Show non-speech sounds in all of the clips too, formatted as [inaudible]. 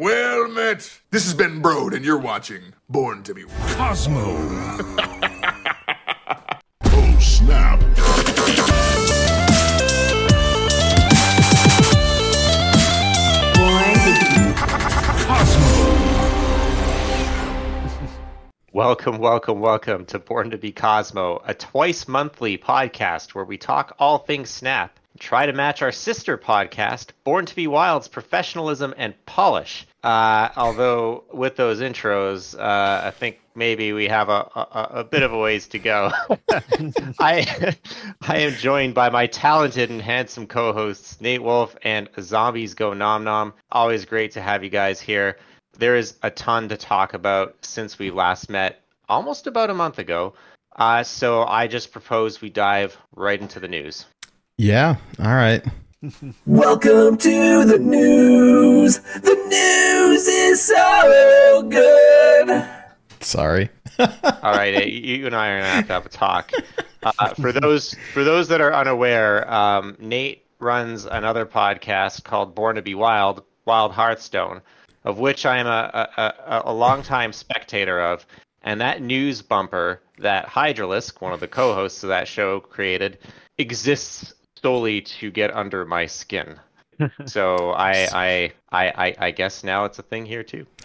Well met. This has been Brode, and you're watching Born to be Cosmo. [laughs] Oh, snap. Welcome, welcome, welcome to Born to be Cosmo, a twice monthly podcast where we talk all things Snap, and try to match our sister podcast, Born to be Wild's professionalism and polish. Uh, although with those intros, uh, I think maybe we have a, a, a bit of a ways to go. [laughs] I I am joined by my talented and handsome co-hosts Nate Wolfe and Zombies Go Nom Nom. Always great to have you guys here there is a ton to talk about since we last met almost about a month ago. Uh, so I just propose we dive right into the news. Yeah. All right. Welcome to the news. The news is so good. Sorry. [laughs] All right, eh, you and I are gonna have to have a talk. Uh, for those for those that are unaware, um, Nate runs another podcast called Born to Be Wild, Wild Hearthstone, of which I am a a, a, a longtime spectator of. And that news bumper that Hydralisk, one of the co-hosts of that show, created, exists solely to get under my skin. [laughs] so I, I I I I guess now it's a thing here too. [laughs] [laughs]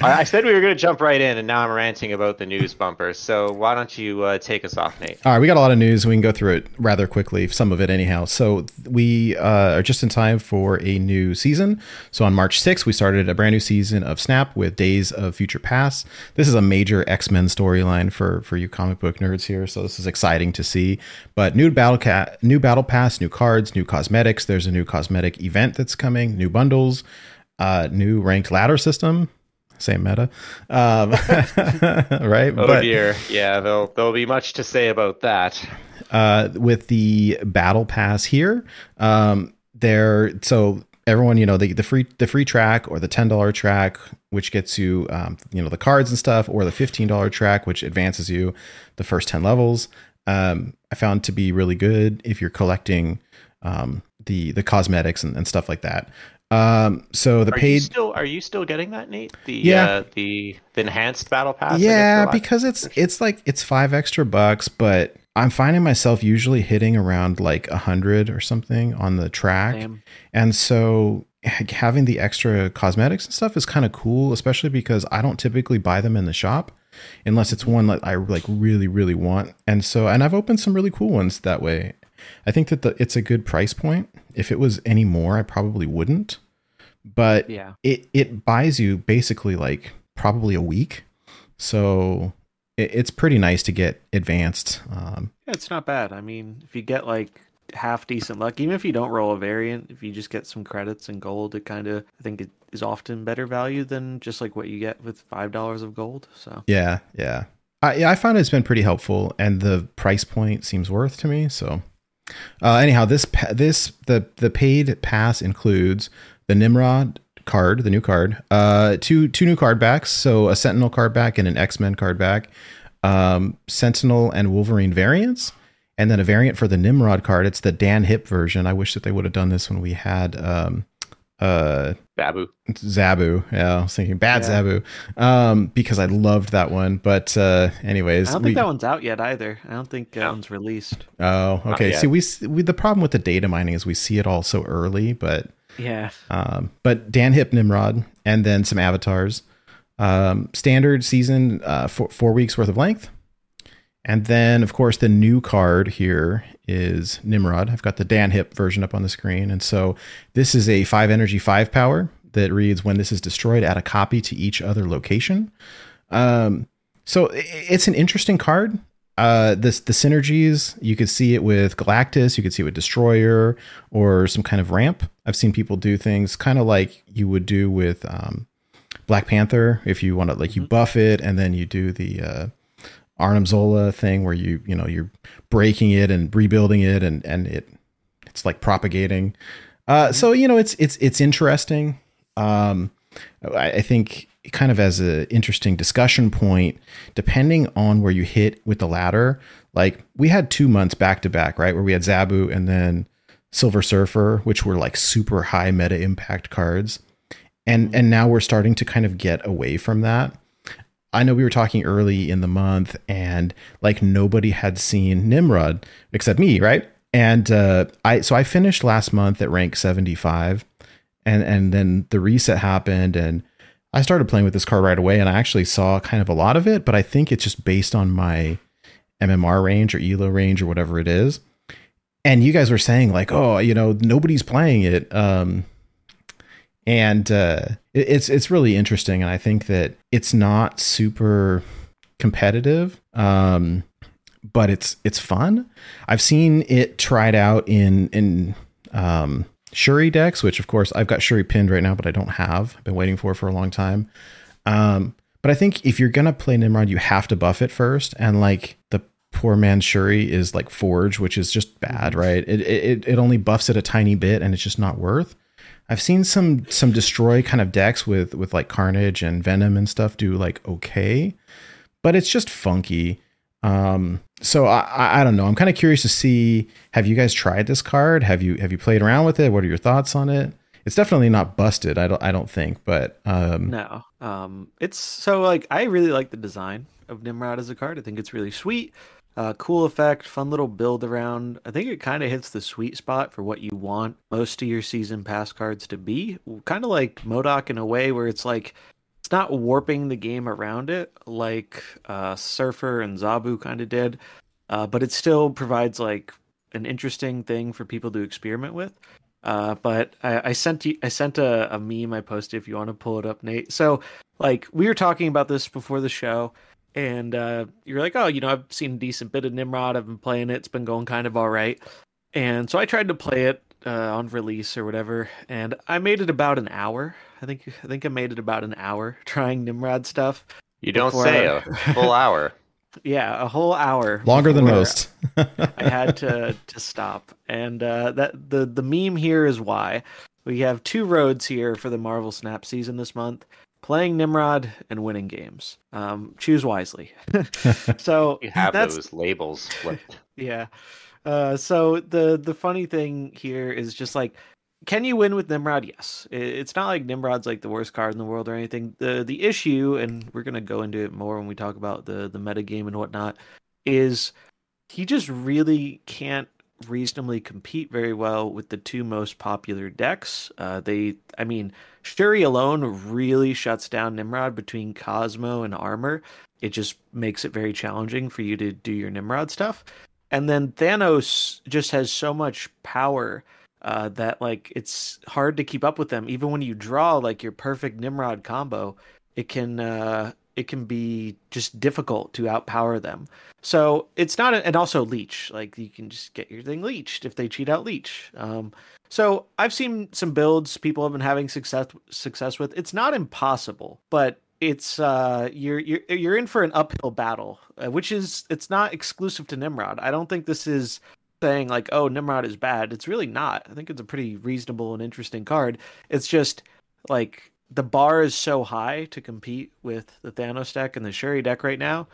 I, I said we were going to jump right in, and now I'm ranting about the news bumper. So why don't you uh, take us off, Nate? All right, we got a lot of news. We can go through it rather quickly, some of it anyhow. So we uh, are just in time for a new season. So on March 6th, we started a brand new season of Snap with Days of Future Past. This is a major X Men storyline for for you comic book nerds here. So this is exciting to see. But new battle cat, new battle pass, new cards, new cosmetics. There's a new cosmetic event that's coming, new bundles, uh, new ranked ladder system. Same meta, um, [laughs] right? Oh dear, yeah. There'll there'll be much to say about that. uh, with the battle pass here, um, there. So everyone, you know, the, the free the free track or the ten dollar track, which gets you, um, you know, the cards and stuff, or the fifteen dollar track, which advances you the first ten levels. Um, I found to be really good if you're collecting um, the the cosmetics and, and stuff like that. Um, so the Are you still are you still getting that, Nate? The Yeah. uh, the the enhanced battle pass. Yeah because it's it's like it's five extra bucks but i'm finding myself usually hitting around like a hundred or something on the track and so having the extra cosmetics and stuff is kind of cool especially because i don't typically buy them in the shop unless it's one that i like really really want and so and i've opened some really cool ones that way i think that the, it's a good price point if it was any more i probably wouldn't but Yeah. it it buys you basically like probably a week so it, it's pretty nice to get advanced um, Yeah, it's not bad. I mean, if you get like half decent luck, even if you don't roll a variant, if you just get some credits and gold, it kind of I think it is often better value than just like what you get with five dollars of gold. So yeah yeah I, yeah I found it's been pretty helpful and the price point seems worth to me so uh, anyhow this this the the paid pass includes the Nimrod card the new card uh two two new card backs. So a Sentinel card back and an X-Men card back. Um Sentinel and Wolverine variants and then a variant for the Nimrod card. It's the Dan Hipp version. I wish that they would have done this when we had um uh Babu. Zabu. Yeah, I was thinking bad Yeah. Zabu. Um, because I loved that one. But uh anyways, I don't we, think that one's out yet either. I don't think that No. one's released. Oh, okay. See, we, we the problem with the data mining is we see it all so early, but Yeah. um, but Dan Hipp Nimrod and then some avatars. Um, standard season, uh, four, four weeks worth of length. And then, of course, the new card here is Nimrod. I've got the Dan Hipp version up on the screen. And so this is a five energy, five power that reads when this is destroyed, add a copy to each other location. Um, so it's an interesting card. Uh, this the synergies you could see it with Galactus, you could see it with Destroyer or some kind of ramp. I've seen people do things kind of like you would do with um, Black Panther if you want to like you buff it and then you do the uh, Arnim Zola thing where you you know you're breaking it and rebuilding it and and it it's like propagating. Uh, so you know it's it's it's interesting. Um, I, I think kind of as an interesting discussion point, depending on where you hit with the ladder, like we had two months back to back, right, where we had Zabu and then Silver Surfer, which were like super high meta impact cards. And and now we're starting to kind of get away from that. I know we were talking early in the month and like nobody had seen Nimrod except me, right? And uh I so I finished last month at rank 75 and and then the reset happened and I started playing with this card right away and I actually saw kind of a lot of it, but I think it's just based on my MMR range or ELO range or whatever it is. And you guys were saying like, oh, you know, nobody's playing it. Um, and uh, it's it's really interesting, and I think that it's not super competitive, um, but it's it's fun. I've seen it tried out in in um, Shuri decks, which of course I've got Shuri pinned right now, but I don't have. I've been waiting for for a long time. Um, but I think if you're gonna play Nimrod, you have to buff it first, and like the poor man Shuri is like Forge, which is just bad, right? It it it only buffs it a tiny bit, and it's just not worth. I've seen some some destroy kind of decks with with like Carnage and Venom and stuff do like okay, but it's just funky. Um, so I, I don't know. I'm kind of curious to see. Have you guys tried this card? Have you have you played around with it? What are your thoughts on it? It's definitely not busted. I don't I don't think, but um, No. Um it's so like I really like the design of Nimrod as a card. I think it's really sweet. Uh cool effect, fun little build around. I think it kind of hits the sweet spot for what you want most of your season pass cards to be. Kind of like MODOK in a way where it's like it's not warping the game around it like uh Surfer and Zabu kind of did. Uh but it still provides like an interesting thing for people to experiment with. Uh, but I, I sent you, I sent a, a meme I posted if you want to pull it up, Nate. So like we were talking about this before the show, and uh, you're like, oh, you know, I've seen a decent bit of Nimrod. I've been playing it. It's been going kind of all right. And so I tried to play it uh, on release or whatever, and I made it about an hour. I think I think I made it about an hour [laughs] trying Nimrod stuff. You don't say I- a [laughs] full hour. Yeah, a whole hour. longer than most. I had to [laughs] to stop. And uh, that the the meme here is why we have two roads here for the Marvel Snap season this month: playing Nimrod and winning games. Um, choose wisely. [laughs] [laughs] so [laughs] You have that's those labels flipped. yeah. Uh, so the the funny thing here is just like, can you win with Nimrod? Yes. I- It's not like Nimrod's like the worst card in the world or anything. The the issue, and we're gonna go into it more when we talk about the the meta game and whatnot, is he just really can't reasonably compete very well with the two most popular decks. Uh, they, I mean, Shuri alone really shuts down Nimrod between Cosmo and Armor. It just makes it very challenging for you to do your Nimrod stuff. And then Thanos just has so much power uh, that like it's hard to keep up with them. Even when you draw like your perfect Nimrod combo, it can uh, it can be just difficult to outpower them. So it's not, a, and also leech. Like you can just get your thing leeched if they cheat out leech. Um, so I've seen some builds people have been having success success with. It's not impossible, but it's uh you're you're you're in for an uphill battle, uh, which is it's not exclusive to Nimrod. I don't think this is saying like oh Nimrod is bad. It's really not. I think it's a pretty reasonable and interesting card. It's just like the bar is so high to compete with the Thanos deck and the Shuri deck right now.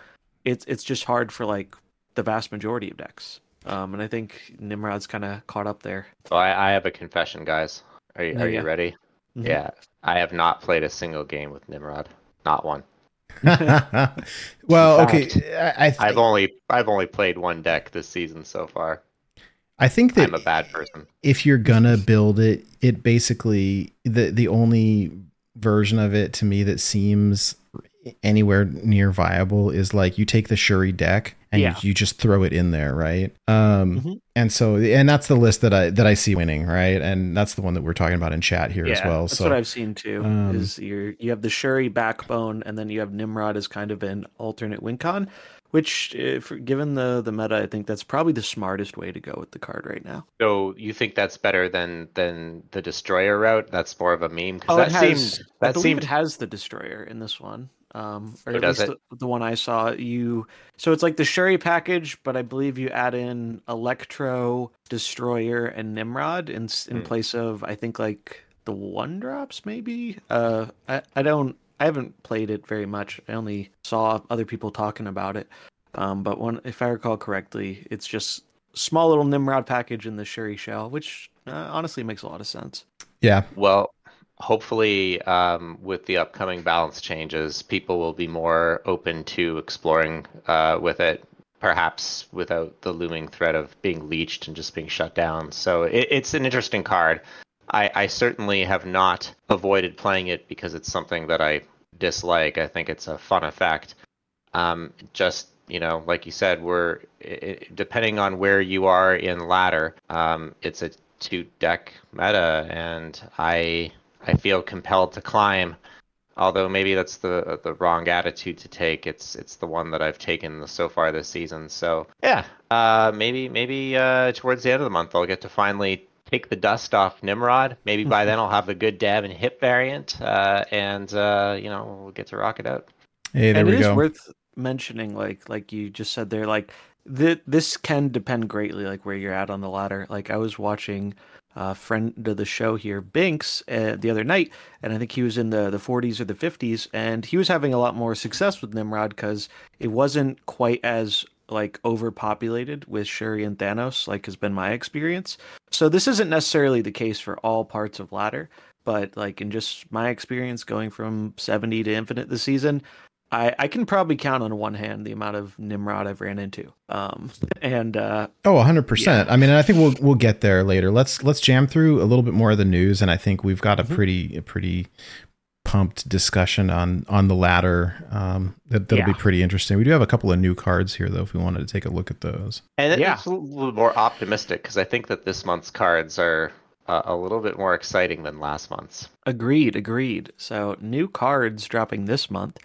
It's it's just hard for like the vast majority of decks. Um, and I think Nimrod's kind of caught up there. So I, I have a confession, guys. Are you, Oh, are yeah. you ready? Mhm. Yeah. I have not played a single game with Nimrod. Not one. [laughs] well, In okay. I, I, th- I've only I've only played one deck this season so far. I think that I'm a bad person. if you're gonna build it, it basically the the only version of it to me that seems anywhere near viable is like you take the Shuri deck and Yeah. you, you just throw it in there, right? Um Mhm. and so and that's the list that I that I see winning, right? And that's the one that we're talking about in chat here as well. That's so what I've seen too. um, is you're you have the Shuri backbone, and then you have Nimrod as kind of an alternate win con, which, if, given the the meta, I think that's probably the smartest way to go with the card right now. So you think that's better than than the destroyer route? That's more of a meme because Oh, that has. seemed I that believe seemed it has the destroyer in this one. Um, or at does least it? the, the one I saw. You so it's like the Shuri package, but I believe you add in Electro, Destroyer, and Nimrod in in Hmm. place of I think like the one drops maybe. Uh, I I don't. I haven't played it very much. I only saw other people talking about it. Um, but one, if I recall correctly, it's just small little Nimrod package in the Shuri shell, which uh, honestly makes a lot of sense. Yeah. Well, hopefully, um, with the upcoming balance changes, people will be more open to exploring uh, with it, perhaps without the looming threat of being leeched and just being shut down. So it, it's an interesting card. I, I certainly have not avoided playing it because it's something that I dislike. I think it's a fun effect. Um, just you know, like you said, we're it, depending on where you are in ladder. Um, it's a two deck meta, and I I feel compelled to climb. Although maybe that's the the wrong attitude to take. It's it's the one that I've taken so far this season. So yeah, uh, maybe maybe uh, towards the end of the month I'll get to finally take the dust off Nimrod. Maybe by then I'll have a good dab and hip variant, uh, and uh, you know we'll get to rock it out. Hey, there and we it is go. worth mentioning, like like you just said there, like th- this can depend greatly, like where you're at on the ladder. Like I was watching a friend of the show here, Binks, uh, the other night, and I think he was in the the 40s or the 50s, and he was having a lot more success with Nimrod because it wasn't quite as like overpopulated with Shuri and Thanos, like has been my experience. So this isn't necessarily the case for all parts of ladder, but like in just my experience going from 70 to infinite this season, I, I can probably count on one hand the amount of Nimrod I've ran into. Um, [laughs] and uh, Oh, 100%. I mean, I think we'll we'll get there later. Let's let's jam through a little bit more of the news and I think we've got a Mm-hmm. pretty a pretty pumped discussion on on the ladder. Um that that'll be pretty interesting. We do have a couple of new cards here though if we wanted to take a look at those. And Yeah. it's a little more optimistic because I think that this month's cards are uh, a little bit more exciting than last month's. Agreed, agreed. So new cards dropping this month.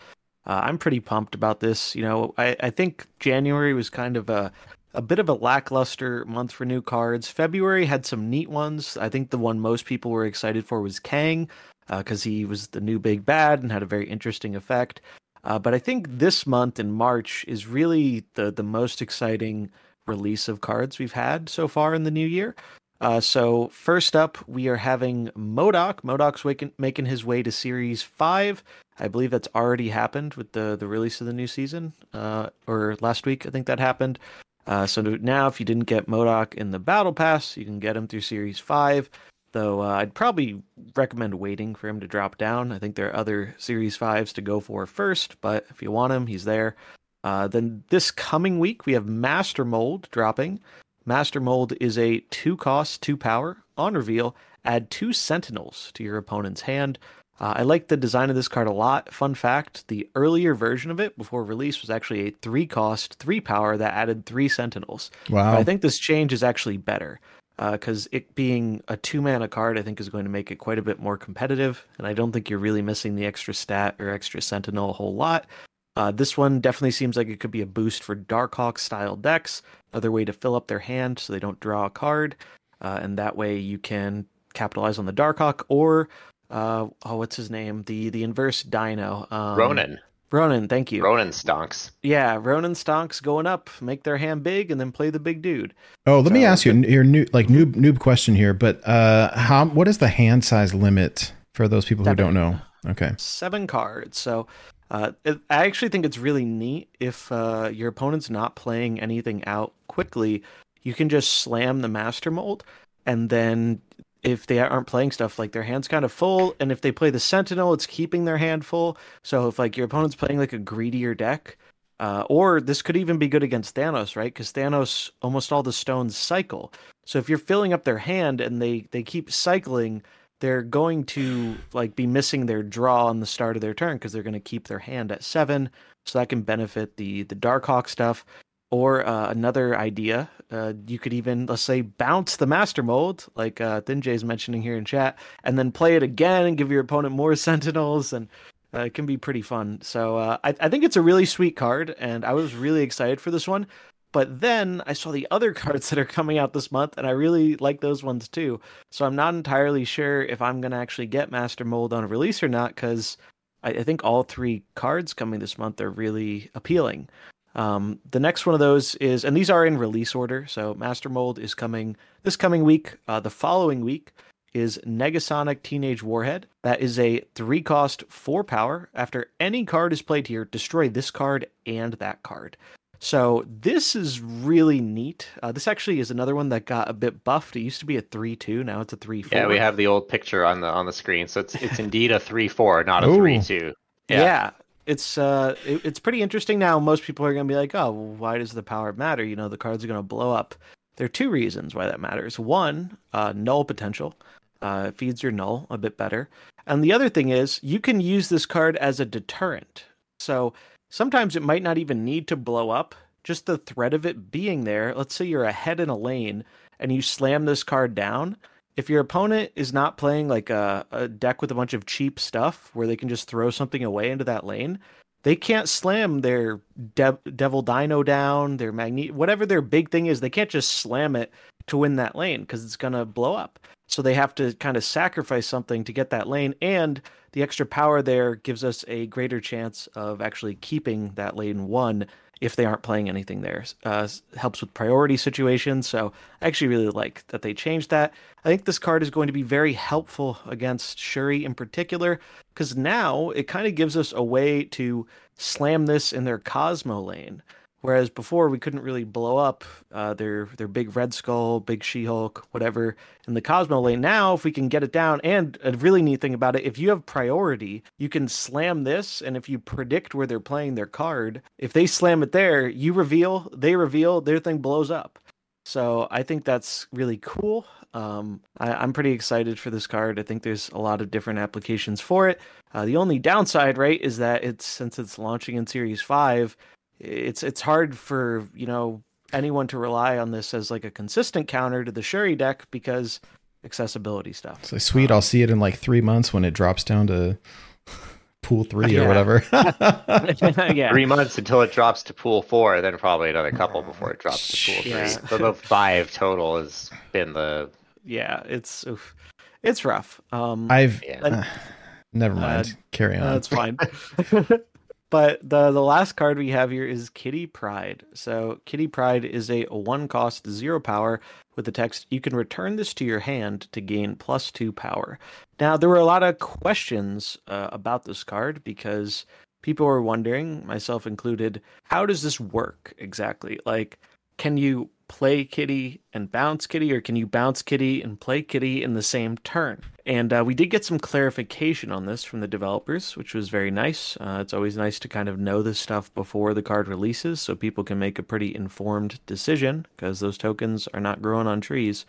Uh, I'm pretty pumped about this. You know, I, I think January was kind of a a bit of a lackluster month for new cards. February had some neat ones. I think the one most people were excited for was Kang, because he was the new big bad and had a very interesting effect. Uh, but I think this month in March is really the the most exciting release of cards we've had so far in the new year. Uh, so first up, we are having MODOK. MODOK's waking, making his way to Series Five. I believe that's already happened with the the release of the new season, uh, or last week. I think that happened. Uh, so now, if you didn't get MODOK in the Battle Pass, you can get him through Series Five. Though uh, I'd probably recommend waiting for him to drop down. I think there are other Series Fives to go for first, but if you want him, he's there. Uh, then this coming week we have Master Mold dropping. Master Mold is a two cost, two power. On reveal, add two Sentinels to your opponent's hand. Uh, I like the design of this card a lot. Fun fact the earlier version of it before release was actually a three cost, three power that added three Sentinels. Wow. But I think this change is actually better because it being a two mana card, I think is going to make it quite a bit more competitive. And I don't think you're really missing the extra stat or extra Sentinel a whole lot. Uh, this one definitely seems like it could be a boost for Darkhawk style decks. Another way to fill up their hand so they don't draw a card, uh, and that way you can capitalize on the Darkhawk or uh, oh, what's his name? The the inverse Dino. Um, Ronan. Ronan, thank you. Ronan stonks. Yeah, Ronan stonks going up, make their hand big, and then play the big dude. Oh, let me ask you your new like noob noob question here, but uh how what is the hand size limit for those people who Seven. don't know? Okay. seven cards. So uh, it, I actually think it's really neat if uh, your opponent's not playing anything out quickly, you can just slam the master mold, and then if they aren't playing stuff like their hand's kind of full, and if they play the sentinel, it's keeping their hand full. So if like your opponent's playing like a greedier deck. Uh, or this could even be good against Thanos, right? Because Thanos, almost all the stones cycle. So if you're filling up their hand and they they keep cycling, they're going to like be missing their draw on the start of their turn because they're going to keep their hand at seven, so that can benefit the the Darkhawk stuff. Or uh, another idea, uh, you could even let's say bounce the Master Mold, like uh, Thinjay's mentioning here in chat, and then play it again and give your opponent more [laughs] Sentinels, and uh, it can be pretty fun. So uh, I, I think it's a really sweet card, and I was really excited for this one. But then I saw the other [laughs] cards that are coming out this month, and I really like those ones too. So I'm not entirely sure if I'm going to actually get Master Mold on release or not, because I, I think all three cards coming this month are really appealing. Um, the next one of those is, and these are in release order. So Master Mold is coming this coming week. Uh, the following week is Negasonic Teenage Warhead. That is a three cost, four power. After any card is played here, destroy this card and that card. So this is really neat. Uh, this actually is another one that got a bit buffed. It used to be a three-two, now it's a three-four. Yeah, we have the old picture on the on the screen, so it's it's indeed a three four, not a three two. Yeah. Yeah. It's uh it- it's pretty interesting now. Most people are gonna be like, Oh, well, why does the power matter? You know, the cards are gonna blow up. There are two reasons why that matters. One, uh null potential. Uh feeds your null a bit better. And the other thing is you can use this card as a deterrent. So sometimes it might not even need to blow up. Just the threat of it being there. Let's say you're ahead in a lane and you slam this card down if your opponent is not playing like a, a deck with a bunch of cheap stuff where they can just throw something away into that lane, they can't slam their Dev- Devil Dino down, their Magnet, whatever their big thing is. They can't just slam it to win that lane because it's gonna blow up. So they have to kind of sacrifice something to get that lane, and the extra power there gives us a greater chance of actually keeping that lane one if they aren't playing anything there. Uh, helps with priority situations. So I actually really like that they changed that. I think this card is going to be very helpful against Shuri in particular because now it kind of gives us a way to slam this in their Cosmo lane. Whereas before we couldn't really blow up uh, their their big Red Skull, big She Hulk, whatever in the Cosmo lane. Now, if we can get it down, and a really neat thing about it, if you have priority, you can slam this, and if you predict where they're playing their card, if they slam it there, you reveal, they reveal, their thing blows up. So I think that's really cool. Um, I, I'm pretty excited for this card. I think there's a lot of different applications for it. Uh, the only downside, right, is that it's since it's launching in Series Five, it's it's hard for you know anyone to rely on this as like a consistent counter to the Shuri deck because accessibility stuff. It's like, sweet. I'll see it in like three months when it drops down to [laughs] pool three Yeah. or whatever. [laughs] [laughs] yeah, Three months until it drops to pool four, then probably another couple before it drops to pool three. Yeah. So the five total has been the yeah, it's oof. it's rough. Um, I've Yeah. uh, [sighs] never mind. Carry on. That's fine. But the the last card we have here is Kitty Pryde. So Kitty Pryde is a one cost zero power with the text you can return this to your hand to gain plus two power. Now there were a lot of questions uh, about this card because people were wondering, myself included, how does this work exactly? Like, can you play Kitty and bounce Kitty, or can you bounce Kitty and play Kitty in the same turn? And uh, we did get some clarification on this from the developers, which was very nice. Uh, it's always nice to kind of know this stuff before the card releases so people can make a pretty informed decision because those tokens are not growing on trees.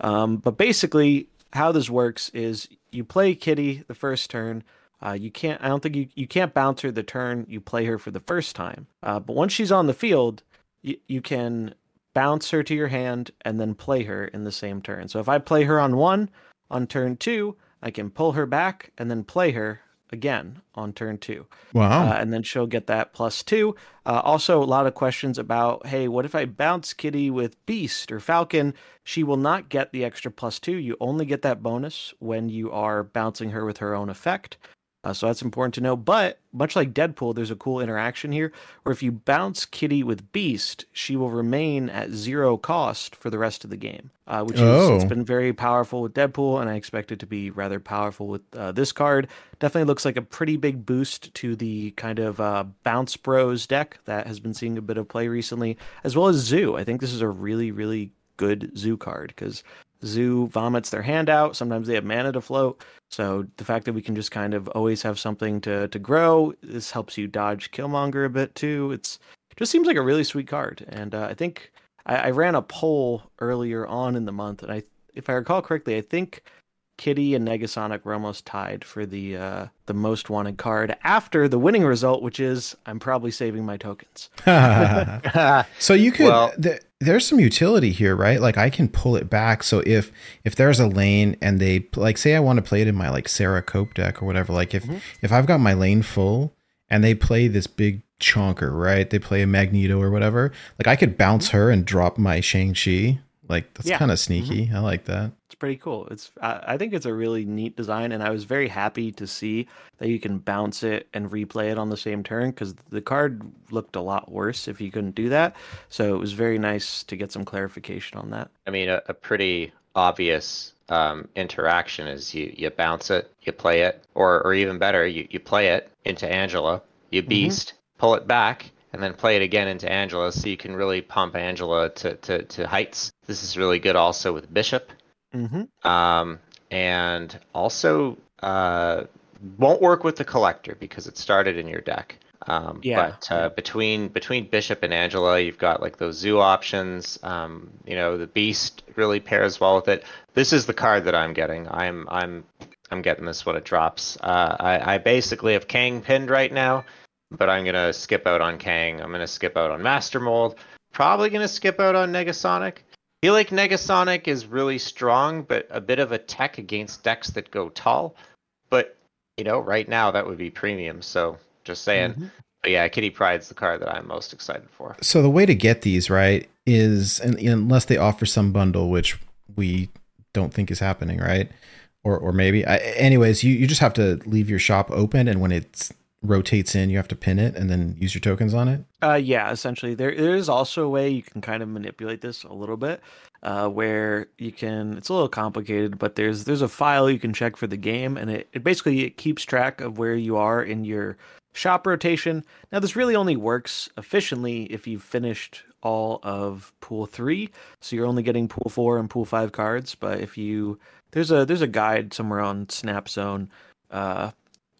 Um, but basically, how this works is you play Kitty the first turn. Uh, you can't. I don't think you you can't bounce her the turn you play her for the first time. Uh, but once she's on the field, you you can bounce her to your hand and then play her in the same turn. So if I play her on one, on turn two, I can pull her back and then play her again on turn two. wow. Uh, and then she'll get that plus two. Uh, also, a lot of questions about hey, what if I bounce Kitty with Beast or Falcon? She will not get the extra plus two. You only get that bonus when you are bouncing her with her own effect. Uh, so that's important to know. But much like Deadpool, there's a cool interaction here where if you bounce Kitty with Beast, she will remain at zero cost for the rest of the game, uh, which is it's Oh. been very powerful with Deadpool, and I expect it to be rather powerful with uh, this card. Definitely looks like a pretty big boost to the kind of uh, Bounce Bros deck that has been seeing a bit of play recently, as well as Zoo. I think this is a really, really good Zoo card because Zoo vomits their hand out. Sometimes they have mana to float. So the fact that we can just kind of always have something to to grow, this helps you dodge Killmonger a bit too. It's it just seems like a really sweet card, and uh, I think I, I ran a poll earlier on in the month, and I if I recall correctly, I think Kitty and Negasonic were almost tied for the uh, the most wanted card after the winning result, which is I'm probably saving my tokens. [laughs] [laughs] so you could Well- th- there's some utility here right? Like i can pull it back. So if if there's a lane and they like say i want to play it in my like sarah cope deck or whatever like if if i've got my lane full and they play this big chonker right? They play a magneto or whatever like i could bounce her and drop my shang-chi like that's Yeah. kind of sneaky i like that It's pretty cool. It's I, I think it's a really neat design, and I was very happy to see that you can bounce it and replay it on the same turn because the card looked a lot worse if you couldn't do that. So it was very nice to get some clarification on that. I mean, a, a pretty obvious um, interaction is you, you bounce it, you play it, or or even better, you, you play it into Angela, you beast, pull it back, and then play it again into Angela, so you can really pump Angela to, to, to heights. This is really good also with Bishop. Mm-hmm. Um, and also uh, won't work with the collector because it started in your deck. Um, Yeah, But uh, between between Bishop and Angela, you've got like those zoo options. Um, you know, the Beast really pairs well with it. This is the card that I'm getting. I'm I'm I'm getting this when it drops. Uh, I, I basically have Kang pinned right now, but I'm gonna skip out on Kang. I'm gonna skip out on Master Mold. Probably gonna skip out on Negasonic. I feel like Negasonic is really strong, but a bit of a tech against decks that go tall. But you know, right now that would be premium. So just saying. Mm-hmm. But yeah, Kitty Pryde's the card that I'm most excited for. So the way to get these right is, and unless they offer some bundle, which we don't think is happening, right? Or or maybe. I, anyways, you you just have to leave your shop open, and when it rotates in, you have to pin it and then use your tokens on it. Uh, yeah, essentially. There, there is also a way you can kind of manipulate this a little bit, uh, where you can. It's a little complicated, but there's there's a file you can check for the game, and it, it basically it keeps track of where you are in your shop rotation. Now, this really only works efficiently if you've finished all of pool three, so you're only getting pool four and pool five cards. But if you there's a there's a guide somewhere on Snap Zone. Uh,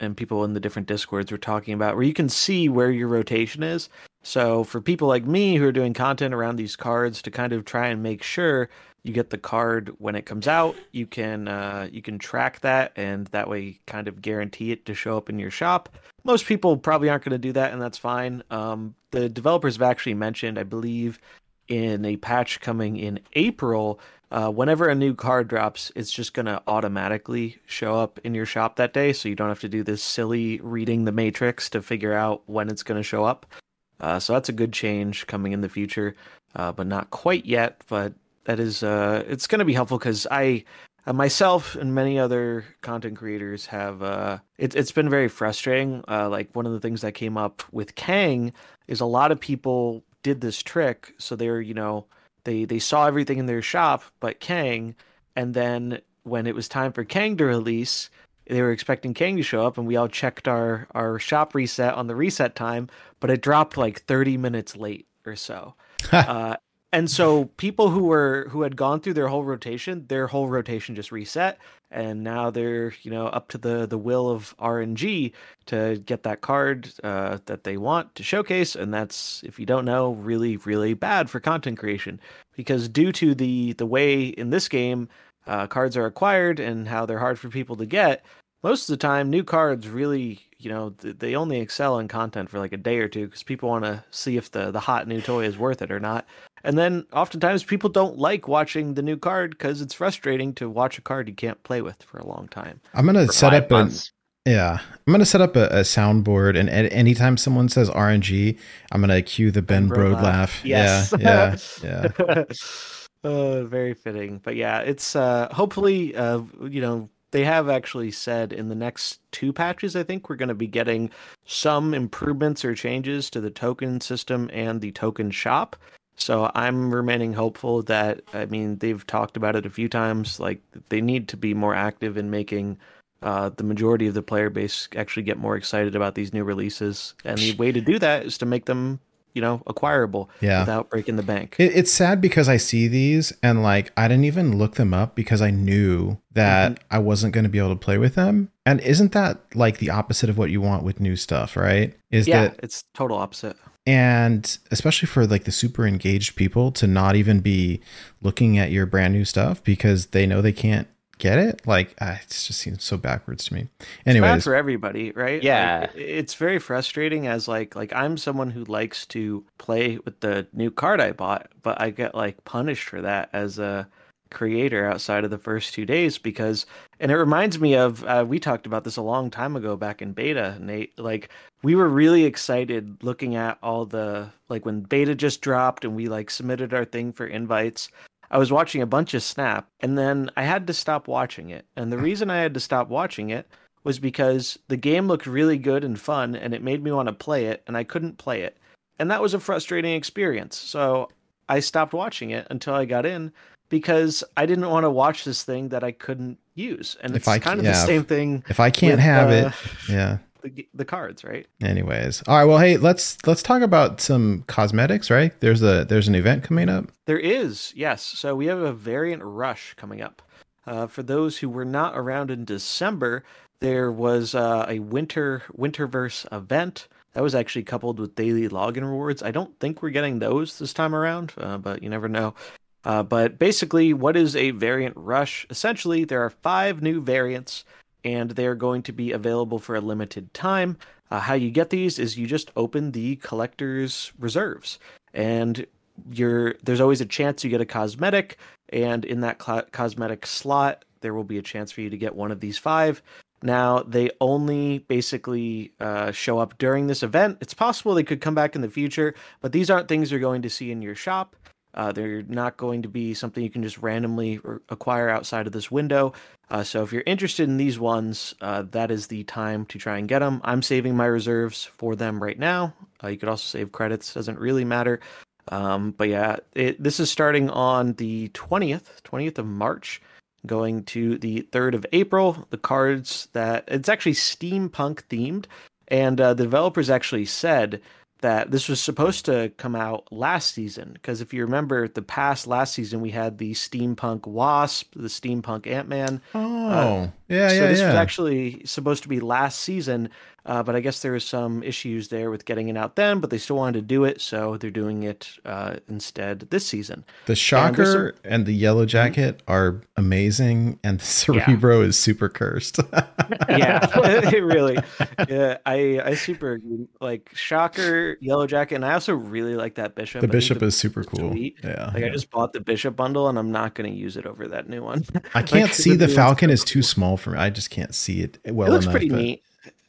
and people in the different discords were talking about where you can see where your rotation is. So for people like me who are doing content around these cards to kind of try and make sure you get the card when it comes out you can uh, you can track that and that way kind of guarantee it to show up in your shop. Most people probably aren't going to do that and that's fine. Um, the developers have actually mentioned i believe in a patch coming in april uh, whenever a new card drops, it's just going to automatically show up in your shop that day. So you don't have to do this silly reading the matrix to figure out when it's going to show up. Uh, so that's a good change coming in the future, uh, but not quite yet. But that is, uh, it's going to be helpful because I, uh, myself and many other content creators have, uh, it, it's been very frustrating. Uh, like one of the things that came up with Kang is a lot of people did this trick. So they're, you know, they they saw everything in their shop but Kang, and then when it was time for Kang to release, they were expecting Kang to show up, and we all checked our our shop reset on the reset time, but it dropped like thirty minutes late or so. [laughs] uh, and so people who were who had gone through their whole rotation, their whole rotation just reset, and now they're you know up to the the will of RNG to get that card uh, that they want to showcase, and that's if you don't know, really really bad for content creation. Because due to the the way in this game uh, cards are acquired and how they're hard for people to get, most of the time new cards really you know they only excel in content for like a day or two because people want to see if the the hot new toy is worth it or not and then oftentimes people don't like watching the new card because it's frustrating to watch a card you can't play with for a long time. I'm gonna set five up a months. yeah. I'm gonna set up a, a soundboard, and a- anytime someone says RNG, I'm gonna cue the Ben Bro Brode laugh. Yes. Yeah, [laughs] yeah, yeah. uh, [laughs] very fitting. But yeah, it's uh, hopefully, uh, you know, they have actually said in the next two patches, I think we're going to be getting some improvements or changes to the token system and the token shop. So I'm remaining hopeful that, I mean, they've talked about it a few times. Like, they need to be more active in making uh, the majority of the player base actually get more excited about these new releases. And the way to do that is to make them, you know, acquirable Yeah. without breaking the bank. It, it's sad because I see these and like I didn't even look them up because I knew that Mm-hmm. I wasn't going to be able to play with them. And isn't that like the opposite of what you want with new stuff, right? Is yeah, that it's total opposite. And especially for like the super engaged people to not even be looking at your brand new stuff because they know they can't get it. Like ah, it just seems so backwards to me. anyway bad for everybody, right? Yeah. it- it's very frustrating as like like I'm someone who likes to play with the new card I bought, but I get like punished for that as a creator outside of the first two days because and it reminds me of uh, we talked about this a long time ago back in beta nate like we were really excited looking at all the like when beta just dropped and we like submitted our thing for invites i was watching a bunch of snap and then i had to stop watching it. And the reason i had to stop watching it was because the game looked really good and fun and it made me want to play it and i couldn't play it. And that was a frustrating experience. So i stopped watching it until i got in because I didn't want to watch this thing that I couldn't use. And If it's I kind of yeah, the same thing. if I can't with, have uh, it, yeah. the the cards, right? Anyways, all right. Well, hey, let's let's talk about some cosmetics, right? There's a there's an event coming up. There is, yes. So we have a variant rush coming up. Uh, for those who were not around in December, there was uh, a winter winterverse event that was actually coupled with daily login rewards. I don't think we're getting those this time around, uh, but you never know. Uh, but basically, what is a variant rush? Essentially, there are five new variants, and they're going to be available for a limited time. Uh, how you get these is you just open the collector's reserves, and you're there's always a chance you get a cosmetic, and in that cl- cosmetic slot, there will be a chance for you to get one of these five. Now, they only basically uh, show up during this event. It's possible they could come back in the future, but these aren't things you're going to see in your shop. Uh, they're not going to be something you can just randomly acquire outside of this window. Uh, so if you're interested in these ones, uh, that is the time to try and get them. I'm saving my reserves for them right now. Uh, you could also save credits; doesn't really matter. Um, but yeah, it, this is starting on the 20th, 20th of March, going to the 3rd of April. The cards that it's actually steampunk themed, and uh, the developers actually said that this was supposed to come out last season because if you remember the past last season we had the steampunk wasp the steampunk ant-man oh uh, yeah so yeah this yeah. was actually supposed to be last season uh, but i guess there was some issues there with getting it out then but they still wanted to do it so they're doing it uh, instead this season. The shocker and, and the yellow jacket mm-hmm. are amazing and the cerebro yeah. is super cursed. [laughs] Yeah it [laughs] [laughs] really. Yeah i i super like shocker yellow jacket and i also really like that bishop. The bishop is super cool. yeah like yeah. i just bought the bishop bundle and i'm not going to use it over that new one. I can't like, see the, the falcon is too small for me. I just can't see it well it looks enough, pretty but... neat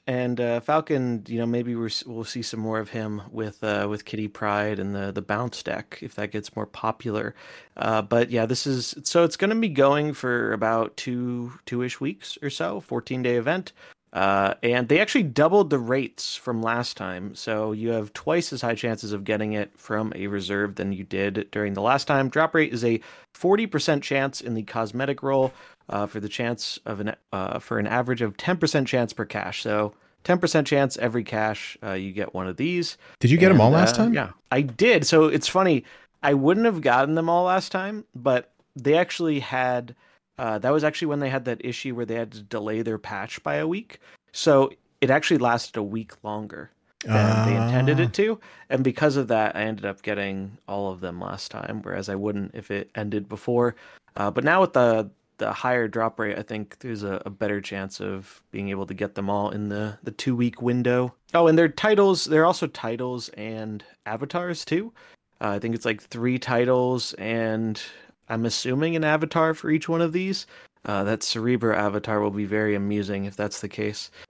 and uh, Falcon, you know, maybe we're, we'll see some more of him with uh, with Kitty Pryde and the the bounce deck if that gets more popular. Uh, but yeah, this is so it's going to be going for about two two ish weeks or so, fourteen day event. Uh, and they actually doubled the rates from last time, so you have twice as high chances of getting it from a reserve than you did during the last time. Drop rate is a forty percent chance in the cosmetic roll, uh, for the chance of an uh, for an average of 10% chance per cache. So 10% chance every cache uh, you get one of these. Did you get and, them all last uh, time? Yeah, I did. So it's funny. I wouldn't have gotten them all last time, but they actually had. Uh, that was actually when they had that issue where they had to delay their patch by a week. So it actually lasted a week longer than they intended it Ah. to, and because of that, I ended up getting all of them last time, whereas I wouldn't if it ended before. Uh, but now with the the higher drop rate, I think there's a, a, better chance of being able to get them all in the, the two week window. Oh, and they're titles. They're also titles and avatars too. Uh, I think it's like three titles, and I'm assuming an avatar for each one of these. Uh, that Cerebro avatar will be very amusing if that's the case. [laughs]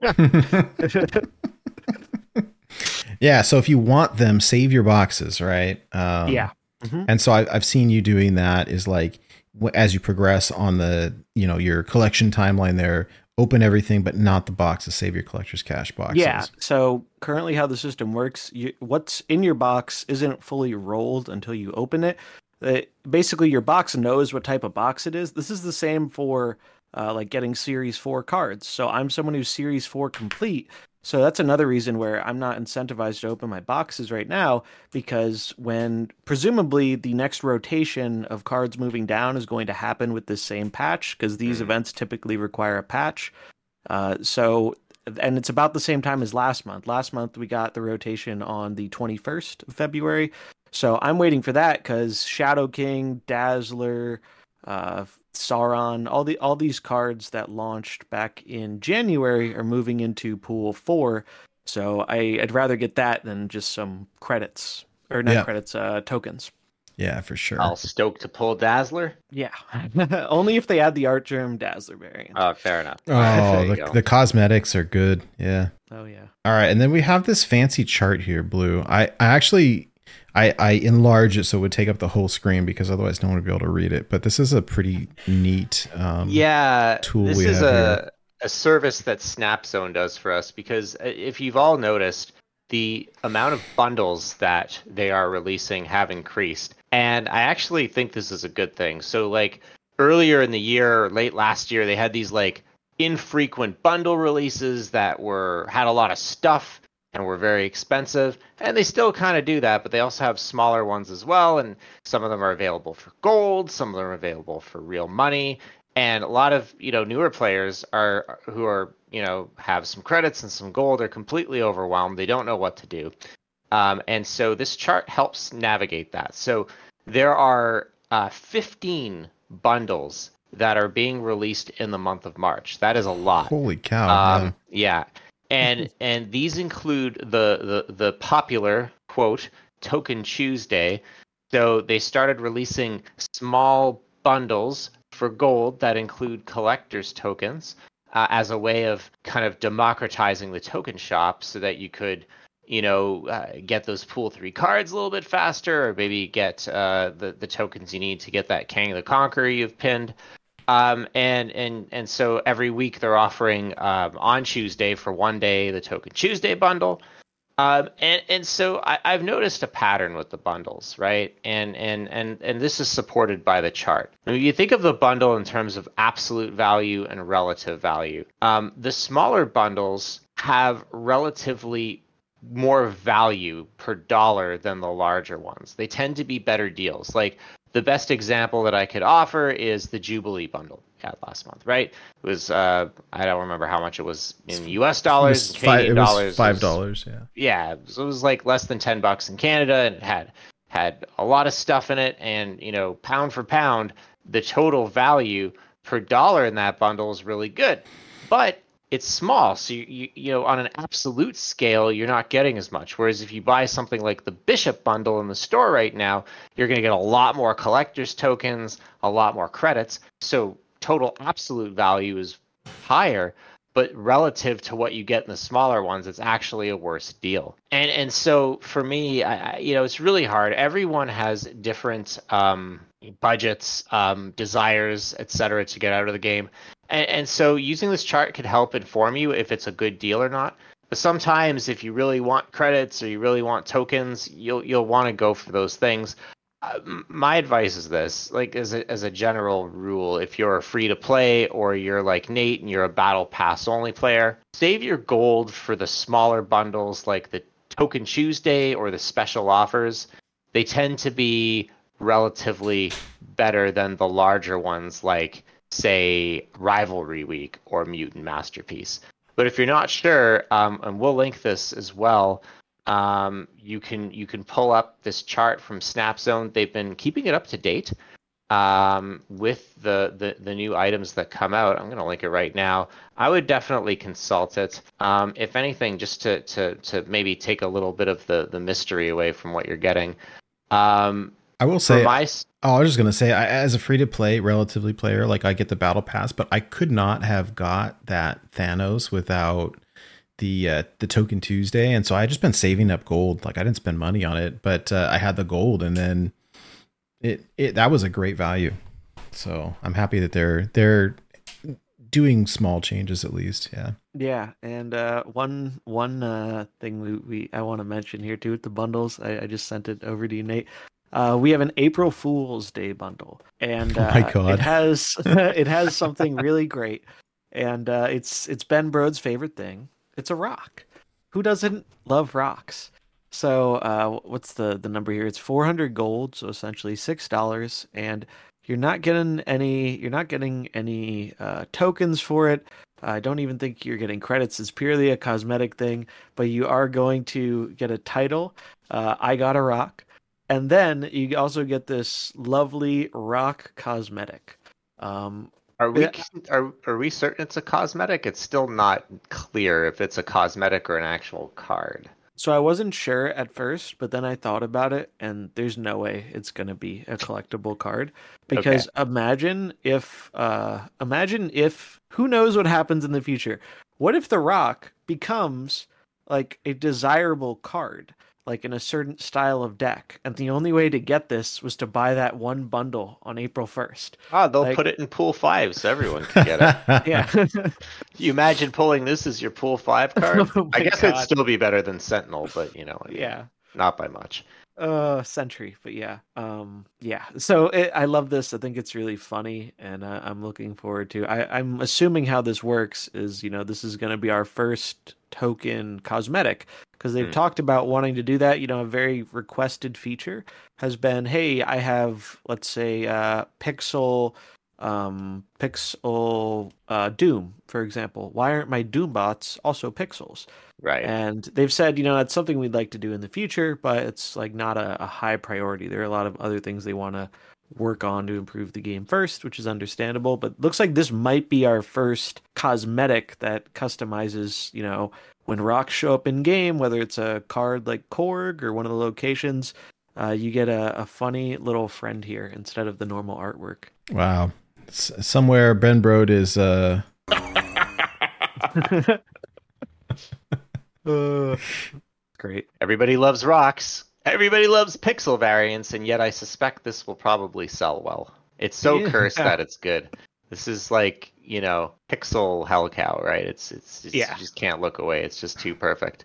yeah. So if you want them, save your boxes, right? Um, yeah. Mm-hmm. And so I, I've seen you doing that. Is like as you progress on the you know your collection timeline there open everything but not the boxes save your collector's cache boxes. Yeah so currently how the system works you, what's in your box isn't fully rolled until you open it. It basically your box knows what type of box it is. This is the same for uh, like getting series 4 cards. So i'm someone who's series 4 complete so that's another reason where I'm not incentivized to open my boxes right now because when presumably the next rotation of cards moving down is going to happen with this same patch because these mm-hmm. events typically require a patch. Uh, so and it's about the same time as last month. Last month we got the rotation on the 21st of February. So I'm waiting for that because Shadow King, Dazzler, uh, Sauron, all the all these cards that launched back in January are moving into Pool Four. So I, would rather get that than just some credits or not Yeah. credits, uh, tokens. yeah for sure I'll stoke to pull Dazzler. Yeah, [laughs] only if they add the Artgerm Dazzler variant. Oh, fair enough. oh the, the cosmetics are good yeah oh yeah, all right and then we have this fancy chart here blue i i actually I, I enlarge it so it would take up the whole screen because otherwise no one would be able to read it. But this is a pretty neat um, yeah, tool this we is have a here. a service that SnapZone does for us because uh, if you've all noticed, the amount of bundles that they are releasing have increased, and I actually think this is a good thing. So like earlier in the year, late last year, they had these like infrequent bundle releases that were had a lot of stuff and were very expensive and they still kind of do that but they also have smaller ones as well and some of them are available for gold some of them are available for real money and a lot of you know newer players are who are you know have some credits and some gold are completely overwhelmed they don't know what to do um, and so this chart helps navigate that so there are uh, 15 bundles that are being released in the month of march that is a lot Holy cow! um, yeah. And [laughs] and these include the, the the popular quote Token Tuesday. So they started releasing small bundles for gold that include collectors tokens uh, as a way of kind of democratizing the token shop so that you could you know uh, get those pool three cards a little bit faster or maybe get uh, the the tokens you need to get that Kang the Conqueror you've pinned um, and and and so every week they're offering um, on Tuesday for one day the Token Tuesday bundle, um, and and so I, I've noticed a pattern with the bundles, right? And and and and this is supported by the chart. When you think of the bundle in terms of absolute value and relative value, um, the smaller bundles have relatively more value per dollar than the larger ones. They tend to be better deals. Like the best example that I could offer is the Jubilee bundle we had last month, right? It was uh, I don't remember how much it was in U.S. Dollars, was, and fi- Canadian it was dollars. five dollars. Yeah. yeah, so it was like less than ten bucks in Canada, and it had had a lot of stuff in it, and you know, pound for pound, the total value per dollar in that bundle is really good, but it's small, so you, you you know on an absolute scale, you're not getting as much. Whereas if you buy something like the Bishop bundle in the store right now, you're going to get a lot more collector's tokens, a lot more credits, so total absolute value is higher but relative to what you get in the smaller ones, it's actually a worse deal. And and so for me, I, you know, it's really hard. Everyone has different um, budgets, um, desires, etc., to get out of the game. And, and so using this chart could help inform you if it's a good deal or not. But sometimes, if you really want credits or you really want tokens, you'll you'll want to go for those things. Uh, my advice is this like as a, as a general rule if you're free to play or you're like nate and you're a battle pass only player save your gold for the smaller bundles like the token tuesday or the special offers. They tend to be relatively better than the larger ones like say rivalry week or mutant masterpiece. But if you're not sure um, and we'll link this as well um, you can you can pull up this chart from Snapzone. They've been keeping it up to date um, with the, the the new items that come out. I'm going to link it right now. I would definitely consult it. Um, if anything, just to, to to maybe take a little bit of the the mystery away from what you're getting. Um, I will say, my oh, I was just gonna say, I, as a free to play, relatively player, like I get the battle pass, but I could not have got that Thanos without the uh, the token Tuesday, and so I just been saving up gold. Like I didn't spend money on it, but uh, I had the gold, and then it it that was a great value. So I'm happy that they're they're doing small changes at least. Yeah. Yeah, and uh, one one uh, thing we, we I want to mention here too with the bundles. I, I just sent it over to you, Nate. Uh, we have an April Fool's Day bundle, and [laughs] Oh uh, my God. it has [laughs] it has something really great, and uh, it's it's Ben Brode's favorite thing. It's a rock. Who doesn't love rocks? So uh, what's the the number here? It's 400 gold, so essentially six dollars, and you're not getting any you're not getting any uh, tokens for it. I don't even think you're getting credits. It's purely a cosmetic thing, but you are going to get a title. Uh, I got a rock, and then you also get this lovely rock cosmetic. Um, are we yeah. are are we certain it's a cosmetic? It's still not clear if it's a cosmetic or an actual card. so I wasn't sure at first, but then I thought about it, and there's no way it's going to be a collectible card because imagine if, uh, imagine if who knows what happens in the future. What if the rock becomes like a desirable card, like in a certain style of deck, and the only way to get this was to buy that one bundle on April first. Ah, they'll Like- put it in pool five so everyone can get it. [laughs] Yeah, [laughs] you imagine pulling this as your pool five [laughs] card? Oh I my guess it'd still be better than Sentinel, but you know, yeah. not by much. Uh Sentry but yeah um yeah so it, i love this i think it's really funny and uh, i'm looking forward to I, i'm assuming how this works is you know this is going to be our first token cosmetic because they've Hmm. talked about wanting to do that you know a very requested feature has been hey i have let's say uh pixel um pixel uh doom for example why aren't my doom bots also pixels Right. and they've said, you know, that's something we'd like to do in the future, but it's like not a, a high priority. There are a lot of other things they want to work on to improve the game first, which is understandable. But looks like this might be our first cosmetic that customizes, you know, when rocks show up in game, whether it's a card like Korg or one of the locations, uh, you get a, a funny little friend here instead of the normal artwork. Wow. S- somewhere Ben Brode is [laughs] uh Great. Everybody loves rocks. Everybody loves pixel variants, and yet I suspect this will probably sell well. It's so Yeah. cursed that [laughs] it's good. This is like you know pixel hell cow, right? It's it's, it's Yeah. you just can't look away. It's just too perfect.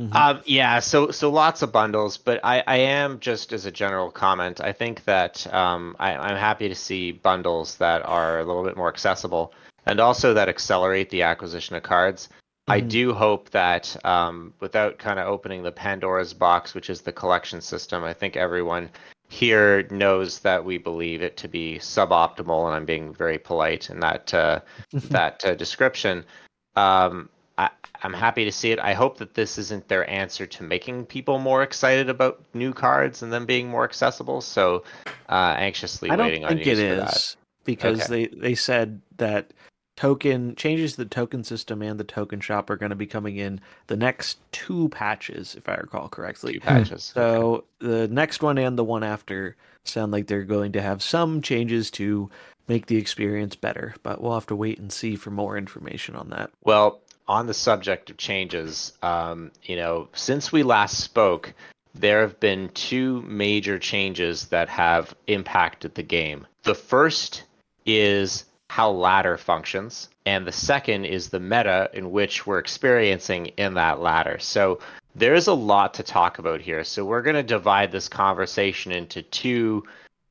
Mhm. Um, yeah, so so lots of bundles, but I, I am just as a general comment. I think that um, I, I'm happy to see bundles that are a little bit more accessible and also that accelerate the acquisition of cards. I Mhm. do hope that um, without kind of opening the Pandora's box, which is the collection system, I think everyone here knows that we believe it to be suboptimal, and I'm being very polite in that uh, [laughs] that uh, description. Um, I, I'm happy to see it. I hope that this isn't their answer to making people more excited about new cards and them being more accessible. So, uh, anxiously I don't waiting on think news it for that. is because they they said that token changes to the token system and the token shop are going to be coming in the next two patches, if I recall correctly. Two patches. So the next one and the one after sound like they're going to have some changes to make the experience better, but we'll have to wait and see for more information on that. Well, on the subject of changes, um, you know, since we last spoke, there have been two major changes that have impacted the game. The first is how ladder functions, and the second is the meta in which we're experiencing in that ladder. So there's a lot to talk about here. So we're going to divide this conversation into two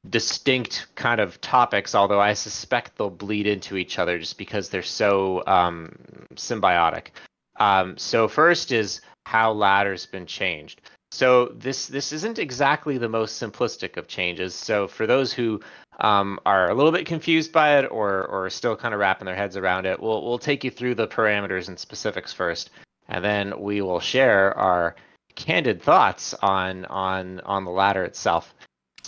distinct kind of topics, although I suspect they'll bleed into each other just because they're so um, symbiotic. Um, so first is how ladder's been changed. So this this isn't exactly the most simplistic of changes. So for those who um, are a little bit confused by it or or still kind of wrapping their heads around it, we'll we'll take you through the parameters and specifics first, and then we will share our candid thoughts on on on the ladder itself.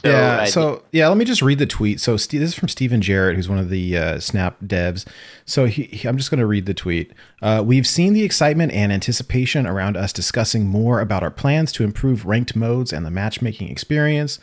So, yeah. uh, So yeah, let me just read the tweet. So Ste this is from Stephen Jarrett, who's one of the uh, Snap devs. So he, he- I'm just going to read the tweet. Uh, We've seen the excitement and anticipation around us discussing more about our plans to improve ranked modes and the matchmaking experience.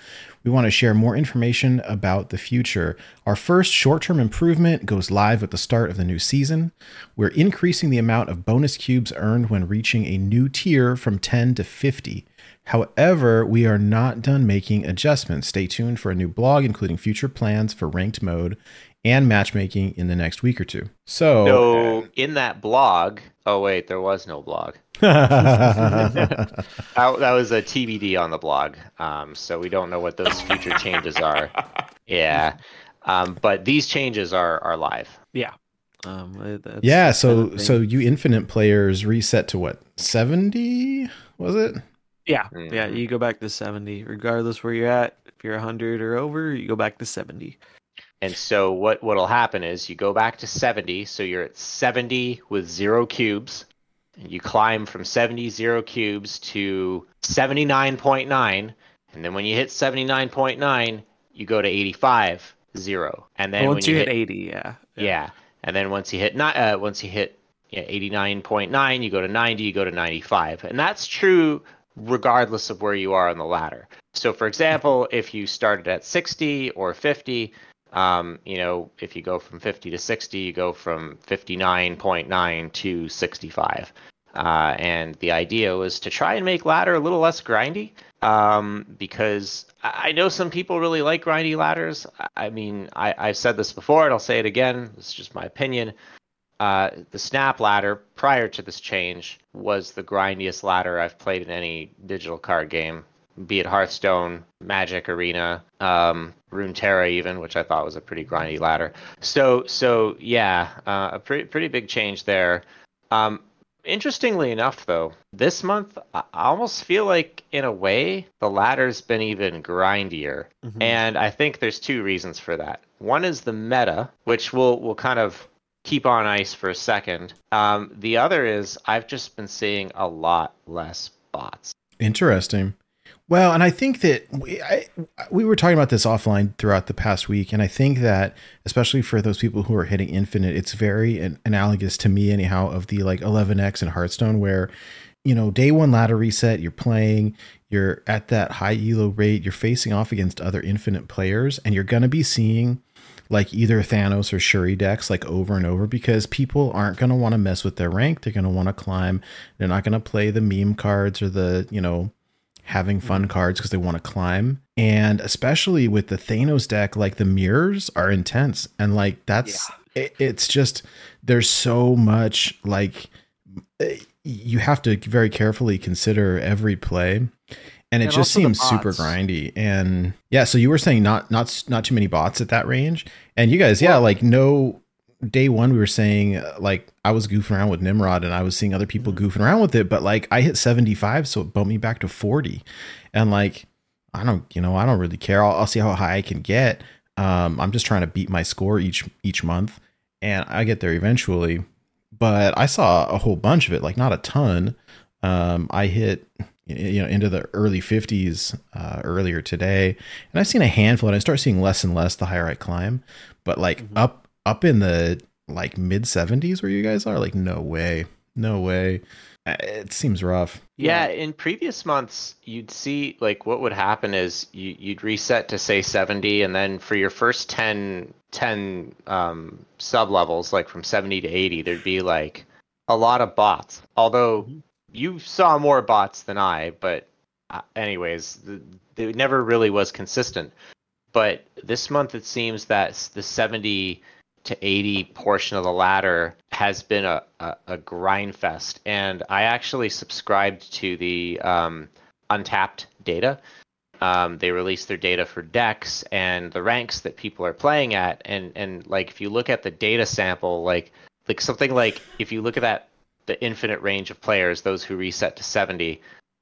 We want to share more information about the future. Our first short-term improvement goes live at the start of the new season. We're increasing the amount of bonus cubes earned when reaching a new tier from 10 to 50. However, we are not done making adjustments. Stay tuned for a new blog, including future plans for ranked mode and matchmaking in the next week or two. So, So in that blog, oh wait, there was no blog. [laughs] That, that was a TBD on the blog. Um, so we don't know what those future changes are. [laughs] Yeah. Um, but these changes are are live. Yeah. Um, that's- yeah, so kind of so you infinite players reset to what? 70 was it? Yeah, yeah, Mhm. you go back to 70 regardless where you're at. If you're 100 or over, you go back to 70. And so what what'll happen is you go back to 70, so you're at 70 with zero cubes, and you climb from 70 zero cubes to 79.9, and then when you hit 79.9, you go to 85 zero, and then Well, when once you hit 80, yeah. Yeah. And then once you hit ni- uh, once you hit yeah, 89.9, you go to 90, you go to 95. And that's true regardless of where you are on the ladder. So for example, if you started at 60 or 50, um, you know, if you go from 50 to 60, you go from 59.9 to 65. Uh, and the idea was to try and make ladder a little less grindy um, because I know some people really like grindy ladders. I- mean, I, I've said this before and I'll say it again. It's just my opinion. Uh, the snap ladder prior to this change was the grindiest ladder I've played in any digital card game be it Hearthstone, Magic Arena, um, Runeterra even, which I thought was a pretty grindy ladder. So so yeah, uh, a pretty pretty big change there. Um, interestingly enough, though, this month I almost feel like in a way the ladder's been even grindier, Mhm. and I think there's two reasons for that. One is the meta, which we'll we'll kind of keep on ice for a second. Um, the other is I've just been seeing a lot less bots. Interesting. Well, and I think that we, I, we were talking about this offline throughout the past week, and I think that especially for those people who are hitting infinite, it's very an- analogous to me, anyhow, of the like 11x and Hearthstone, where you know day one ladder reset, you're playing, you're at that high elo rate, you're facing off against other infinite players, and you're gonna be seeing like either Thanos or Shuri decks like over and over because people aren't going to want to mess with their rank. They're going to want to climb. They're not going to play the meme cards or the, you know, having fun cards because they want to climb. And especially with the Thanos deck, like the mirrors are intense. And like that's, it, it's just, there's so much like, eh, you have to very carefully consider every play and it And just seems super grindy. And yeah so you were saying not not not too many bots at that range. And you guys yeah like no day one we were saying uh, like i was goofing around with nimrod and i was seeing other people Mm-hmm. goofing around with it but like i hit 75 so it bumped me back to 40 and like i don't you know i don't really care. I'll, I'll see how high i can get. Um i'm just trying to beat my score each each month and i get there eventually. But i saw a whole bunch of it like not a ton. Um i hit you know into the early 50s uh, earlier today. And i've seen a handful and i start seeing less and less the higher i climb. But like up up in the like mid 70s where you guys are like no way no way. Uh, it seems rough. Yeah, in previous months, you'd see like what would happen is you, you'd reset to say 70, and then for your first 10, 10 um, sub levels, like from 70 to 80, there'd be like a lot of bots. Although you saw more bots than I, but uh, anyways, it never really was consistent. But this month, it seems that the 70 to 80 portion of the ladder has been a, a, a grind fest. And I actually subscribed to the um, Untapped data. Um, they released their data for decks and the ranks that people are playing at. And, and like, if you look at the data sample, like, like something like if you look at that, the infinite range of players, those who reset to 70,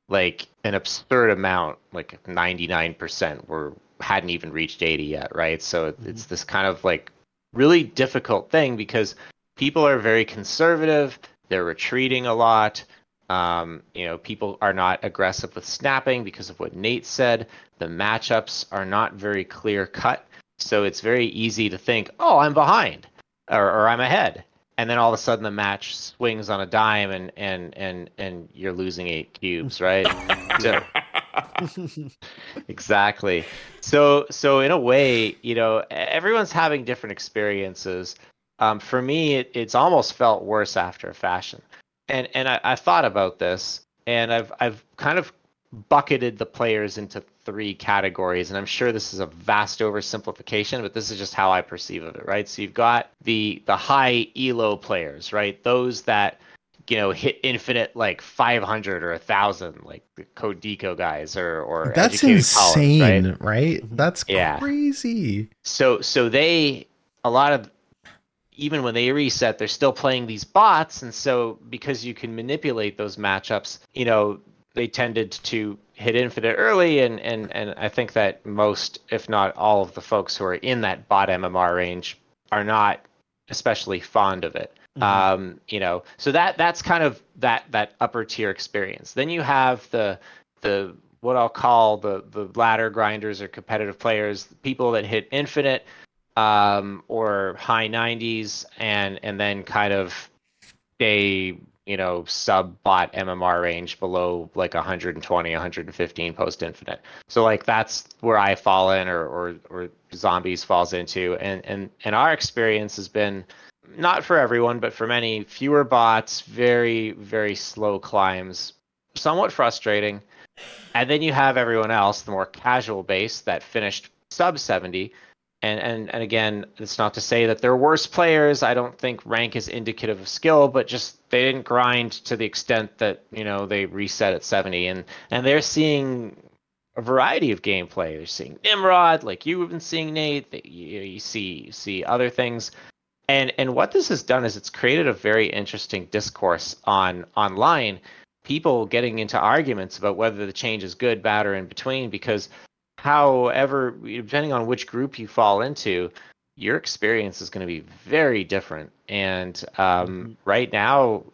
like an absurd amount, like 99% were hadn't even reached 80 yet, right? So it's this kind of like really difficult thing because people are very conservative. They're retreating a lot. Um, you know, people are not aggressive with snapping because of what Nate said. The matchups are not very clear cut. So it's very easy to think, oh, I'm behind or, or I'm ahead. And then all of a sudden the match swings on a dime and, and, and, and you're losing eight cubes, right? [laughs] so, exactly. So so in a way, you know, everyone's having different experiences. Um, for me, it, it's almost felt worse after a fashion, and and I, I thought about this, and I've I've kind of bucketed the players into three categories, and I'm sure this is a vast oversimplification, but this is just how I perceive of it, right? So you've got the the high elo players, right? Those that you know hit infinite like 500 or a 1000 like the code deco guys or or that's Educated Collins, right? insane right, mm-hmm. that's Yeah. crazy so so they a lot of even when they reset they're still playing these bots and so because you can manipulate those matchups you know they tended to hit infinite early and and and i think that most if not all of the folks who are in that bot mmr range are not especially fond of it. Um you know so that that's kind of that that upper tier experience. Then you have the the what i'll call the the ladder grinders or competitive players people that hit infinite um or high 90s and and then kind of stay you know sub bot mmr range below like 120 115 post infinite so like that's where i fall in or or, or zombies falls into and and and our experience has been not for everyone, but for many, fewer bots, very, very slow climbs, somewhat frustrating. And then you have everyone else, the more casual base that finished sub 70. And, and, and again, it's not to say that they're worse players. I don't think rank is indicative of skill, but just they didn't grind to the extent that, you know, they reset at 70. And, and they're seeing a variety of gameplay. They're seeing Nimrod, like you've been seeing Nate. You, you see you see other things, and and what this has done is it's created a very interesting discourse on online. People getting into arguments about whether the change is good, bad, or in between. Because, however, depending on which group you fall into, your experience is going to be very different. And um, mm-hmm. right now,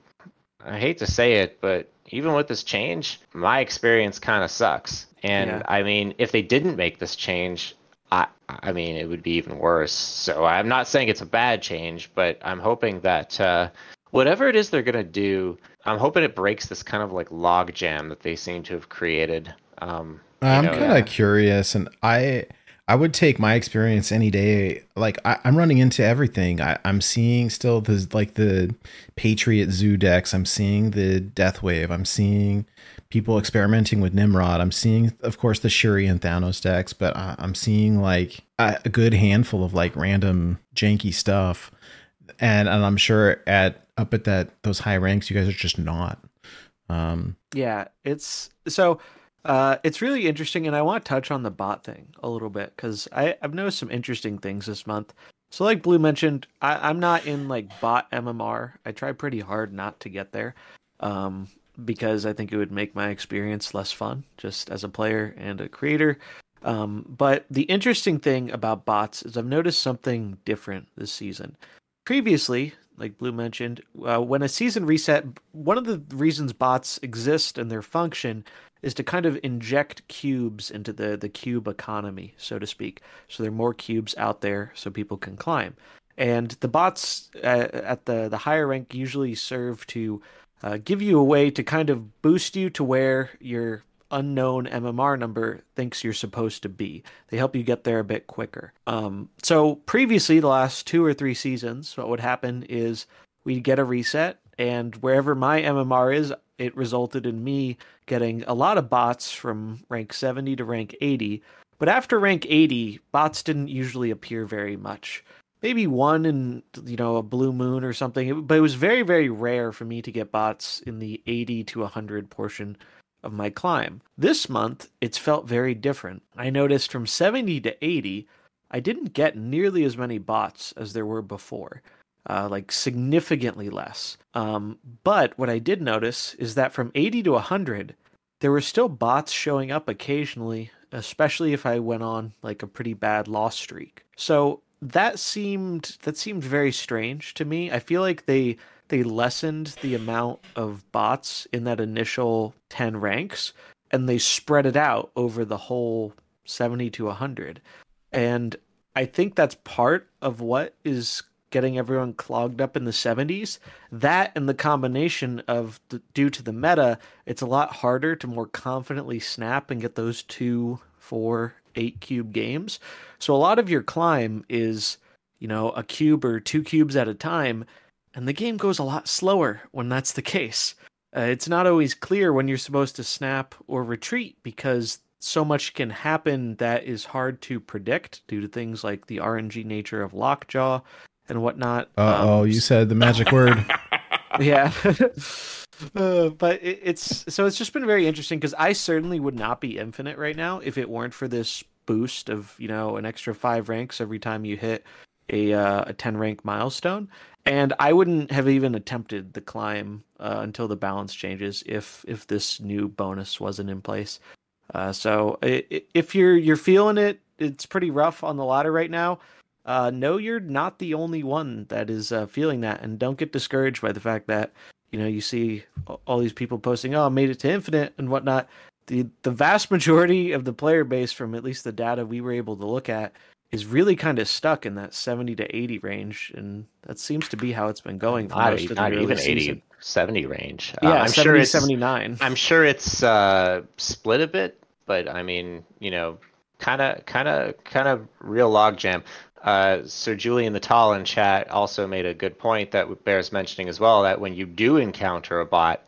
I hate to say it, but even with this change, my experience kind of sucks. And yeah. I mean, if they didn't make this change, I I mean, it would be even worse. So I'm not saying it's a bad change, but I'm hoping that uh, whatever it is they're gonna do, I'm hoping it breaks this kind of like log jam that they seem to have created. Um, I'm kind of yeah. curious, and I I would take my experience any day. Like I, am running into everything. I, I'm seeing still the like the Patriot Zoo decks. I'm seeing the Death Wave. I'm seeing people experimenting with Nimrod. I'm seeing, of course, the Shuri and Thanos decks, but I, am seeing like a, a, good handful of like random janky stuff. And and I'm sure at up at that those high ranks, you guys are just not. Um, yeah, it's so uh, it's really interesting, and I want to touch on the bot thing a little bit because I've noticed some interesting things this month. So, like Blue mentioned, I, am not in like bot MMR. I try pretty hard not to get there, um, because I think it would make my experience less fun, just as a player and a creator. Um, but the interesting thing about bots is I've noticed something different this season. Previously, like Blue mentioned, uh, when a season reset, one of the reasons bots exist and their function is to kind of inject cubes into the the cube economy, so to speak. So there are more cubes out there, so people can climb. And the bots uh, at the the higher rank usually serve to uh, give you a way to kind of boost you to where your unknown MMR number thinks you're supposed to be. They help you get there a bit quicker. Um, so previously, the last two or three seasons, what would happen is we'd get a reset, and wherever my MMR is, it resulted in me getting a lot of bots from rank 70 to rank 80. But after rank 80, bots didn't usually appear very much. Maybe one in you know a blue moon or something, but it was very very rare for me to get bots in the 80 to 100 portion of my climb. This month, it's felt very different. I noticed from 70 to 80, I didn't get nearly as many bots as there were before uh, like significantly less. Um, but what I did notice is that from 80 to 100, there were still bots showing up occasionally, especially if I went on like a pretty bad loss streak. So that seemed that seemed very strange to me. I feel like they they lessened the amount of bots in that initial 10 ranks and they spread it out over the whole 70 to 100. And I think that's part of what is getting everyone clogged up in the 70s. That and the combination of the, due to the meta, it's a lot harder to more confidently snap and get those two, four, eight cube games. So a lot of your climb is, you know, a cube or two cubes at a time, and the game goes a lot slower when that's the case. Uh, it's not always clear when you're supposed to snap or retreat because so much can happen that is hard to predict due to things like the RNG nature of Lockjaw and whatnot. Uh oh, um, you said the magic word. [laughs] yeah. [laughs] uh, but it, it's so it's just been very interesting because I certainly would not be infinite right now if it weren't for this boost of you know an extra five ranks every time you hit a uh, a ten rank milestone, and I wouldn't have even attempted the climb uh, until the balance changes if if this new bonus wasn't in place. Uh, so it, if you're you're feeling it, it's pretty rough on the ladder right now uh, no, you're not the only one that is uh, feeling that, and don't get discouraged by the fact that you know you see all these people posting, "Oh, I made it to infinite" and whatnot. The the vast [laughs] majority of the player base, from at least the data we were able to look at, is really kind of stuck in that 70 to 80 range, and that seems to be how it's been going for not, most of the not even season. 70 range. Uh, yeah, uh, I'm 70, sure it's 79. I'm sure it's uh, split a bit, but I mean, you know, kind of, kind of, kind of real logjam. Uh, Sir Julian the Tall in chat also made a good point that bears mentioning as well that when you do encounter a bot,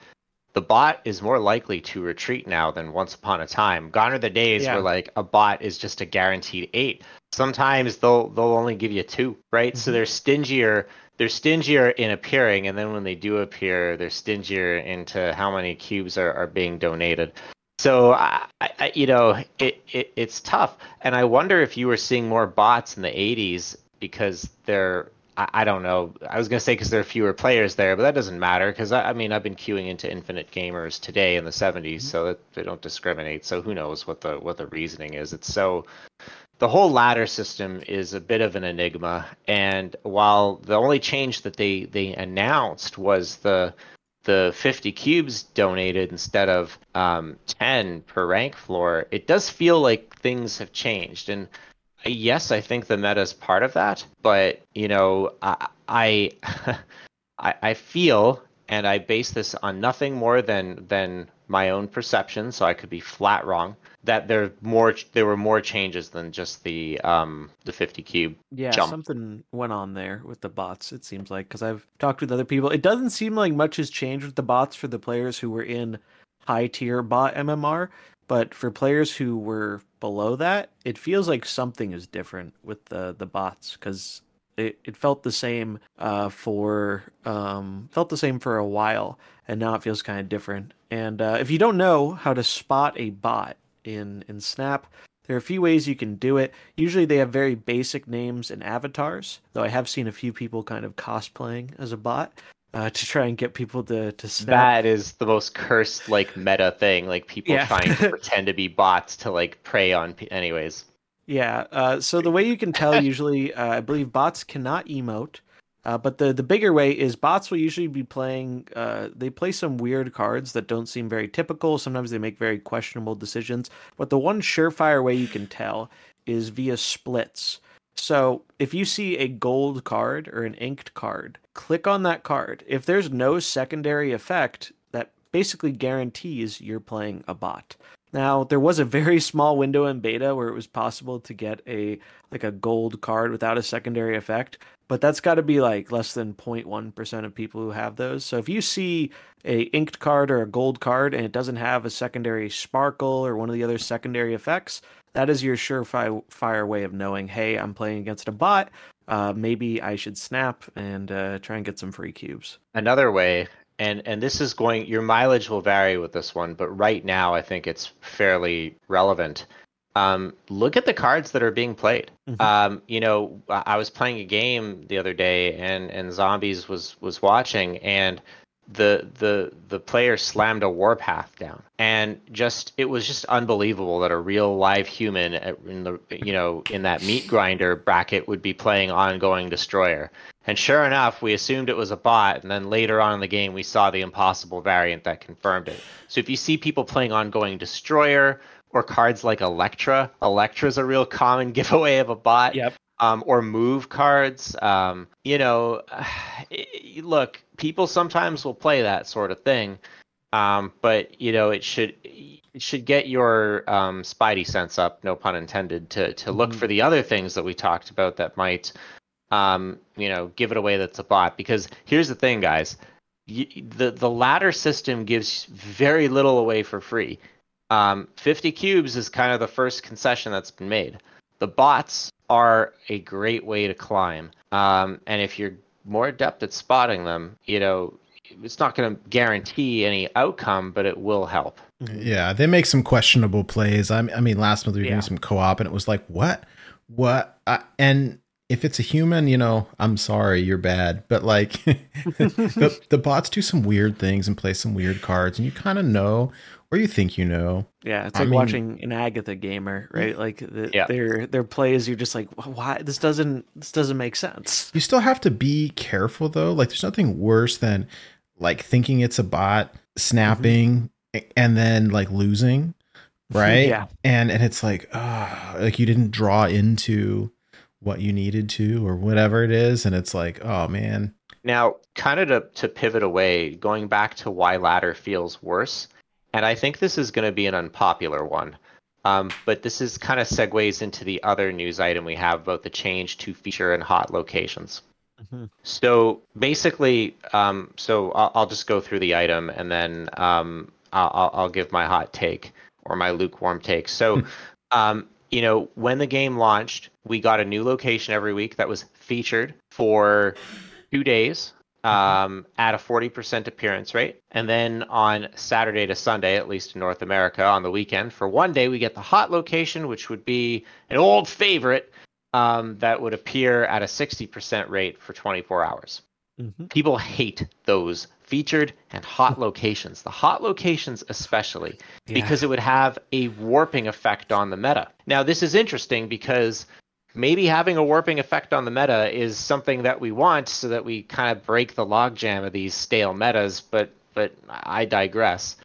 the bot is more likely to retreat now than once upon a time. Gone are the days yeah. where like a bot is just a guaranteed eight. Sometimes they'll they'll only give you two, right? Mm-hmm. So they're stingier. They're stingier in appearing, and then when they do appear, they're stingier into how many cubes are, are being donated. So I, I, you know, it, it it's tough, and I wonder if you were seeing more bots in the '80s because they're. I, I don't know. I was gonna say because there are fewer players there, but that doesn't matter because I, I mean I've been queuing into Infinite Gamers today in the '70s, mm-hmm. so that they don't discriminate. So who knows what the what the reasoning is? It's so the whole ladder system is a bit of an enigma and while the only change that they they announced was the the 50 cubes donated instead of um, 10 per rank floor it does feel like things have changed. And yes i think the meta is part of that but you know i, I, [laughs] I feel and i base this on nothing more than than my own perception so i could be flat wrong that there more there were more changes than just the um the 50 cube Yeah, jump. something went on there with the bots. It seems like because I've talked with other people, it doesn't seem like much has changed with the bots for the players who were in high tier bot MMR. But for players who were below that, it feels like something is different with the the bots because it, it felt the same uh, for um, felt the same for a while, and now it feels kind of different. And uh, if you don't know how to spot a bot in in Snap, there are a few ways you can do it. Usually they have very basic names and avatars, though I have seen a few people kind of cosplaying as a bot uh, to try and get people to to snap. That is the most cursed like meta thing. Like people Yeah. trying to [laughs] pretend to be bots to like prey on. Pe- Anyways, Yeah. Uh, so the way you can tell usually, uh, I believe bots cannot emote. Uh, but the, the bigger way is bots will usually be playing. Uh, they play some weird cards that don't seem very typical. Sometimes they make very questionable decisions. But the one surefire way you can tell is via splits. So if you see a gold card or an inked card, click on that card. If there's no secondary effect, that basically guarantees you're playing a bot. Now, there was a very [laughs] small window in beta where it was possible to get a like a gold card without a secondary effect, but that's got to be like less than 0.1% of people who have those. So if you see a inked card or a gold card and it doesn't have a secondary sparkle or one of the other secondary effects, that is your surefire fire way of knowing, hey, I'm playing against a bot. Uh, maybe I should snap and uh, try and get some free cubes. another way, and and this is going. Your mileage will vary with this one, but right now I think it's fairly relevant. Um, look at the cards that are being played. Mhm. Um, you know, I I was playing a game the other day, and and zombies was was watching, and the the the player slammed a warpath down and just it was just unbelievable that a real live human in the you know in that meat grinder bracket would be playing ongoing destroyer and sure enough we assumed it was a bot and then later on in the game we saw the impossible variant that confirmed it so if you see people playing ongoing destroyer or cards like Elektra Elektra's a real common [laughs] giveaway of a bot Yep. um, or move cards. Um, you know, [sighs] look, people sometimes will play that sort of thing, um, but you know, it should it should get your um, spidey sense up, no pun intended, to to look Mhm. for the other things that we talked about that might, um, you know, give it away that's a bot. Because here's the thing, guys. You, the the ladder system gives very little away for free. Um, 50 cubes is kind of the first concession that's been made. The bots are a great way to climb. Um, and if you're more adept at spotting them, you know, it's not going to guarantee any outcome, but it will help. Yeah, they make some questionable plays. I, I mean, last month we were Yeah. doing some co-op, and it was like, what, what? And if it's a human, you know, I'm sorry, you're bad. But like, [laughs] the, the bots do some weird things and play some weird cards, and you kind of know, or you think you know. Yeah, it's I like mean- watching an Agatha gamer, right? Like the, Yeah. their their plays, you're just like, why? This doesn't this doesn't make sense. You still have to be careful though. Like, there's nothing worse than like thinking it's a bot snapping a- and then like losing, [laughs] right? Yeah. and and it's like, ah, like you didn't draw into what you needed to or whatever it is, and it's like, oh man, Now, kind of to, to pivot away, going back to why ladder feels worse, and I think this is going to be an unpopular one, um, but this is kind of segues into the other news item we have about the change to feature and hot locations. Mhm. So basically, um, so I'll, I'll just go through the item and then um, I'll, I'll- I'll give my hot take or my lukewarm take. So, [laughs] um, you know, when the game launched, we got a new location every week that was featured for two days. um, at a 40% appearance rate. And then on Saturday to Sunday, at least in North America, on the weekend, for one day, we get the hot location, which would be an old favorite um, that would appear at a 60% rate for 24 hours. Mm-hmm. People hate those featured and hot locations, the hot locations especially, because it would have a warping effect on the meta. Now, this is interesting because maybe having a warping effect on the meta is something that we want so that we kind of break the logjam of these stale metas, but but I digress.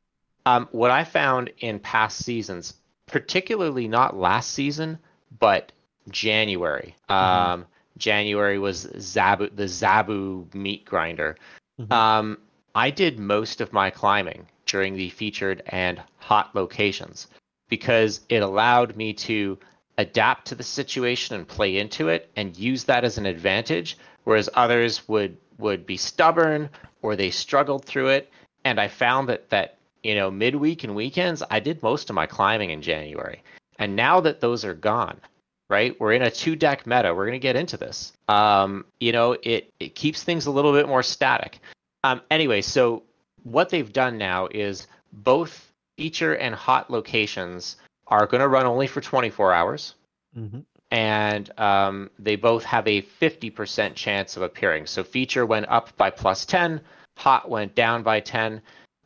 Um, what I found in past seasons, particularly not last season, but January. Um, January was Zabu, the Zabu meat grinder. Mhm. Um, I did most of my climbing during the featured and hot locations because it allowed me to adapt to the situation and play into it and use that as an advantage whereas others would would be stubborn or they struggled through it. And i found that that you know midweek and weekends i did most of my climbing in january. And now that those are gone right we're in a two deck meta. We're going to get into this. Um, you know it it keeps things a little bit more static um, anyway so what they've done now is both feature and hot locations are going to run only for 24 hours Mm-hmm. and um, they both have a 50% chance of appearing. So feature went up by plus 10, hot went down by 10,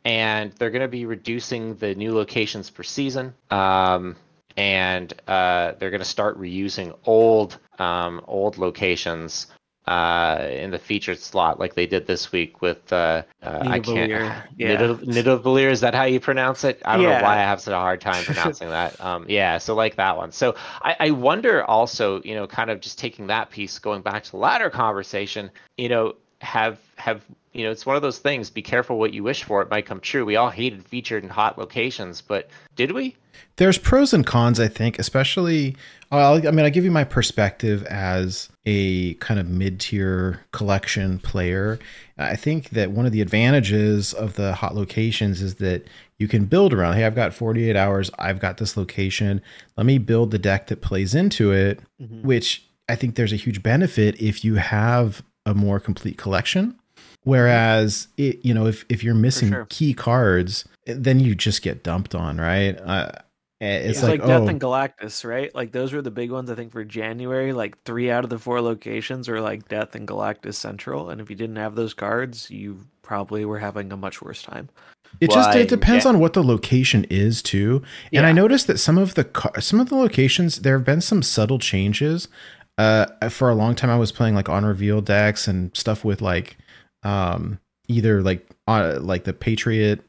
and they're going to be reducing the new locations per season. Um, and uh, they're going to start reusing old um, old locations uh, in the featured slot, like they did this week with uh, uh, I can't. [laughs] Yeah. Nidavellir, is that how you pronounce it? I don't Yeah. know why I have such a hard time [laughs] pronouncing that. Um, yeah, so like that one. So I, I wonder also, you know, kind of just taking that piece, going back to the ladder conversation, you know, have have you know, it's one of those things. Be careful what you wish for; it might come true. We all hated featured and hot locations, but did we? There's pros and cons, I think, especially. I'll, I mean, I'll give you my perspective as a kind of mid tier collection player. I think that one of the advantages of the hot locations is that you can build around. Hey, I've got 48 hours. I've got this location. Let me build the deck that plays into it, Mhm. which I think there's a huge benefit if you have a more complete collection. Whereas, it, you know, if, if you're missing sure. key cards, then you just get dumped on, right? Uh, it's It's like, like, Death oh, and Galactus, right? Like those were the big ones I think for January. Like three out of the four locations were like Death and Galactus Central, and if you didn't have those cards, you probably were having a much worse time. it just it depends yeah. on what the location is too. And I noticed that some of the some of the locations there have been some subtle changes. Uh, for a long time, I was playing like on reveal decks and stuff with like, um, either like uh, like the Patriot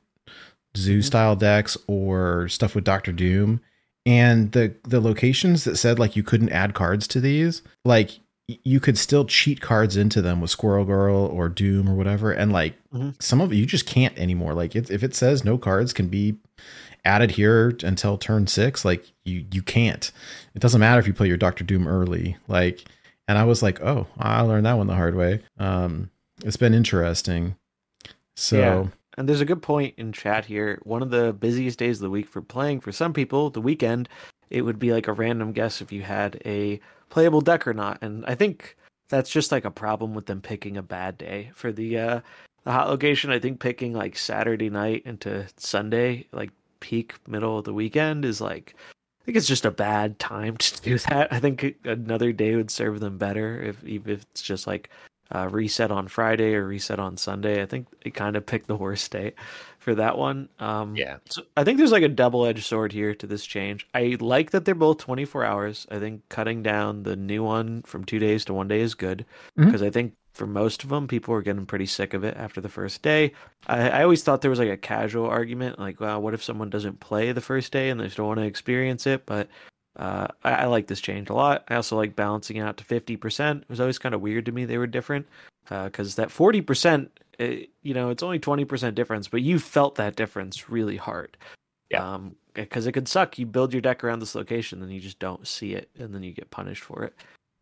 Zoo style decks or stuff with Doctor Doom. And the the locations that said like you couldn't add cards to these, like you could still cheat cards into them with Squirrel Girl or Doom or whatever. And like Mhm. some of it you just can't anymore. Like it, if it says no cards can be added here until turn six, like you you can't. It doesn't matter if you play your Doctor Doom early. Like, and I was like, oh, I learned that one the hard way. Um, it's been interesting. So Yeah. And there's a good point in chat here. One of the busiest days of the week for playing for some people, the weekend, it would be like a random guess if you had a playable deck or not. And I think that's just like a problem with them picking a bad day for the uh the hot location. I think picking like Saturday night into Sunday, like peak middle of the weekend is like I think it's just a bad time to do that. I think another day would serve them better if even if it's just like uh, reset on Friday or reset on Sunday. I think they kind of picked the worst day for that one. Um, Yeah. So I think there's like a double edged sword here to this change. I like that they're both 24 hours. I think cutting down the new one from two days to one day is good Mhm. because I think for most of them, people were getting pretty sick of it after the first day. I, I always thought there was like a casual argument, like, well, what if someone doesn't play the first day and they still want to experience it? But uh, I, I like this change a lot. I also like balancing out to 50%. It was always kind of weird to me they were different because that 40%, eh, you know, it's only 20% difference, but you felt that difference really hard. Yeah. Um, because it could suck. You build your deck around this location, then you just don't see it, and then you get punished for it.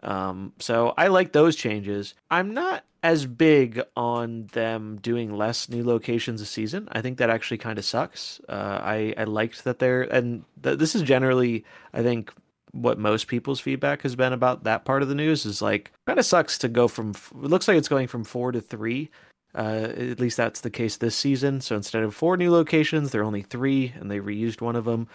Um, so I like those changes. I'm not as big on them doing less new locations a season. I think that actually kind of sucks. Uh, I I liked that they're and th- this is generally I think what most people's feedback has been about that part of the news is like kind of sucks to go from it looks like it's going from four to three Uh, at least that's the case this season. So instead of four new locations, there are only three, and they reused one of them.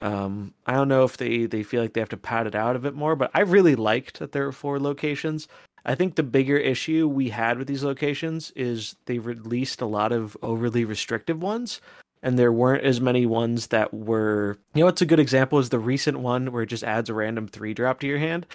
Um, I don't know if they they feel like they have to pad it out a bit more, but I really liked that there are four locations. I think the bigger issue we had with these locations is they released a lot of overly restrictive ones, and there weren't as many ones that were. You know, what's a good example is the recent one where it just adds a random three drop to your hand.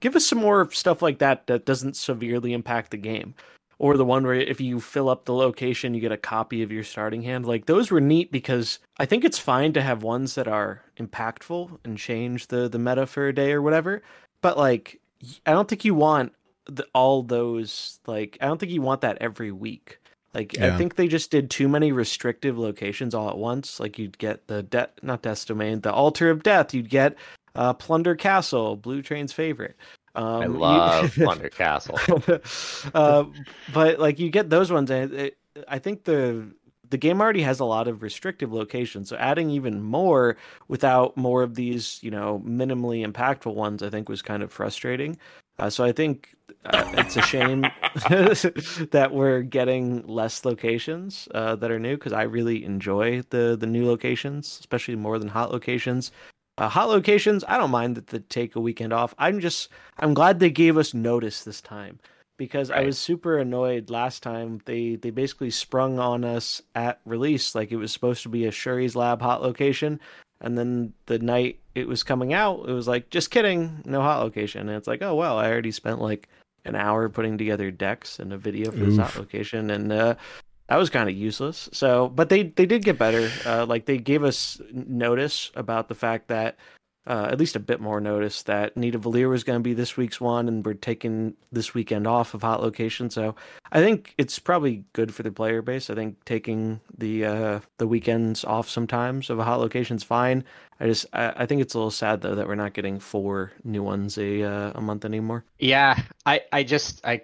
Give us some more stuff like that that doesn't severely impact the game or the one where if you fill up the location you get a copy of your starting hand. Like those were neat because i think it's fine to have ones that are impactful and change the the meta for a day or whatever but like i don't think you want the, all those like i don't think you want that every week. Like Yeah. i think they just did too many restrictive locations all at once. Like you'd get the de- not death's domain the altar of death. You'd get uh, plunder castle Blutrane's favorite um, I you- [laughs] love Plunder Castle. [laughs] uh, but like you get those ones, and it, I think the the game already has a lot of restrictive locations. So adding even more without more of these, you know, minimally impactful ones, I think was kind of frustrating. Uh, so I think uh, it's a shame [laughs] that we're getting less locations uh, that are new because I really enjoy the the new locations, especially more than hot locations. Uh, hot locations, I don't mind that they take a weekend off. I'm just I'm glad they gave us notice this time because I was super annoyed last time. They they basically sprung on us at release like it was supposed to be a Shuri's Lab hot location, and then the night it was coming out, it was like just kidding, no hot location. And it's like, oh well, I already spent like an hour putting together decks and a video for this hot location, and uh, that was kind of useless. So, but they they did get better. Uh, like they gave us notice about the fact that uh, at least a bit more notice that Nidavellir was going to be this week's one, and we're taking this weekend off of hot location. So I think it's probably good for the player base. I think taking the uh, the weekends off sometimes of a hot location is fine. I just I, I think it's a little sad though that we're not getting four new ones a uh, a month anymore. Yeah, I, I just I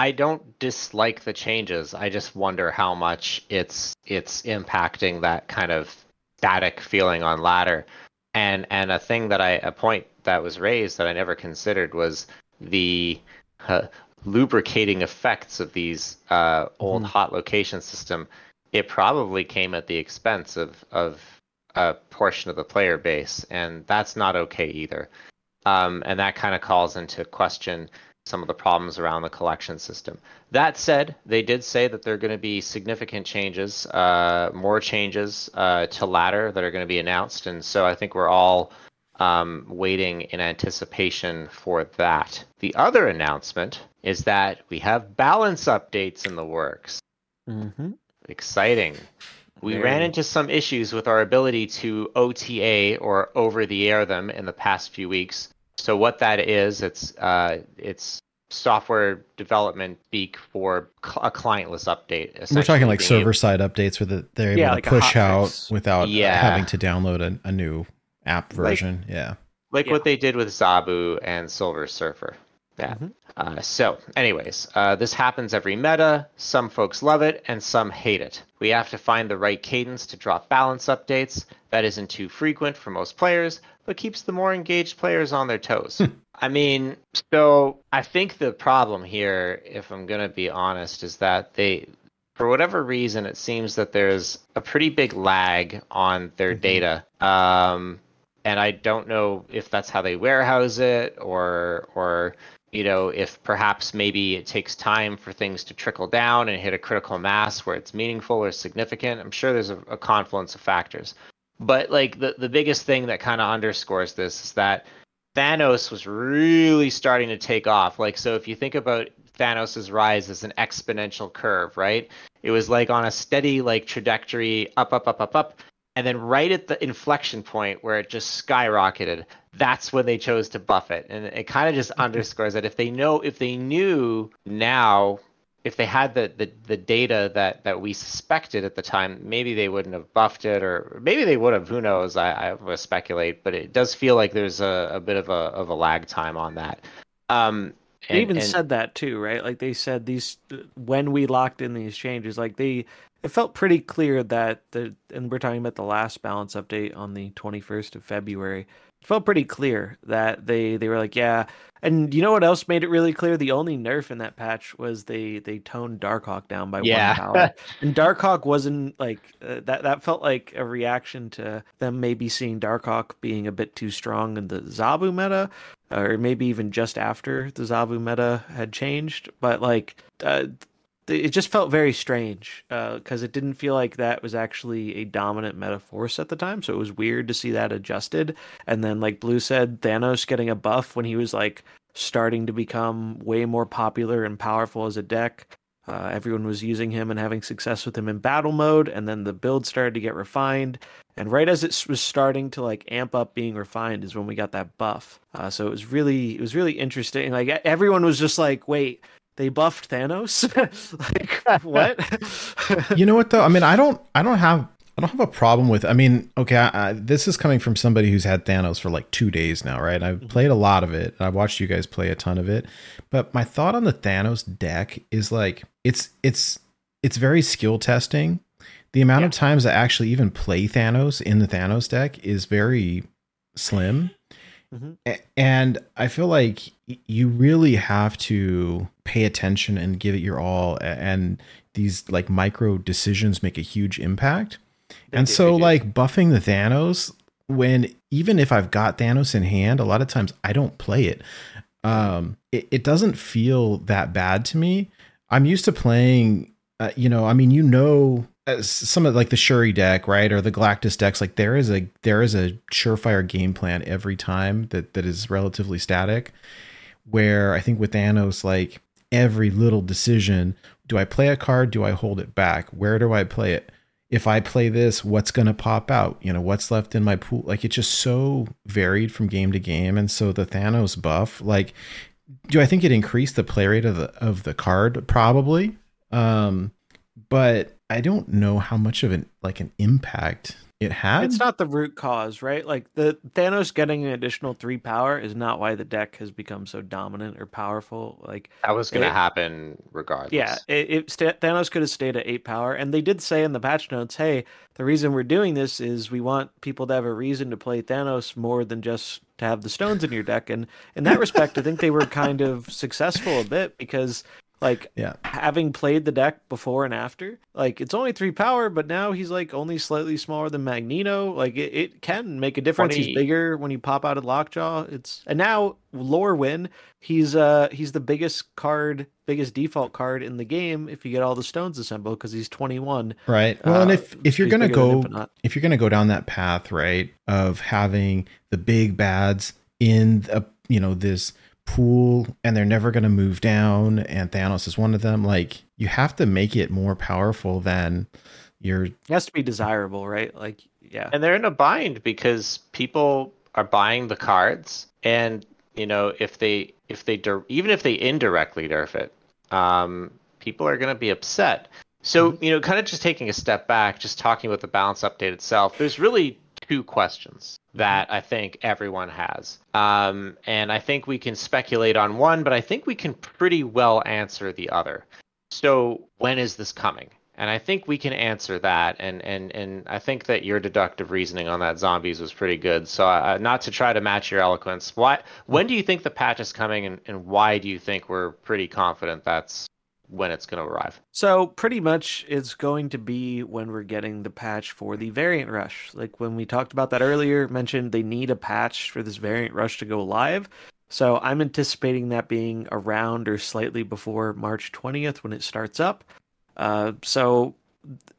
I don't dislike the changes. I just wonder how much it's it's impacting that kind of static feeling on ladder. And and a thing that I a point that was raised that I never considered was the uh, lubricating effects of these uh, old Mhm. hot location system. It probably came at the expense of of a portion of the player base, and that's not okay either. Um, and that kind of calls into question some of the problems around the collection system. That said, they did say that there are going to be significant changes, uh, more changes uh, to ladder that are going to be announced, and so I think we're all um, waiting in anticipation for that. The other announcement is that we have balance updates in the works. Mm-hmm. Exciting. We Very. ran into some issues with our ability to OTA or over the air them in the past few weeks. So what that is, it's uh, it's software development speak for cl- a clientless update. We're talking like server side updates where the, they're able Yeah, to like push out fix. without Yeah. having to download a, a new app version. yeah. like Yeah. what they did with Zabu and Silver Surfer. Yeah. Mhm. Uh, so, anyways, uh, this happens every meta. Some folks love it and some hate it. We have to find the right cadence to drop balance updates that isn't too frequent for most players, but keeps the more engaged players on their toes. I mean, so I think the problem here, if I'm going to be honest, is that they, for whatever reason, it seems that there's a pretty big lag on their Mhm. data. Um, and I don't know if that's how they warehouse it or or you know if perhaps maybe it takes time for things to trickle down and hit a critical mass where it's meaningful or significant. I'm sure there's a, a confluence of factors. But like the the biggest thing that kind of underscores this is that Thanos was really starting to take off. Like so if you think about Thanos's rise as an exponential curve, right? It was like on a steady like trajectory up up up up up and then right at the inflection point where it just skyrocketed that's when they chose to buff it and it kind of just underscores that if they know if they knew now if they had the, the, the data that, that we suspected at the time maybe they wouldn't have buffed it or maybe they would have who knows i, I would speculate but it does feel like there's a, a bit of a, of a lag time on that um, They even and- said that too, right? Like they said these when we locked in these changes, like they it felt pretty clear that the and we're talking about the last balance update on the 21st of February. Felt pretty clear that they they were like, yeah. And you know what else made it really clear? The only nerf in that patch was they they toned Darkhawk down by Yeah. one power. [laughs] and Darkhawk wasn't like uh, that. That felt like a reaction to them maybe seeing Darkhawk being a bit too strong in the Zabu meta, or maybe even just after the Zabu meta had changed. But like, uh, it just felt very strange because it didn't feel like that was actually a dominant meta force at the time. So it was weird to see that adjusted. And then, like Blue said, Thanos getting a buff when he was like starting to become way more popular and powerful as a deck. Uh, everyone was using him and having success with him in battle mode, and then the build started to get refined. And right as it was starting to like amp up being refined is when we got that buff. Uh, so it was really it was really interesting. Like everyone was just like, "Wait, they buffed Thanos? [laughs] like [laughs] what?" you know what though? I mean, I don't, I don't have, I don't have a problem with. I mean, okay, I, I, this is coming from somebody who's had Thanos for like two days now, right? I've mm-hmm. played a lot of it. I've watched you guys play a ton of it, but my thought on the Thanos deck is like, it's, it's, it's very skill testing. The amount of times I actually even play Thanos in the Thanos deck is very slim. Mhm. And I feel like you really have to pay attention and give it your all. And these like micro decisions make a huge impact. and do, so, like buffing the Thanos, when even if I've got Thanos in hand, a lot of times I don't play it. Um, it, it doesn't feel that bad to me. I'm used to playing, uh, you know, I mean, you know, some of like the Shuri deck, right, or the Galactus decks. Like there is a there is a surefire game plan every time that that is relatively static. Where I think with Thanos, like every little decision, do I play a card? Do I hold it back? Where do I play it? If I play this, what's going to pop out? You know, what's left in my pool? Like it's just so varied from game to game. And so the Thanos buff, like, do I think it increased the play rate of the of the card? Probably. Um, but I don't know how much of an like an impact it had. it's not the root cause, right? Like the Thanos getting an additional three power is not why the deck has become so dominant or powerful. Like That was going to happen regardless. Yeah, it, it sta Thanos could have stayed at eight power, and they did say in the patch notes, "Hey, the reason we're doing this is we want people to have a reason to play Thanos more than just to have the stones in your deck." And in that respect, I think they were kind of successful a bit because, like, Yeah. having played the deck before and after, like, it's only three power, but now he's like only slightly smaller than Magneto. Like, it, it can make a difference. 20 He's bigger when you pop out of Lockjaw. It's and now lore win. He's uh he's the biggest card, biggest default card in the game if you get all the stones assembled because he's 21. Right. Well, and Uh, if if you're gonna go if you're gonna go down that path, right, of having the big bads in a you know this pool and they're never gonna move down, and Thanos is one of them. Like you have to make it more powerful than your It has to be desirable, right? Like, yeah. and they're in a bind because people are buying the cards and you know if they if they dir- even if they indirectly nerf it um people are going to be upset so you know kind of just taking a step back just talking about the balance update itself there's really two questions that i think everyone has um and i think we can speculate on one but i think we can pretty well answer the other so when is this coming? And I think we can answer that, and and and I think that your deductive reasoning on that zombies was pretty good. So uh, not to try to match your eloquence, why? When do you think the patch is coming, and, and why do you think we're pretty confident that's when it's going to arrive? So pretty much it's going to be when we're getting the patch for the variant rush. Like when we talked about that earlier, mentioned they need a patch for this variant rush to go live. So I'm anticipating that being around or slightly before March 20th when it starts up. Uh, so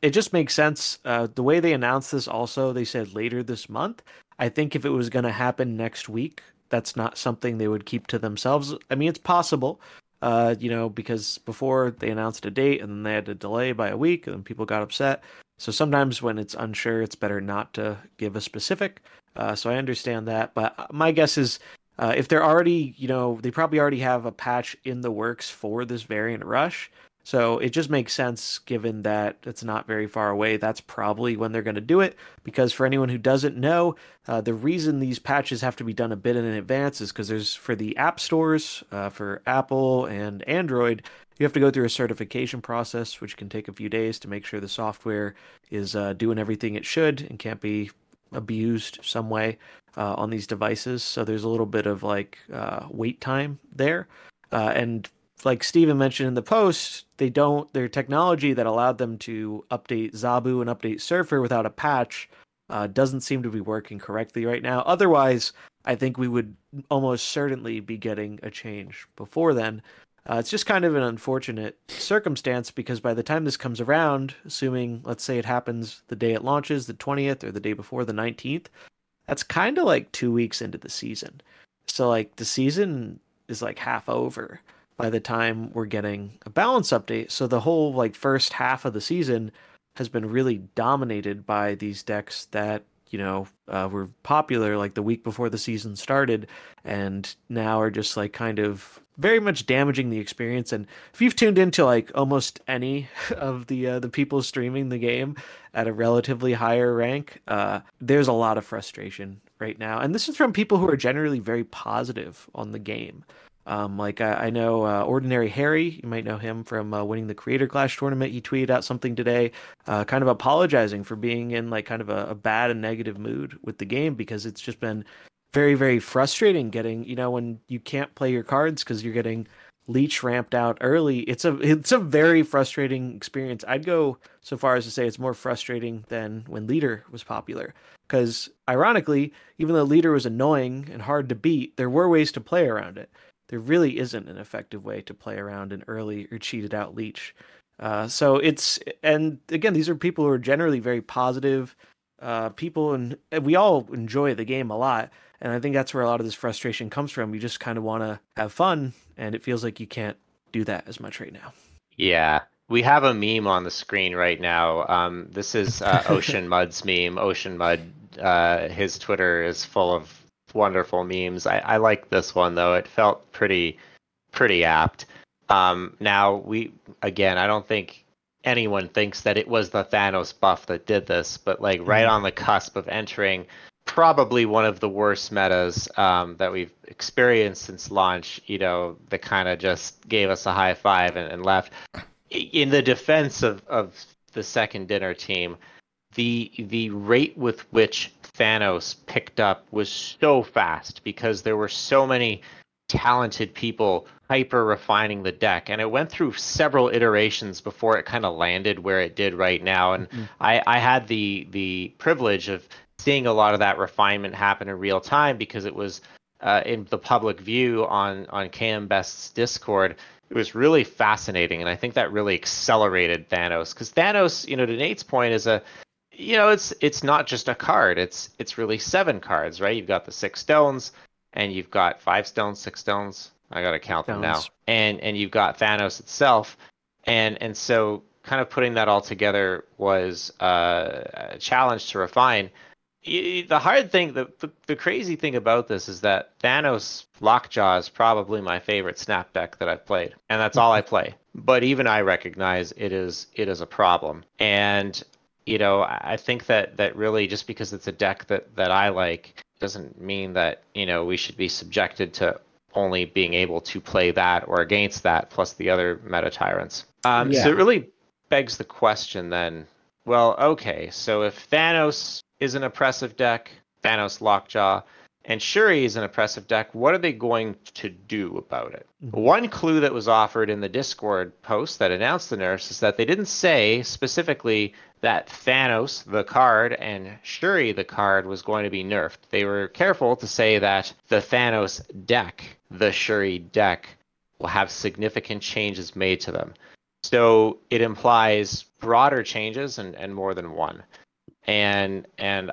it just makes sense. Uh, the way they announced this, also they said later this month. I think if it was going to happen next week, that's not something they would keep to themselves. I mean, it's possible, uh, you know, because before they announced a date and then they had to delay by a week, and then people got upset. So sometimes when it's unsure, it's better not to give a specific. Uh, so I understand that, but my guess is uh, if they're already, you know, they probably already have a patch in the works for this variant rush. So it just makes sense given that it's not very far away. That's probably when they're going to do it. Because for anyone who doesn't know, uh, the reason these patches have to be done a bit in advance is because there's for the app stores uh, for Apple and Android, you have to go through a certification process, which can take a few days to make sure the software is uh, doing everything it should and can't be abused some way uh, on these devices. So there's a little bit of like uh, wait time there. Uh, and like Steven mentioned in the post, they don't, their technology that allowed them to update Zabu and update Surfer without a patch uh, doesn't seem to be working correctly right now. Otherwise, I think we would almost certainly be getting a change before then. Uh, it's just kind of an unfortunate circumstance because by the time this comes around, assuming, let's say it happens the day it launches, the 20th, or the day before, the 19th, that's kind of like two weeks into the season. So, like, the season is like half over by the time we're getting a balance update. So, the whole like first half of the season has been really dominated by these decks that you know uh, were popular like the week before the season started and now are just like kind of very much damaging the experience. And if you've tuned into like almost any [laughs] of the uh, the people streaming the game at a relatively higher rank uh, there's a lot of frustration right now. And this is from people who are generally very positive on the game um, like I, I know uh, Ordinary Harry, you might know him from uh, winning the Creator Clash tournament. He tweeted out something today, uh, kind of apologizing for being in like kind of a, a, bad and negative mood with the game because it's just been very very frustrating getting you know when you can't play your cards because you're getting leech ramped out early. It's a it's a very frustrating experience. I'd go so far as to say it's more frustrating than when leader was popular because ironically, even though leader was annoying and hard to beat, there were ways to play around it there really isn't an effective way to play around an early or cheated out leech. Uh, so it's and again, these are people who are generally very positive uh, people, and, we all enjoy the game a lot. And I think that's where a lot of this frustration comes from. You just kind of want to have fun, and it feels like you can't do that as much right now. Yeah, we have a meme on the screen right now. Um, this is uh, [laughs] Ocean Mud's meme. Ocean Mud, uh, his Twitter is full of wonderful memes. I, I like this one though. It felt pretty pretty apt. Um, now we again, I don't think anyone thinks that it was the Thanos buff that did this, but like right mm-hmm. on the cusp of entering probably one of the worst metas um, that we've experienced since launch. You know, that kind of just gave us a high five and, and left. In the defense of, of the second dinner team, the the rate with which Thanos picked up was so fast because there were so many talented people hyper refining the deck and it went through several iterations before it kind of landed where it did right now and mm-hmm. I, I had the the privilege of seeing a lot of that refinement happen in real time because it was uh, in the public view on on KM Best's Discord. It was really fascinating, and I think that really accelerated Thanos because Thanos, you know, to Nate's point, is a you know, it's it's not just a card. It's it's really seven cards, right? You've got the six stones, and you've got five stones, six stones. I gotta count stones. them now. And and you've got Thanos itself, and and so kind of putting that all together was uh, a challenge to refine. The hard thing, the, the, the crazy thing about this is that Thanos Lockjaw is probably my favorite snap deck that I've played, and that's all I [laughs] play. But even I recognize it is it is a problem, and you know, I think that that really just because it's a deck that that I like doesn't mean that you know we should be subjected to only being able to play that or against that plus the other meta tyrants. Um, yeah. So it really begs the question then. Well, okay, so if Thanos is an oppressive deck, Thanos Lockjaw, and Shuri is an oppressive deck, what are they going to do about it? Mm-hmm. One clue that was offered in the Discord post that announced the nerfs is that they didn't say specifically that Thanos, the card, and Shuri, the card, was going to be nerfed. They were careful to say that the Thanos deck, the Shuri deck, will have significant changes made to them. So it implies broader changes and, and more than one. And and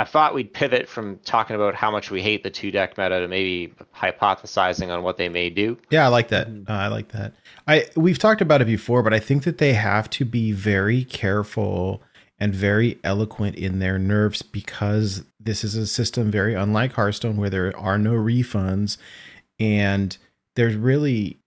I thought we'd pivot from talking about how much we hate the two deck meta to maybe hypothesizing on what they may do. Yeah, I like that. Uh, I like that. I we've talked about it before, but I think that they have to be very careful and very eloquent in their nerfs because this is a system very unlike Hearthstone where there are no refunds and there's really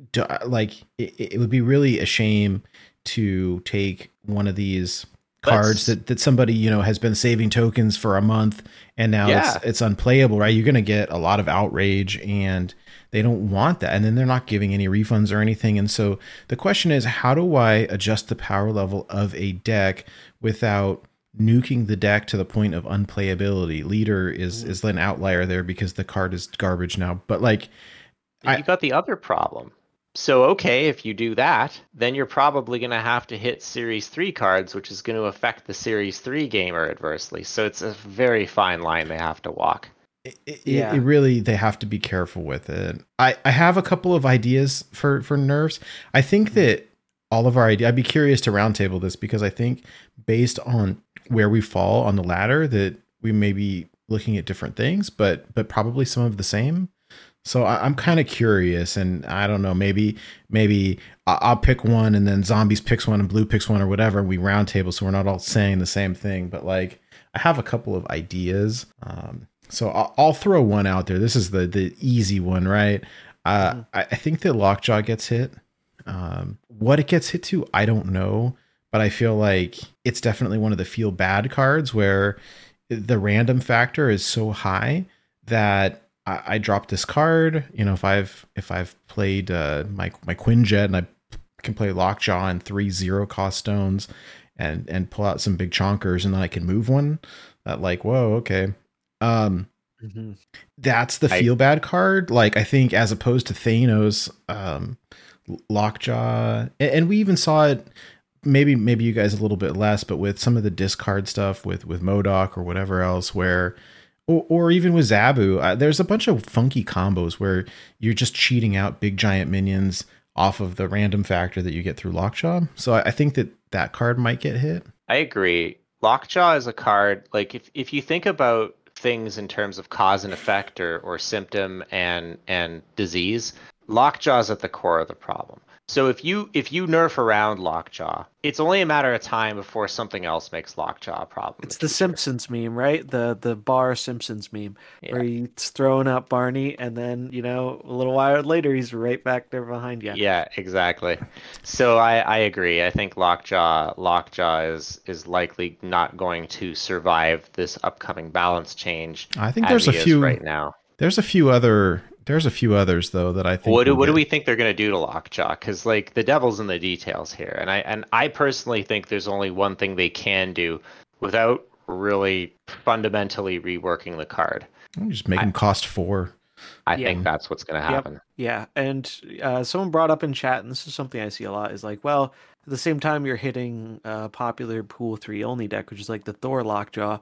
like it, it would be really a shame to take one of these cards that, that somebody you know has been saving tokens for a month and now Yeah. it's it's unplayable right? You're going to get a lot of outrage and they don't want that. And then they're not giving any refunds or anything. And so the question is how do i adjust the power level of a deck without nuking the deck to the point of unplayability? Leader is is an outlier there because the card is garbage now. But like I- you got the other problem. So okay, if you do that, then you're probably going to have to hit Series 3 cards, which is going to affect the Series 3 gamer adversely. So it's a very fine line they have to walk. it, it, Yeah. it really they have to be careful with it. I I have a couple of ideas for for nerfs. I think mm-hmm. that all of our ideas. I'd be curious to roundtable this because I think based on where we fall on the ladder, that we may be looking at different things, but but probably some of the same. So I, I'm kind of curious, and I don't know. Maybe maybe I'll pick one, and then zombies picks one, and blue picks one, or whatever. And we roundtable, so we're not all saying the same thing. But like, I have a couple of ideas. Um, so I'll, I'll throw one out there. This is the the easy one, right? Uh, I, I think that Lockjaw gets hit. Um, what it gets hit to, I don't know, but I feel like it's definitely one of the feel bad cards where the random factor is so high that I, I drop this card. You know, if I've if I've played uh, my my Quinjet and I can play Lockjaw and three zero cost stones and and pull out some big chonkers and then I can move one. That like whoa okay. Um, Mhm. that's the I- feel bad card. Like I think as opposed to Thanos, um, Lockjaw, and, and we even saw it. Maybe maybe you guys a little bit less, but with some of the discard stuff with with MODOK or whatever else, where or, or even with Zabu, uh, there's a bunch of funky combos where you're just cheating out big giant minions off of the random factor that you get through Lockjaw. So I, I think that that card might get hit. I agree. Lockjaw is a card like if if you think about things in terms of cause and effect or, or symptom and and disease, Lockjaw is at the core of the problem. So if you if you nerf around Lockjaw, it's only a matter of time before something else makes Lockjaw a problem. It's the future. Simpsons meme, right? The the bar Simpsons meme, Yeah. where he's throwing out Barney, and then you know a little while later he's right back there behind you. Yeah, exactly. So I, I agree. I think Lockjaw Lockjaw is is likely not going to survive this upcoming balance change. I think there's a few right now. There's a few other there's a few others though that I think. What do, what do we think they're going to do to Lockjaw? Because like the devil's in the details here, and I and I personally think there's only one thing they can do without really fundamentally reworking the card. Just make them cost four. I Yeah. think that's what's going to Yep. happen. Yeah, and uh, someone brought up in chat, and this is something I see a lot, is like, well, at the same time you're hitting a popular pool three only deck, which is like the Thor Lockjaw,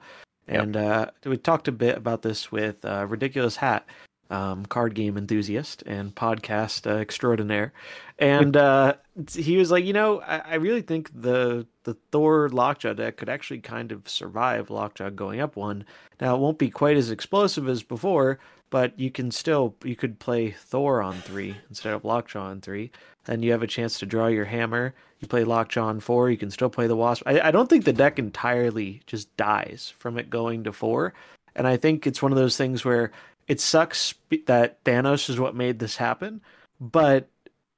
Yep. and uh, we talked a bit about this with uh, Ridiculous Hat, um, card game enthusiast and podcast uh, extraordinaire, and uh, he was like, you know, I, I really think the the Thor Lockjaw deck could actually kind of survive Lockjaw going up one. Now it won't be quite as explosive as before, but you can still you could play Thor on three instead of Lockjaw on three, and you have a chance to draw your hammer. You play Lockjaw on four, you can still play the Wasp. I, I don't think the deck entirely just dies from it going to four, and I think it's one of those things where it sucks that Thanos is what made this happen, but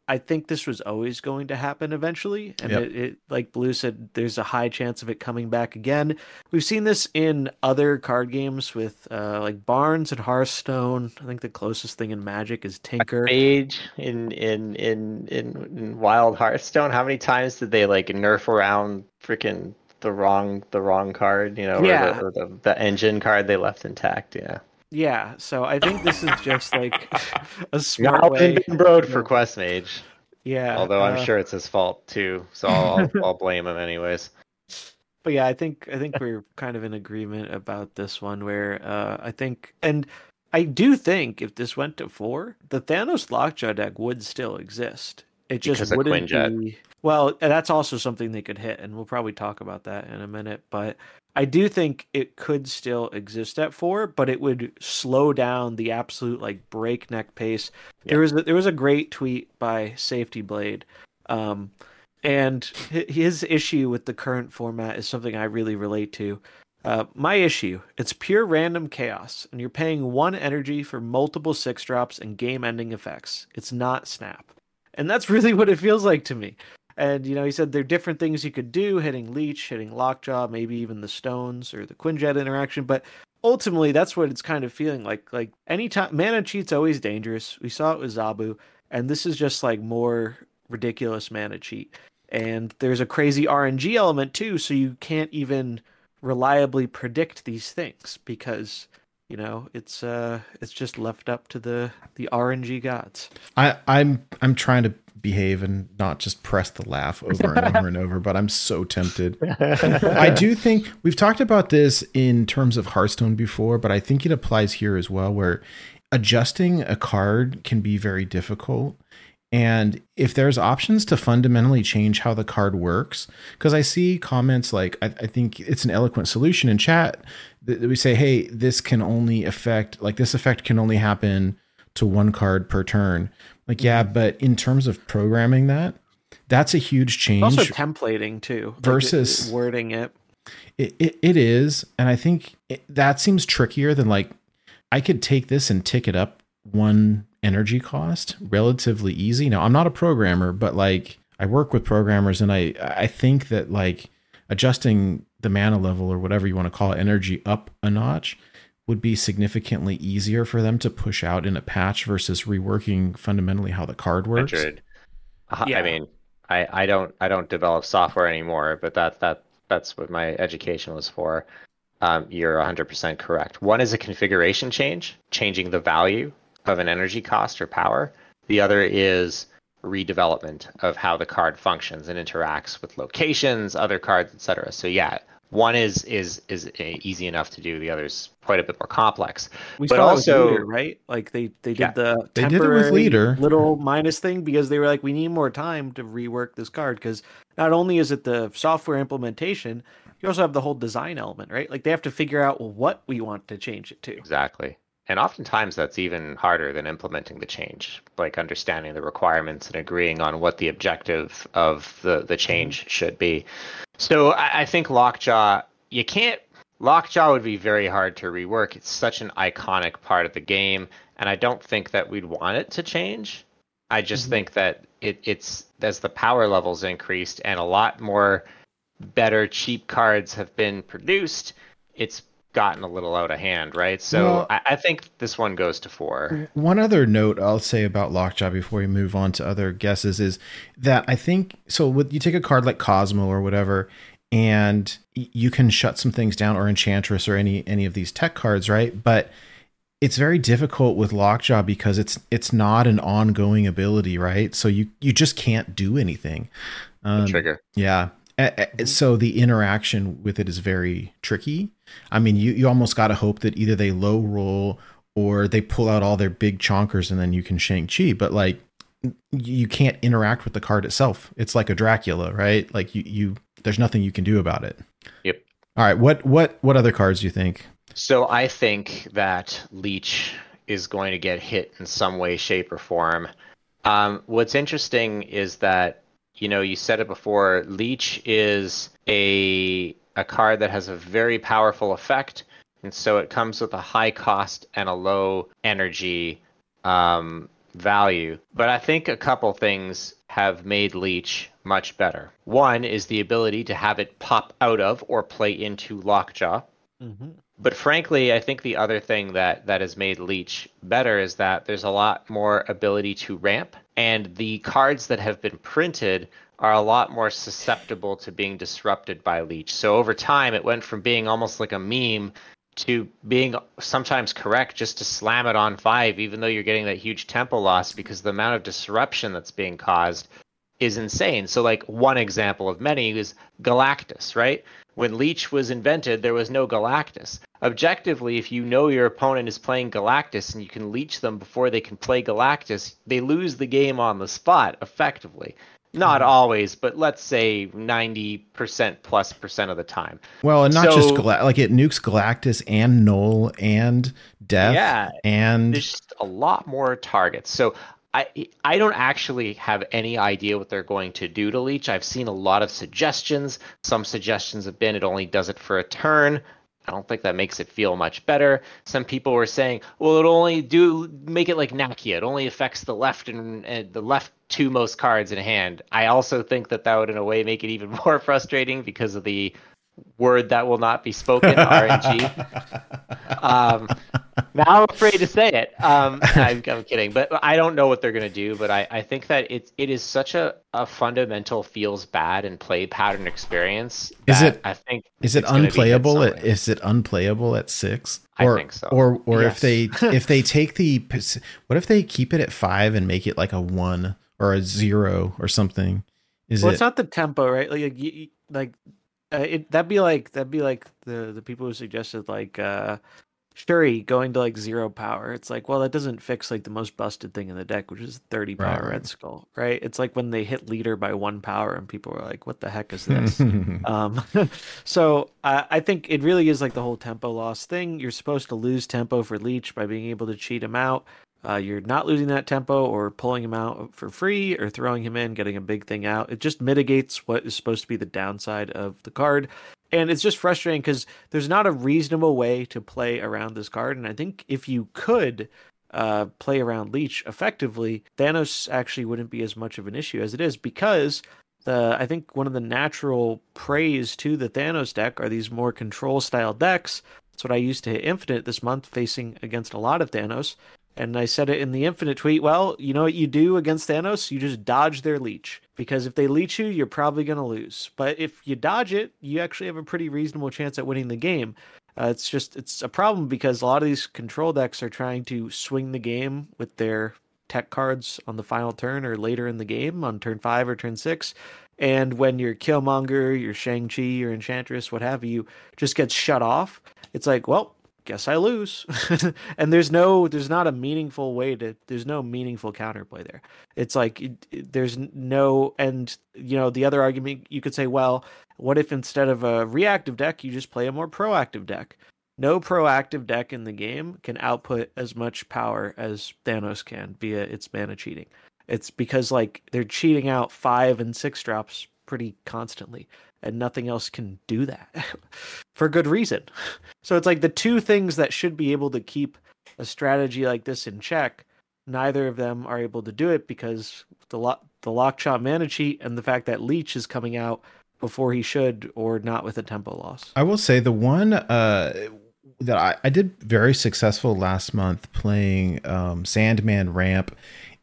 I think this was always going to happen eventually, and Yep. it, it, like Blue said, there's a high chance of it coming back again. We've seen this in other card games with uh, like Barnes and Hearthstone. I think the closest thing in Magic is Tinker. Mage in, in in in in Wild Hearthstone. How many times did they like nerf around freaking the wrong the wrong card? You know, Yeah. or, the, or the the engine card they left intact. Yeah, Yeah, so I think this is just like [laughs] a smart not way. been broed for Quest Mage. Yeah, Although I'm uh, sure it's his fault too, so I'll I'll, [laughs] I'll blame him anyways. but yeah, I think I think we're kind of in agreement about this one. Where uh, I think, and I do think if this went to four, the Thanos Lockjaw deck would still exist. It just Because wouldn't Quinjet. be. Well, that's also something they could hit, and we'll probably talk about that in a minute. But I do think it could still exist at four, but it would slow down the absolute like breakneck pace. There was a, there was a great tweet by Safety Blade, um, and his issue with the current format is something I really relate to. Uh, my issue, it's pure random chaos, and you're paying one energy for multiple six drops and game ending effects. It's not Snap. And that's [laughs] really what it feels like to me. And you know, he said there are different things you could do: hitting leech, hitting lockjaw, maybe even the stones or the Quinjet interaction. But ultimately, that's what it's kind of feeling like. Like anytime mana cheat's always dangerous. We saw it with Zabu, and this is just like more ridiculous mana cheat. And there's a crazy RNG element too, so you can't even reliably predict these things because you know it's uh it's just left up to the the RNG gods. I, I'm I'm trying to behave and not just press the laugh over and [laughs] over and over, but I'm so tempted. I do think we've talked about this in terms of Hearthstone before, but I think it applies here as well, where adjusting a card can be very difficult. And if there's options to fundamentally change how the card works, because I see comments like, I, I, think it's an eloquent solution in chat that we say, hey, this can only affect, like, this effect can only happen to one card per turn. Like, yeah, mm-hmm. but in terms of programming that, that's a huge change. Also, templating too, versus like wording it. It, it. it is. And I think it, that seems trickier than like, I could take this and tick it up one energy cost relatively easy. Now, I'm not a programmer, but like I work with programmers and I I think that like adjusting the mana level or whatever you want to call it energy up a notch would be significantly easier for them to push out in a patch versus reworking fundamentally how the card works. Uh, yeah. I mean, I, I don't I don't develop software anymore, but that that that's what my education was for. Um, you're 100% correct. One is a configuration change, changing the value of an energy cost or power. The other is redevelopment of how the card functions and interacts with locations, other cards, etc. So yeah, one is is is eh, easy enough to do. The other's quite a bit more complex. We but also leader, right, like they they did yeah, the they did it with leader little minus thing because they were like, we need more time to rework this card because not only is it the software implementation, you also have the whole design element, right? Like they have to figure out what we want to change it to. Exactly. And oftentimes that's even harder than implementing the change, like understanding the requirements and agreeing on what the objective of the, the change mm-hmm. should be. So I, I think Lockjaw, you can't, Lockjaw would be very hard to rework. It's such an iconic part of the game. And I don't think that we'd want it to change. I just mm-hmm. think that it, it's, as the power levels increased and a lot more better cheap cards have been produced, it's gotten a little out of hand, right? So well, I, I, think this one goes to four. One other note I'll say about Lockjaw before we move on to other guesses is that I think so. With you take a card like Cosmo or whatever, and you can shut some things down, or Enchantress, or any any of these tech cards, right? But it's very difficult with Lockjaw because it's it's not an ongoing ability, right? So you you just can't do anything. Um, trigger. Yeah. So the interaction with it is very tricky I mean, you, you almost got to hope that either they low roll or they pull out all their big chonkers and then you can Shang-Chi. But like, you can't interact with the card itself. It's like a Dracula, right? Like you, you, there's nothing you can do about it. Yep. All right. What, what, what other cards do you think? So I think that Leech is going to get hit in some way, shape, or form. Um, what's interesting is that you know you said it before. Leech is a a card that has a very powerful effect, and so it comes with a high cost and a low energy um, value. But I think a couple things have made Leech much better. One is the ability to have it pop out of or play into Lockjaw. Mm-hmm. But frankly, I think the other thing that, that has made Leech better is that there's a lot more ability to ramp, and the cards that have been printed are a lot more susceptible to being disrupted by leech. So over time, it went from being almost like a meme to being sometimes correct just to slam it on five, even though you're getting that huge tempo loss because the amount of disruption that's being caused is insane. So, like, one example of many is Galactus, right? When Leech was invented, there was no Galactus. Objectively, if you know your opponent is playing Galactus and you can leech them before they can play Galactus, they lose the game on the spot effectively. Not mm-hmm. always, but let's say 90% plus percent of the time. Well, and not so, just Gal- like it nukes Galactus and Null and Death. Yeah. And there's just a lot more targets. So I I don't actually have any idea what they're going to do to Leech. I've seen a lot of suggestions. Some suggestions have been it only does it for a turn. I don't think that makes it feel much better. Some people were saying, well, it only do make it like Nakia. It only affects the left and, and the left two most cards in hand. I also think that that would, in a way, make it even [laughs] more frustrating because of the word that will not be spoken, RNG. [laughs] um, now I'm afraid to say it. Um, [laughs] I'm, I'm, kidding, but I don't know what they're going to do. But I, I think that it it is such a, a fundamental feels bad and play pattern experience. Is it? I think is it unplayable? At, is it unplayable at six? Or, I think so. Or or yes. if they [laughs] if they take the what if they keep it at five and make it like a one or a zero or something? Is well, it? it's not the tempo, right? Like like uh, it that'd be like that'd be like the the people who suggested like uh Shuri going to like zero power. It's like, well, that doesn't fix like the most busted thing in the deck, which is 30 power right, Red Skull, right? It's like when they hit leader by one power and people are like, what the heck is this? [laughs] um, [laughs] so uh, I think it really is like the whole tempo loss thing. You're supposed to lose tempo for Leech by being able to cheat him out. Uh, you're not losing that tempo or pulling him out for free or throwing him in, getting a big thing out. It just mitigates what is supposed to be the downside of the card. And it's just frustrating because there's not a reasonable way to play around this card. And I think if you could uh, play around Leech effectively, Thanos actually wouldn't be as much of an issue as it is because the I think one of the natural praise to the Thanos deck are these more control style decks. That's what I used to hit Infinite this month, facing against a lot of Thanos. And I said it in the Infinite tweet. Well, you know what you do against Thanos? You just dodge their leech. Because if they leech you, you're probably going to lose. But if you dodge it, you actually have a pretty reasonable chance at winning the game. Uh, it's just, it's a problem because a lot of these control decks are trying to swing the game with their tech cards on the final turn or later in the game on turn five or turn six. And when your Killmonger, your Shang-Chi, your Enchantress, what have you, just gets shut off, it's like, well, guess I lose. [laughs] and there's no, there's not a meaningful way to, there's no meaningful counterplay there. It's like, it, it, there's no, and, you know, the other argument you could say, well, what if instead of a reactive deck, you just play a more proactive deck? No proactive deck in the game can output as much power as Thanos can via its mana cheating. It's because like they're cheating out five and six drops pretty constantly and nothing else can do that [laughs] for good reason. So it's like the two things that should be able to keep a strategy like this in check, neither of them are able to do it because the lo- the lockjaw mana cheat and the fact that Leech is coming out before he should or not with a tempo loss. I will say the one uh, that I, I did very successful last month playing um, Sandman Ramp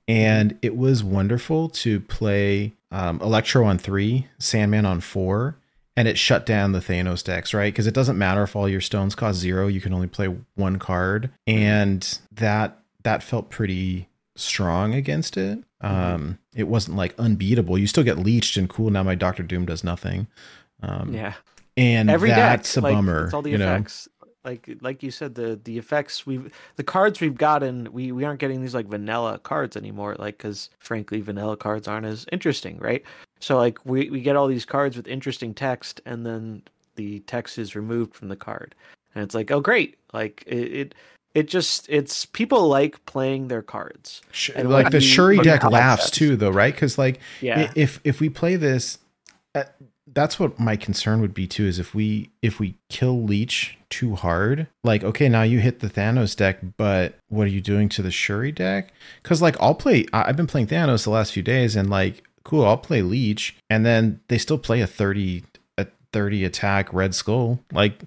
and it was wonderful to play um, Electro on three, Sandman on four, and it shut down the Thanos decks, right? Because it doesn't matter if all your stones cost zero; you can only play one card, and that that felt pretty strong against it. Mm-hmm. Um, it wasn't like unbeatable. You still get leeched and cool. Now my Doctor Doom does nothing. Um, yeah, and Every that's deck, a like, bummer. all the you effects. Know? Like like you said the the effects we've the cards we've gotten we we aren't getting these like vanilla cards anymore like because frankly vanilla cards aren't as interesting right? So like we we get all these cards with interesting text and then the text is removed from the card. And it's like oh great. Like it, it it just it's people like playing their cards. And like the shuri deck laughs too though right? Because like yeah. if if we play this uh, that's what my concern would be too is if we if we kill leech too hard? Like okay now you hit the thanos deck but what are you doing to the shuri deck? Because like i'll play i've been playing thanos the last few days and like cool i'll play leech and then they still play a 30 a 30 attack red skull. Like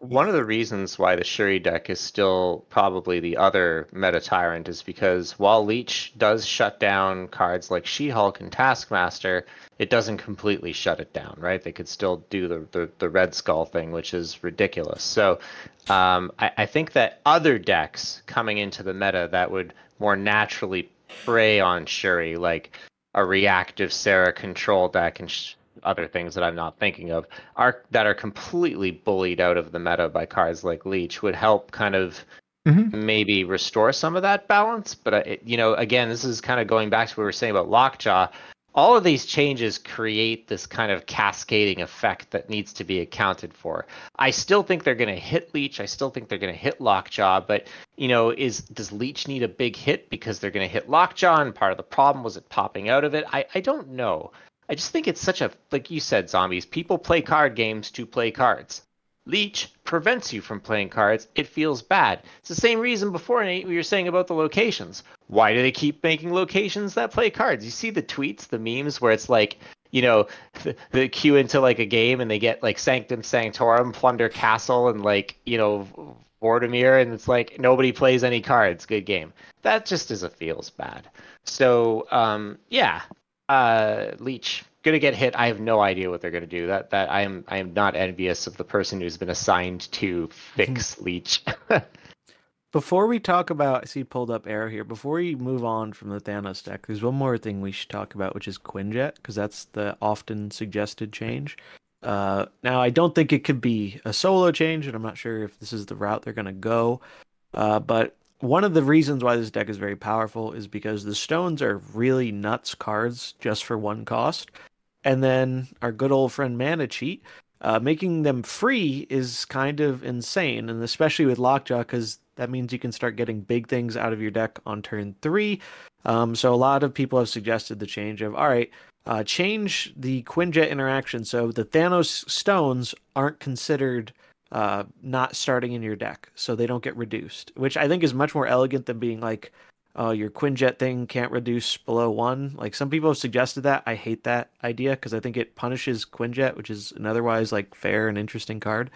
one of the reasons why the shuri deck is still probably the other meta tyrant is because while leech does shut down cards like she-hulk and taskmaster it doesn't completely shut it down, right? They could still do the the, the Red Skull thing, which is ridiculous. So um, I, I think that other decks coming into the meta that would more naturally prey on Shuri, like a reactive Sera control deck and sh- other things that I'm not thinking of, are that are completely bullied out of the meta by cards like Leech, would help kind of Mm-hmm. maybe restore some of that balance. But uh, it, you know, again, this is kind of going back to what we were saying about Lockjaw all of these changes create this kind of cascading effect that needs to be accounted for. I still think they're going to hit Leech. I still think they're going to hit Lockjaw, but you know, is does Leech need a big hit because they're going to hit Lockjaw? And part of the problem was it popping out of it. I I don't know. I just think it's such a like you said, zombies. People play card games to play cards. Leech prevents you from playing cards. It feels bad. It's the same reason before, Nate, we were saying about the locations. Why do they keep making locations that play cards? You see the tweets, the memes where it's like, you know, [laughs] the, the queue into like a game and they get like Sanctum Sanctorum, Plunder Castle, and like, you know, Vortimir, and it's like nobody plays any cards. Good game. That just is a feels bad. So, um, yeah, uh, Leech gonna get hit. I have no idea what they're gonna do. That that I am I am not envious of the person who's been assigned to [laughs] fix Leech. [laughs] Before we talk about, I see pulled up Arrow here. Before we move on from the Thanos deck, there's one more thing we should talk about, which is Quinjet, because that's the often suggested change. Uh, now, I don't think it could be a solo change, and I'm not sure if this is the route they're going to go. Uh, but one of the reasons why this deck is very powerful is because the stones are really nuts cards just for one cost. And then our good old friend Mana Cheat, uh, making them free is kind of insane, and especially with Lockjaw, because that means you can start getting big things out of your deck on turn three. Um, so a lot of people have suggested the change of all right, uh, change the Quinjet interaction so the Thanos stones aren't considered uh, not starting in your deck, so they don't get reduced, which I think is much more elegant than being like, uh, your Quinjet thing can't reduce below one. Like some people have suggested that. I hate that idea because I think it punishes Quinjet, which is an otherwise like fair and interesting card.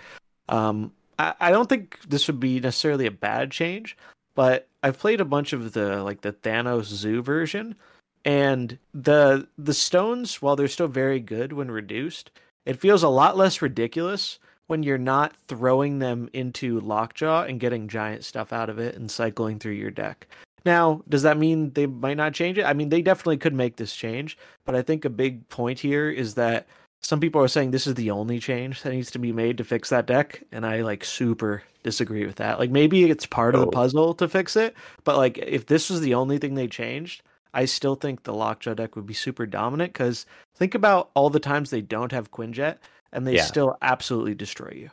Um, I, I don't think this would be necessarily a bad change, but I've played a bunch of the like the Thanos Zoo version, and the the stones, while they're still very good when reduced, it feels a lot less ridiculous when you're not throwing them into Lockjaw and getting giant stuff out of it and cycling through your deck. Now, does that mean they might not change it? I mean, they definitely could make this change, but I think a big point here is that some people are saying this is the only change that needs to be made to fix that deck, and I like super disagree with that. Like maybe it's part of the Oh. puzzle to fix it, but like if this was the only thing they changed, I still think the Lockjaw deck would be super dominant because think about all the times they don't have Quinjet and they Yeah. still absolutely destroy you.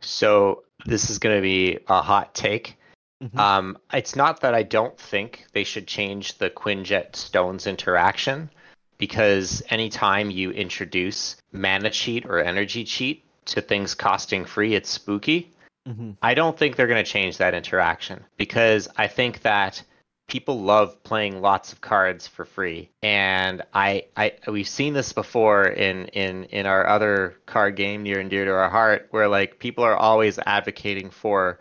so this is gonna be a hot take. Mhm. Um, it's not that I don't think they should change the Quinjet Stones interaction, because anytime you introduce mana cheat or energy cheat to things costing free, it's spooky. Mhm. I don't think they're going to change that interaction because I think that people love playing lots of cards for free and I, I we've seen this before in in in our other card game near and dear to our heart where like people are always advocating for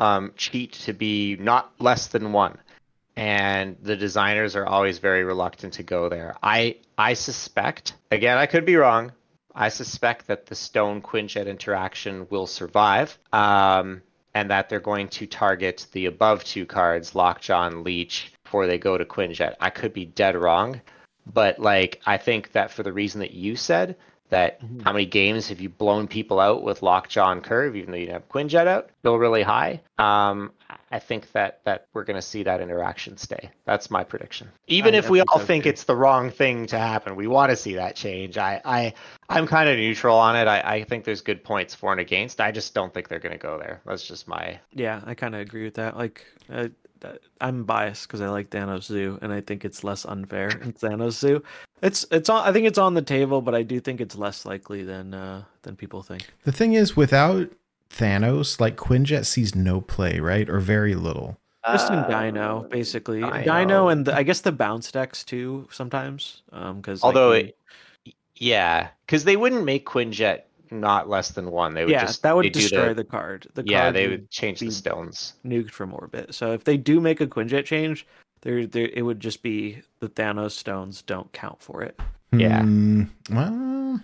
um, cheat to be not less than one. And the designers are always very reluctant to go there. I i suspect again i could be wrong i suspect that the stone quinjet interaction will survive um, and that they're going to target the above two cards lockjaw and leech before they go to quinjet. I could be dead wrong but like i think that for the reason that you said that Mhm. how many games have you blown people out with lockjaw and curve even though you have quinjet out still really high um, i think that that we're going to see that interaction stay that's my prediction even I- if we all so, think too. it's the wrong thing to happen we want to see that change i i i'm kind of neutral on it I, I think there's good points for and against i just don't think they're going to go there that's just my Yeah, I kind of agree with that. Like, uh, uh, I'm biased because I like Thanos Zoo, and I think it's less unfair [laughs] in Thanos Zoo. It's it's on. I think it's on the table, but I do think it's less likely than uh, than people think. The thing is, without Thanos, like Quinjet sees no play, right, or very little. Just in Uh, Dino, basically. Dino. Dino, and the, I guess the bounce decks too sometimes. Um, because although it, yeah because they wouldn't make quinjet not less than one they would yeah, just that would destroy the, the, card. The yeah card they would would change the stones nuked from orbit. So if they do make a Quinjet change, there, there, it would just be the Thanos stones don't count for it. Yeah. Hmm, well,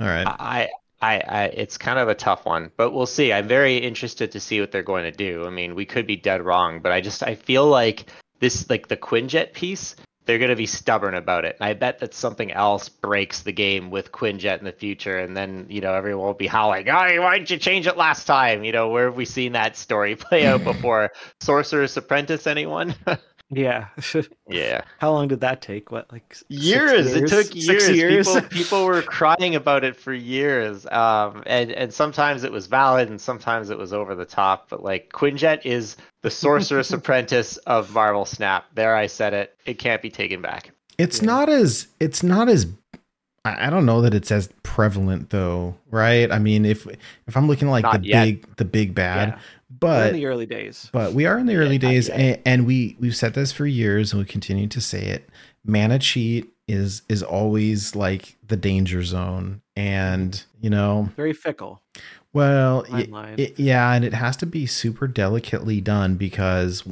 all right. I, I, I, it's kind of a tough one, but we'll see. I'm very interested to see what they're going to do. I mean, we could be dead wrong, but I just, I feel like this, like the Quinjet piece, they're going to be stubborn about it. And I bet that something else breaks the game with Quinjet in the future, and then you know everyone will be howling, "Oh, why didn't you change it last time?" You know, where have we seen that story [laughs] play out [laughs] before? Sorcerer's Apprentice, anyone? [laughs] Yeah. [laughs] yeah. How long did that take? What, like s- six years. It took Six years. years. People, [laughs] people were crying about it for years. Um, and and sometimes it was valid, and sometimes it was over the top. But like Quinjet is the sorcerer's [laughs] apprentice of Marvel Snap. There, I said it. It can't be taken back. It's Yeah. not as it's not as I I don't know that it's as prevalent though, right? I mean, if if I'm looking like Not the yet. big the big bad, Yeah. We're but in the early days. but we are in the early not days and, and we we've said this for years and we continue to say it mana cheat is is always like the danger zone and you know Very fickle. well it- it- yeah and it has to be super delicately done because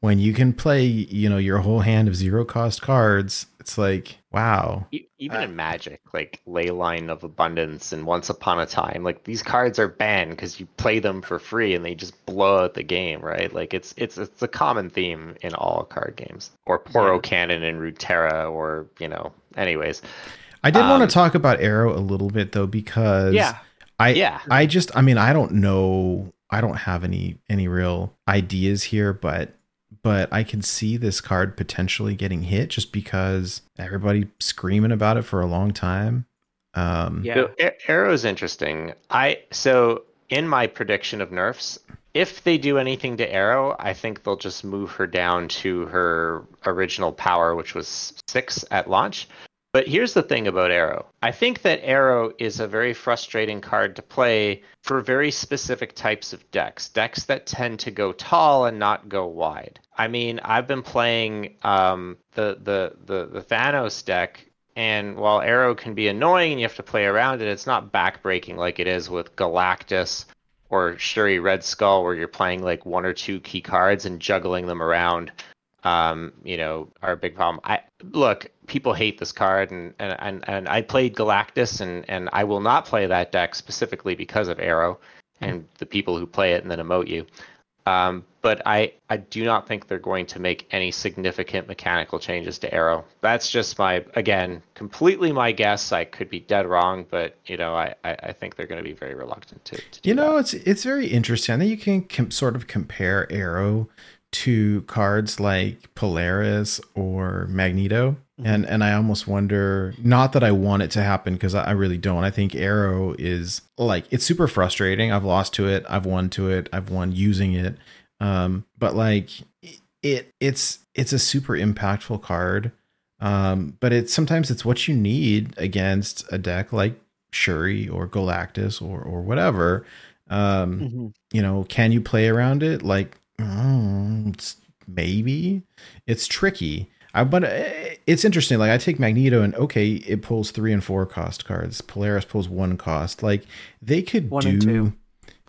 when you can play you know your whole hand of zero cost cards it's like wow E- Even Uh, in Magic, like Leyline of Abundance and Once Upon a Time, like these cards are banned because you play them for free and they just blow out the game, right? Like it's it's it's a common theme in all card games, or Poro Yeah. Cannon and Runeterra, or you know. Anyways, i did want Um, to talk about arrow a little bit though because Yeah. I Yeah. I just I mean I don't know I don't have any any real ideas here but but I can see this card potentially getting hit just because everybody screaming about it for a long time. Um Yeah. So A- Arrow's interesting. I so in my prediction of nerfs, if they do anything to Arrow, I think they'll just move her down to her original power, which was six at launch. But here's the thing about Arrow. I think that Arrow is a very frustrating card to play for very specific types of decks. Decks that tend to go tall and not go wide. I mean, I've been playing um, the, the the the Thanos deck and while Arrow can be annoying and you have to play around it, it's not backbreaking like it is with Galactus or Shuri Red Skull, where you're playing like one or two key cards and juggling them around. Um, you know, are a big problem. I look, people hate this card, and and and, and I played Galactus, and and I will not play that deck specifically because of Arrow and the people who play it and then emote you. Um, but I, I do not think they're going to make any significant mechanical changes to Arrow. That's just my, again, completely my guess. I could be dead wrong, but you know, I, I, I think they're going to be very reluctant to. to do you know that. it's it's very interesting. I think you can com- sort of compare Arrow to cards like Polaris or Magneto. And and I almost wonder not that I want it to happen because I, I really don't. I think Arrow is like it's super frustrating. I've lost to it, I've won to it, I've won using it. Um, but like it it's it's a super impactful card. Um, but it's sometimes it's what you need against a deck like Shuri or Galactus or or whatever. Um, Mhm. you know, can you play around it? Like, mm, it's, maybe it's tricky. I, but uh, it's interesting. Like, I take Magneto, and okay, it pulls three and four cost cards. Polaris pulls one cost. Like, they could One do. and two.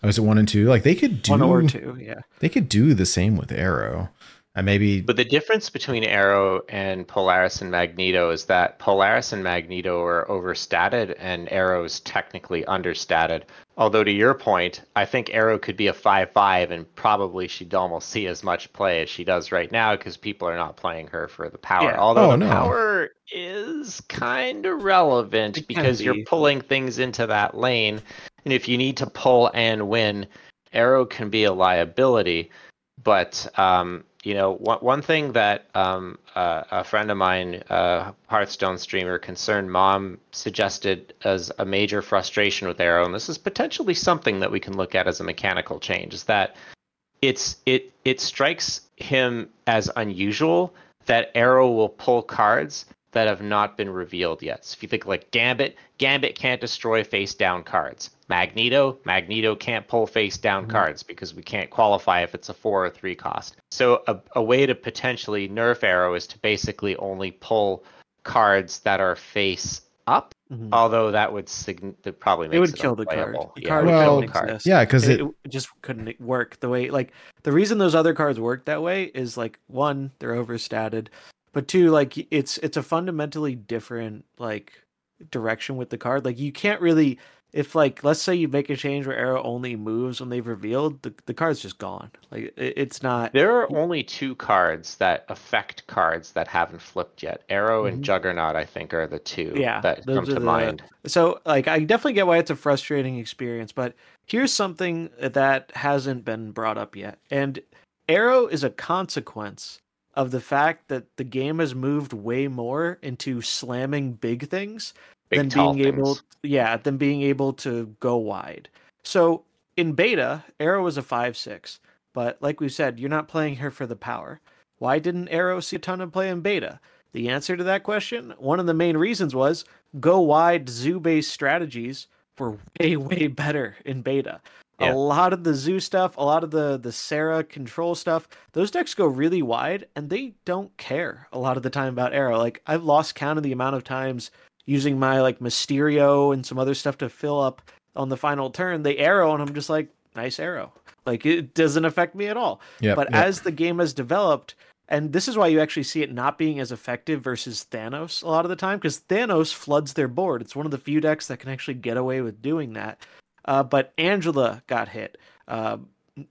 Oh, is it one and two? Like, they could do. One or two. Yeah. They could do the same with Arrow. And maybe. But the difference between Arrow and Polaris and Magneto is that Polaris and Magneto are overstated and Arrow's technically understated. Although to your point, I think Arrow could be a 5-5 and probably she'd almost see as much play as she does right now because people are not playing her for the power. Yeah. Although Oh, the no. power is kind of relevant It can because you're pulling things into that lane. And if you need to pull and win, Arrow can be a liability. But um, you know, one one thing that um, uh, a friend of mine, uh, Hearthstone streamer, concerned mom, suggested as a major frustration with Arrow, and this is potentially something that we can look at as a mechanical change, is that it's it it strikes him as unusual that Arrow will pull cards that have not been revealed yet. So if you think like Gambit, Gambit can't destroy face down cards. Magneto, Magneto can't pull face down cards because we can't qualify if it's a four or three cost. So a, a way to potentially nerf Arrow is to basically only pull cards that are face up. Mhm. Although that would sign- that probably makes It it, would kill the card. The Yeah, card it would would kill Well, the card. exist. yeah, 'cause it, it- it just couldn't work the way like the reason those other cards work that way is like one they're overstated, but two like it's it's a fundamentally different like direction with the card. Like you can't really if like let's say you make a change where arrow only moves when they've revealed the the card's just gone. Like it, it's not. There are only two cards that affect cards that haven't flipped yet. Arrow Mhm. and Juggernaut, I think, are the two Yeah, that come to the- mind. So, like, I definitely get why it's a frustrating experience, but here's something that hasn't been brought up yet. And Arrow is a consequence of the fact that the game has moved way more into slamming big things Big than being able, yeah, than being able to go wide. So in beta, Arrow was a five six, but like we said, you're not playing her for the power. Why didn't Arrow see a ton of play in beta? The answer to that question, one of the main reasons was go wide zoo based strategies were [laughs] way, way better in beta. Yeah. A lot of the zoo stuff, a lot of the the Sera control stuff, those decks go really wide and they don't care a lot of the time about arrow. Like I've lost count of the amount of times using my like Mysterio and some other stuff to fill up on the final turn, they arrow and I'm just like, nice arrow. Like it doesn't affect me at all. Yep, but yep. as the game has developed, and this is why you actually see it not being as effective versus Thanos a lot of the time, because Thanos floods their board. It's one of the few decks that can actually get away with doing that. Uh, but Angela got hit. Uh,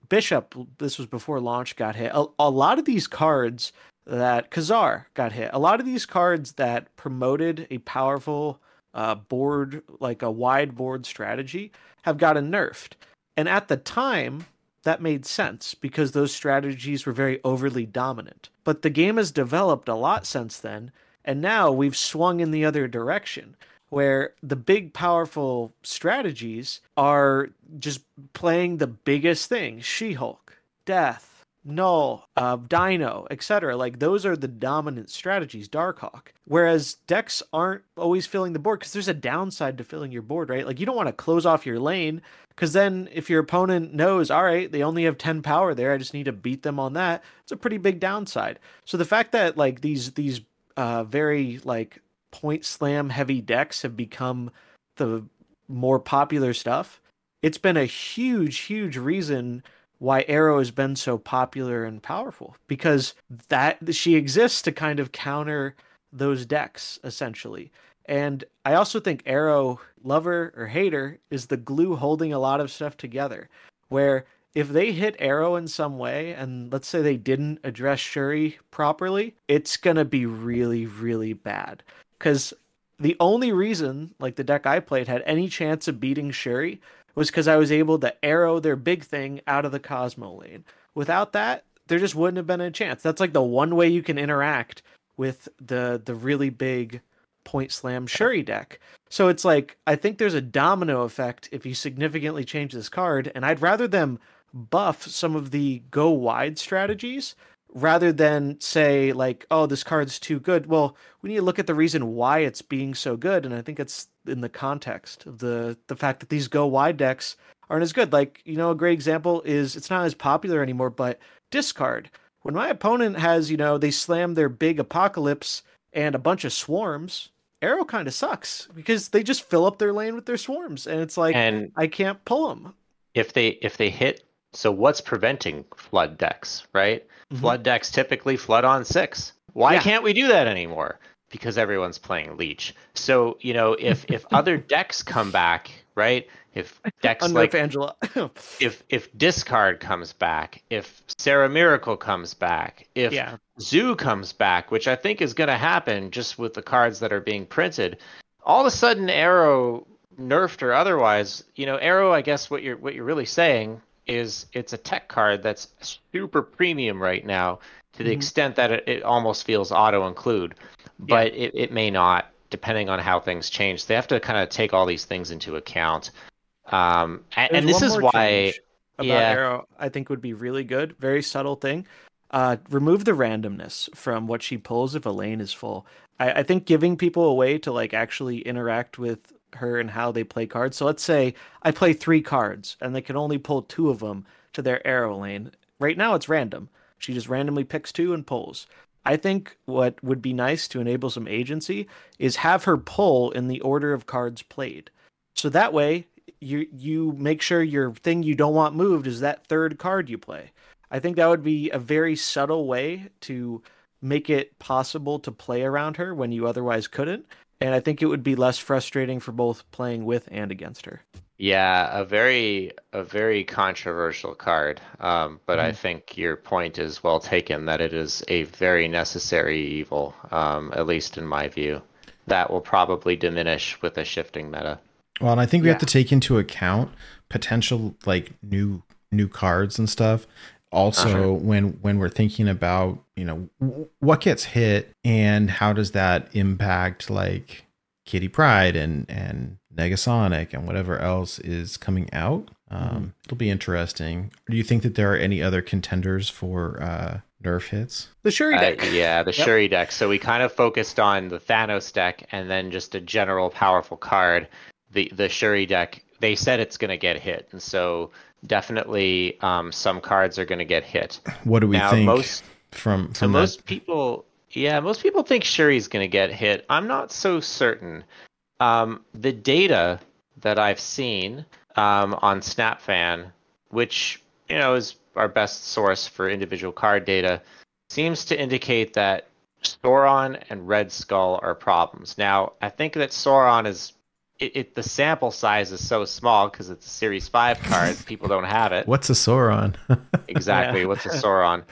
Bishop, this was before launch, got hit. A, a lot of these cards that Ka-Zar got hit. A lot of these cards that promoted a powerful uh, board, like a wide board strategy, have gotten nerfed. And at the time, that made sense because those strategies were very overly dominant. But the game has developed a lot since then, and now we've swung in the other direction where the big powerful strategies are just playing the biggest thing She-Hulk, Death, Null, uh, Dino, etc. Like those are the dominant strategies, Darkhawk. Whereas decks aren't always filling the board because there's a downside to filling your board, right? Like you don't want to close off your lane because then if your opponent knows, all right, they only have 10 power there, I just need to beat them on that, it's a pretty big downside. So the fact that like these these uh very like point slam heavy decks have become the more popular stuff, it's been a huge, huge reason why Arrow has been so popular and powerful because that she exists to kind of counter those decks essentially. And I also think Arrow, lover or hater, is the glue holding a lot of stuff together. Where if they hit Arrow in some way, and let's say they didn't address Shuri properly, it's gonna be really, really bad. Because the only reason, like the deck I played, had any chance of beating Shuri was because I was able to arrow their big thing out of the Cosmo lane. Without that, there just wouldn't have been a chance. That's like the one way you can interact with the the really big point slam Shuri deck. So it's like I think there's a domino effect if you significantly change this card, and I'd rather them buff some of the go wide strategies rather than say like oh this card's too good. Well we need to look at the reason why it's being so good and i think it's in the context of the the fact that these go wide decks aren't as good. Like you know a great example is it's not as popular anymore but discard. When my opponent has you know they slam their big apocalypse and a bunch of swarms arrow kind of sucks because they just fill up their lane with their swarms and it's like And i can't pull them if they if they hit so what's preventing flood decks, right? Mhm. Flood decks typically flood on six. Why Yeah. can't we do that anymore? Because everyone's playing leech. So, you know, if if [laughs] other decks come back, right? If [laughs] decks like angela [laughs] if if discard comes back, if Sera Miracle comes back, if yeah Zoo comes back, which I think is going to happen just with the cards that are being printed, all of a sudden Arrow nerfed or otherwise, you know, Arrow I guess what you're what you're really saying is it's a tech card that's super premium right now to the Mhm. extent that it, it almost feels auto include, but it, it may not depending on how things change. They have to kind of take all these things into account. Um, and, and this is why about yeah. Arrow I think would be really good. Very subtle thing. Uh, remove the randomness from what she pulls if a lane is full. I, I think giving people a way to like actually interact with her and how they play cards. So let's say I play three cards and they can only pull two of them to their arrow lane. Right now it's random. She just randomly picks two and pulls. I think what would be nice to enable some agency is have her pull in the order of cards played. So that way you you make sure your thing you don't want moved is that third card you play. I think that would be a very subtle way to make it possible to play around her when you otherwise couldn't. And I think it would be less frustrating for both playing with and against her. Yeah, a very a very controversial card. Um, but I Mhm. think your point is well taken that it is a very necessary evil, um, at least in my view. That will probably diminish with a shifting meta. Well, and I think we have to take into account potential like new new cards and stuff. Also, when when we're thinking about you know w- what gets hit and how does that impact like Kitty Pryde and and Negasonic and whatever else is coming out. Um, It'll be interesting. Do you think that there are any other contenders for uh, nerf hits? The Shuri Uh, deck. yeah, the Yep. Shuri deck. So we kind of focused on the Thanos deck and then just a general powerful card. The the Shuri deck. They said it's going to get hit, and so definitely um, some cards are going to get hit. What do we now think most from so from that? most people, yeah, most people think Shuri's going to get hit. I'm not so certain. Um, the data that I've seen um, on SnapFan, which you know is our best source for individual card data, seems to indicate that Sauron and Red Skull are problems. Now, I think that Sauron is it, it the sample size is so small because it's a Series Five card. people don't have it What's a Sauron? [laughs] exactly Yeah. what's a Sauron.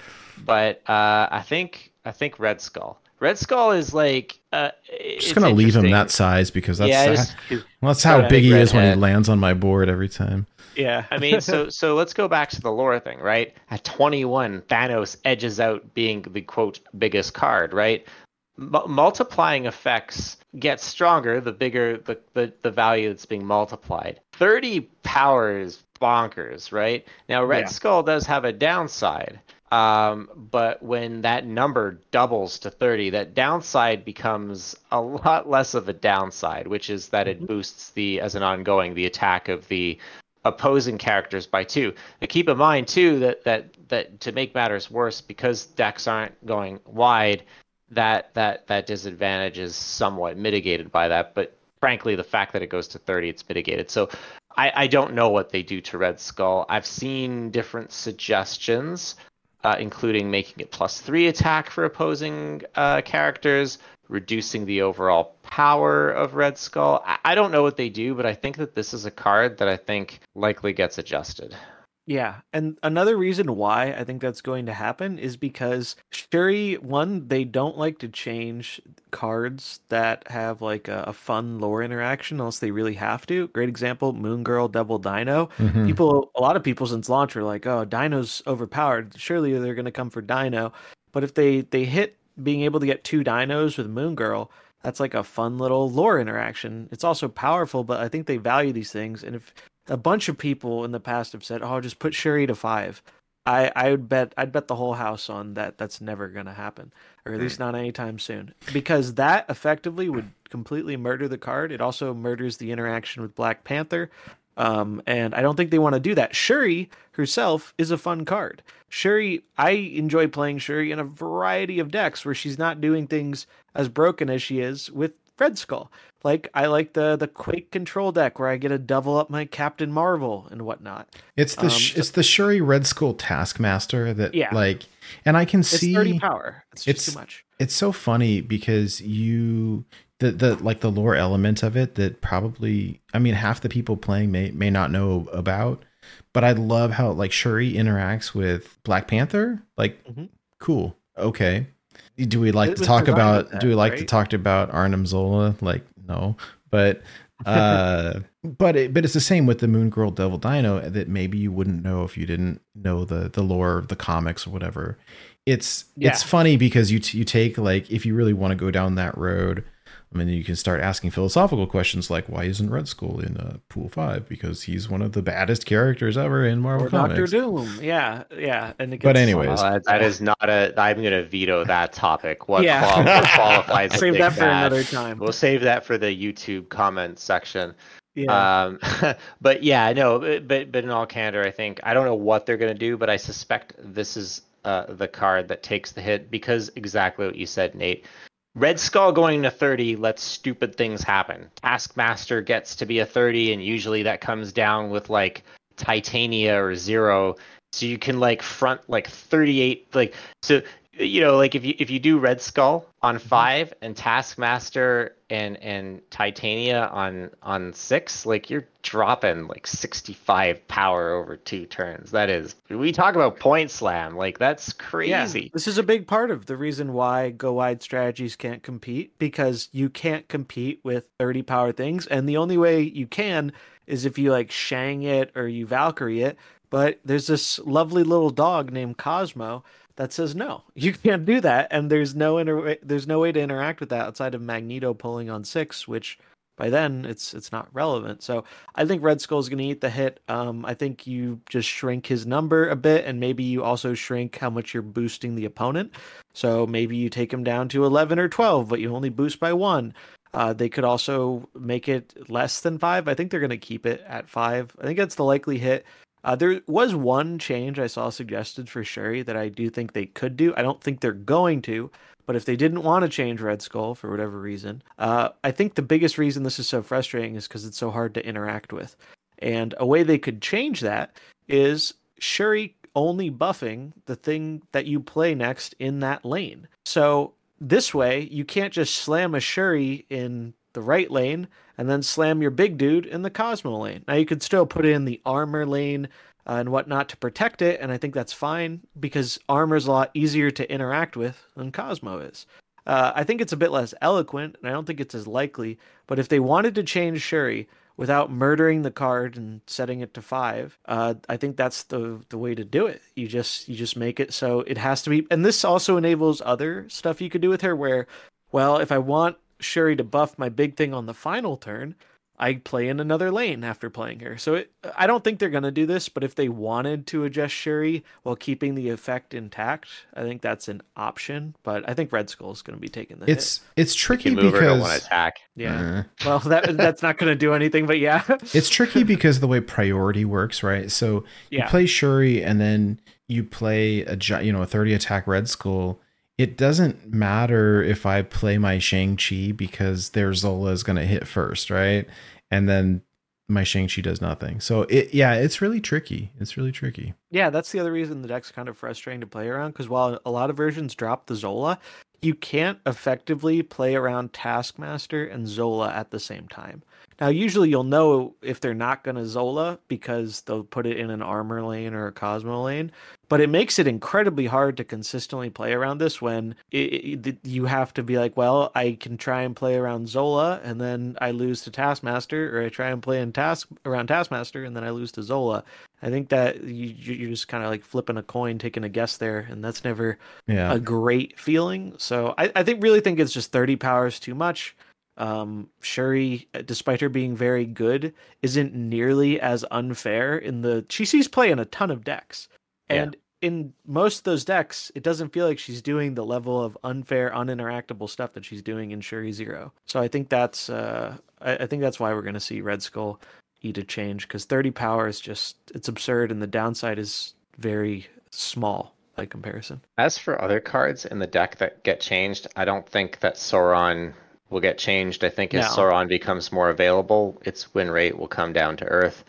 But uh, I think I think Red Skull. Red Skull is like uh, Just gonna leave him that size because that's yeah, just- he's- well, that's how big he big is when he lands on my board every time. Yeah. I mean, so [laughs] so let's go back to the lore thing, right? At 21, Thanos edges out being the quote biggest card, right? Multiplying effects get stronger the bigger the, the the value that's being multiplied. 30 power is bonkers, right? Now Red Yeah. Skull does have a downside. Um, but when that number doubles to 30, that downside becomes a lot less of a downside, which is that it boosts the, as an ongoing, the attack of the opposing characters by two. Now keep in mind too that that that to make matters worse, because decks aren't going wide, that that that disadvantage is somewhat mitigated by that. But frankly, the fact that it goes to 30, it's mitigated. So I, I don't know what they do to Red Skull. I've seen different suggestions, uh, including making it plus three attack for opposing uh, characters, reducing the overall power of Red Skull. I, I don't know what they do, but I think that this is a card that I think likely gets adjusted. Yeah, and another reason why I think that's going to happen is because Shuri, one, they don't like to change cards that have like a, a fun lore interaction unless they really have to. Great example, Moon Girl Double Dino. Mhm. People, a lot of people since launch are like, "Oh, Dino's overpowered. Surely they're going to come for Dino." But if they they hit being able to get two Dinos with Moon Girl, that's like a fun little lore interaction. It's also powerful, but I think they value these things. And if a bunch of people in the past have said, "Oh, just put Shuri to five. I I would bet I'd bet the whole house on that. That's never going to happen, or at least not anytime soon, because that effectively would completely murder the card. It also murders the interaction with Black Panther, um, and I don't think they want to do that. Shuri herself is a fun card. Shuri, I enjoy playing Shuri in a variety of decks where she's not doing things as broken as she is with Red Skull. Like I like the the Quake control deck where I get to double up my Captain Marvel and whatnot. It's the Um, so- it's the Shuri Red Skull Taskmaster that Yeah. like, and I can It's see 30 power. It's it's- too much. it's so funny because you the the like the lore element of it that probably I mean half the people playing may may not know about, but I love how like Shuri interacts with Black Panther. Like, Mhm. cool, okay. Do we like It to talk about? that, do we like to talk about Arnim Zola? Like, no, but [laughs] uh but it, but it's the same with the moon girl devil dino that maybe you wouldn't know if you didn't know the the lore of the comics or whatever it's it's funny because you t- you take like if you really want to go down that road I mean, you can start asking philosophical questions like, why isn't Red Skull in uh, Pool Five? Because he's one of the baddest characters ever in Marvel Or Doctor Doom. Yeah, yeah. And it But anyways. Well, that- that is not a. I'm going to veto that topic. What, Yeah. qual- qualifies? [laughs] save that for bad? another time. We'll save that for the YouTube comment section. yeah. Um, [laughs] but yeah, no, but but in all candor, I think I don't know what they're gonna do, but I suspect this is uh, the card that takes the hit because exactly what you said, Nate. Red Skull going to 30 lets stupid things happen. Taskmaster gets to be a 30, and usually that comes down with like Titania or Zero. So you can like front like 38, like so you know like if you if you do Red Skull on mm-hmm. five and Taskmaster and and Titania on on six, like you're dropping like 65 power over two turns. That is we talk about point slam, like that's crazy. Yeah, this is a big part of the reason why go wide strategies can't compete because you can't compete with 30 power things, and the only way you can is if you like Shang it or you Valkyrie it. But there's this lovely little dog named Cosmo that says no, [laughs] you can't do that, and there's no inter- there's no way to interact with that outside of Magneto pulling on six, which by then it's it's not relevant. So I think Red Skull's going to eat the hit. Um, I think you just shrink his number a bit, and maybe you also shrink how much you're boosting the opponent. So maybe you take him down to 11 or 12, but you only boost by one. Uh, they could also make it less than five. I think they're going to keep it at five. I think that's the likely hit. Uh, there was one change I saw suggested for Shuri that I do think they could do. I don't think they're going to, but if they didn't want to change Red Skull for whatever reason, uh, I think the biggest reason this is so frustrating is because it's so hard to interact with. And a way they could change that is Shuri only buffing the thing that you play next in that lane. So this way, you can't just slam a Shuri in the right lane and then slam your big dude in the Cosmo lane. Now you could still put in the armor lane uh, and whatnot to protect it, and I think that's fine because armor is a lot easier to interact with than Cosmo is. Uh, I think it's a bit less eloquent, and I don't think it's as likely. But if they wanted to change Shuri without murdering the card and setting it to five, uh, I think that's the the way to do it. You just you just make it so it has to be, and this also enables other stuff you could do with her. Where, well, if I want Shuri to buff my big thing on the final turn, I play in another lane after playing her. So it, I don't think they're going to do this, but if they wanted to adjust Shuri while keeping the effect intact, I think that's an option. But I think Red Skull is going to be taking the It's hit. it's tricky You move her to because one attack. Yeah. Uh, Well, that that's not going to do anything, but yeah. [laughs] it's tricky because the way priority works, right? So you Yeah. play Shuri and then you play a you know a 30 attack Red Skull. It doesn't matter if I play my Shang-Chi because their Zola is going to hit first, right? And then my Shang-Chi does nothing. So it yeah, it's really tricky. It's really tricky. Yeah, that's the other reason the deck's kind of frustrating to play around because while a lot of versions drop the Zola, you can't effectively play around Taskmaster and Zola at the same time. Now, usually you'll know if they're not going to Zola because they'll put it in an armor lane or a Cosmo lane, but it makes it incredibly hard to consistently play around this when it, it, you have to be like, well, I can try and play around Zola and then I lose to Taskmaster, or I try and play in Task around Taskmaster and then I lose to Zola. I think that you you- you're just kind of like flipping a coin, taking a guess there, and that's never Yeah. a great feeling. So I, I think really think it's just 30 powers too much. Um, Shuri, despite her being very good, isn't nearly as unfair in the she sees play in a ton of decks. Yeah. And in most of those decks, it doesn't feel like she's doing the level of unfair, uninteractable stuff that she's doing in Shuri Zero. So I think that's uh I, I think that's why we're gonna see Red Skull eat a change because 30 power is just it's absurd and the downside is very small by comparison. As for other cards in the deck that get changed, I don't think that Sauron will get changed. I think as No. Sauron becomes more available, its win rate will come down to earth.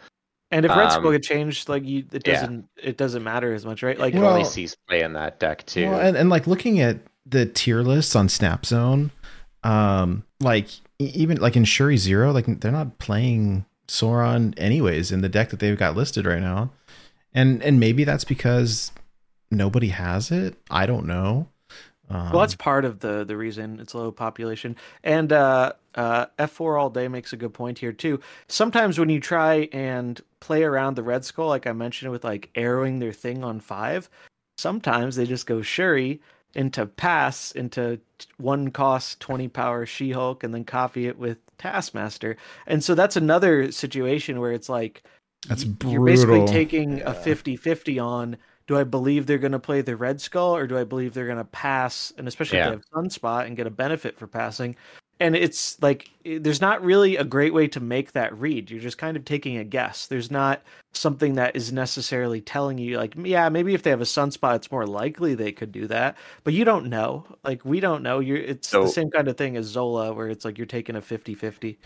And if Red Um, Skull get changed, like you, it doesn't it doesn't matter as much, right? Like You can only Well- see play in that deck too. Well, and, and like looking at the tier lists on Snapzone, um, like even like in Shuri Zero, like they're not playing Sauron anyways in the deck that they've got listed right now, and and maybe that's because nobody has it. I don't know. Um, well, that's part of the the reason it's low population. And uh, uh, F4 all day makes a good point here too. Sometimes when you try and play around the Red Skull, like I mentioned, with like arrowing their thing on five, sometimes they just go Shuri into pass into one cost 20 power She Hulk and then copy it with Taskmaster. And so that's another situation where it's like That's y- you're basically brutal. taking a 50 50 on do I believe they're going to play the Red Skull or do I believe they're going to pass? And especially Yeah. if they have Sunspot and get a benefit for passing. And it's like there's not really a great way to make that read. You're just kind of taking a guess. There's not something that is necessarily telling you like yeah maybe if they have a sunspot it's more likely they could do that but you don't know like we don't know you're it's So- the same kind of thing as zola where it's like you're taking a 50-50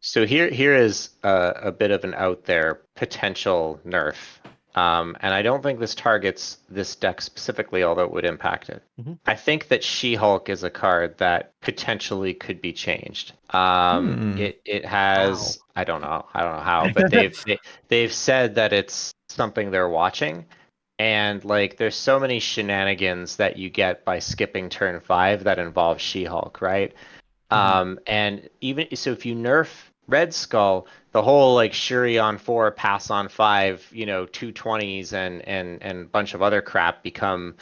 So here, here is a, a bit of an out there potential nerf, um, and I don't think this targets this deck specifically, although it would impact it. Mhm. I think that She-Hulk is a card that potentially could be changed. Um, Hmm. It it has I don't know I don't know how, but [laughs] they've they, they've said that it's something they're watching. And like, there's so many shenanigans that you get by skipping turn five that involve She-Hulk, right? Um, and even so, if you nerf Red Skull, the whole like Shuri on four, pass on five, you know, two twenties and and and a bunch of other crap become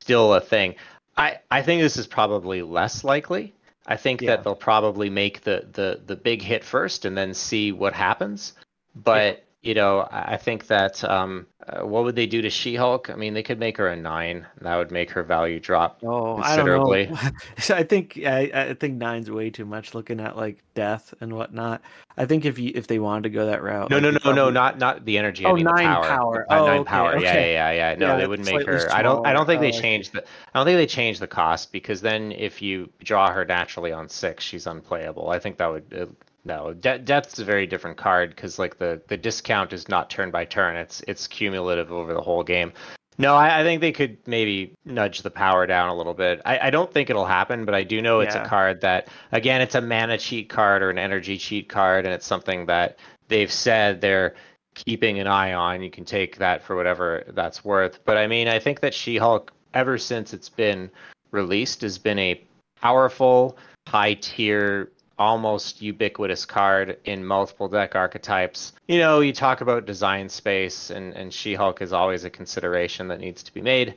still a thing. I I think this is probably less likely. I think Yeah. that they'll probably make the, the the big hit first and then see what happens. But you know, I I think that um, uh, what would they do to She-Hulk? I mean, they could make her a nine. and That would make her value drop. Oh, I don't know. Considerably. [laughs] I think I, I think nine's way too much. Looking at like death and whatnot. I think if you if they wanted to go that route, No, like, no, no, no, not not the energy. I Oh, mean the nine power. power. Uh, Oh, nine okay, power. Yeah, okay. yeah, yeah, yeah. No, Yeah, they wouldn't make her. I don't. I don't think they Oh, changed the. I don't think they changed the cost because then if you draw her naturally on six, she's unplayable. I think that would. No, De- Death's a very different card because like the the discount is not turn by turn. It's it's cumulative over the whole game. No, I, I think they could maybe nudge the power down a little bit. I, I don't think it'll happen, but I do know it's Yeah. a card that, again, it's a mana cheat card or an energy cheat card, and it's something that they've said they're keeping an eye on. You can take that for whatever that's worth. But I mean, I think that She Hulk, ever since it's been released, has been a powerful, high tier, almost ubiquitous card in multiple deck archetypes. You know, you talk about design space, and, and She Hulk is always a consideration that needs to be made.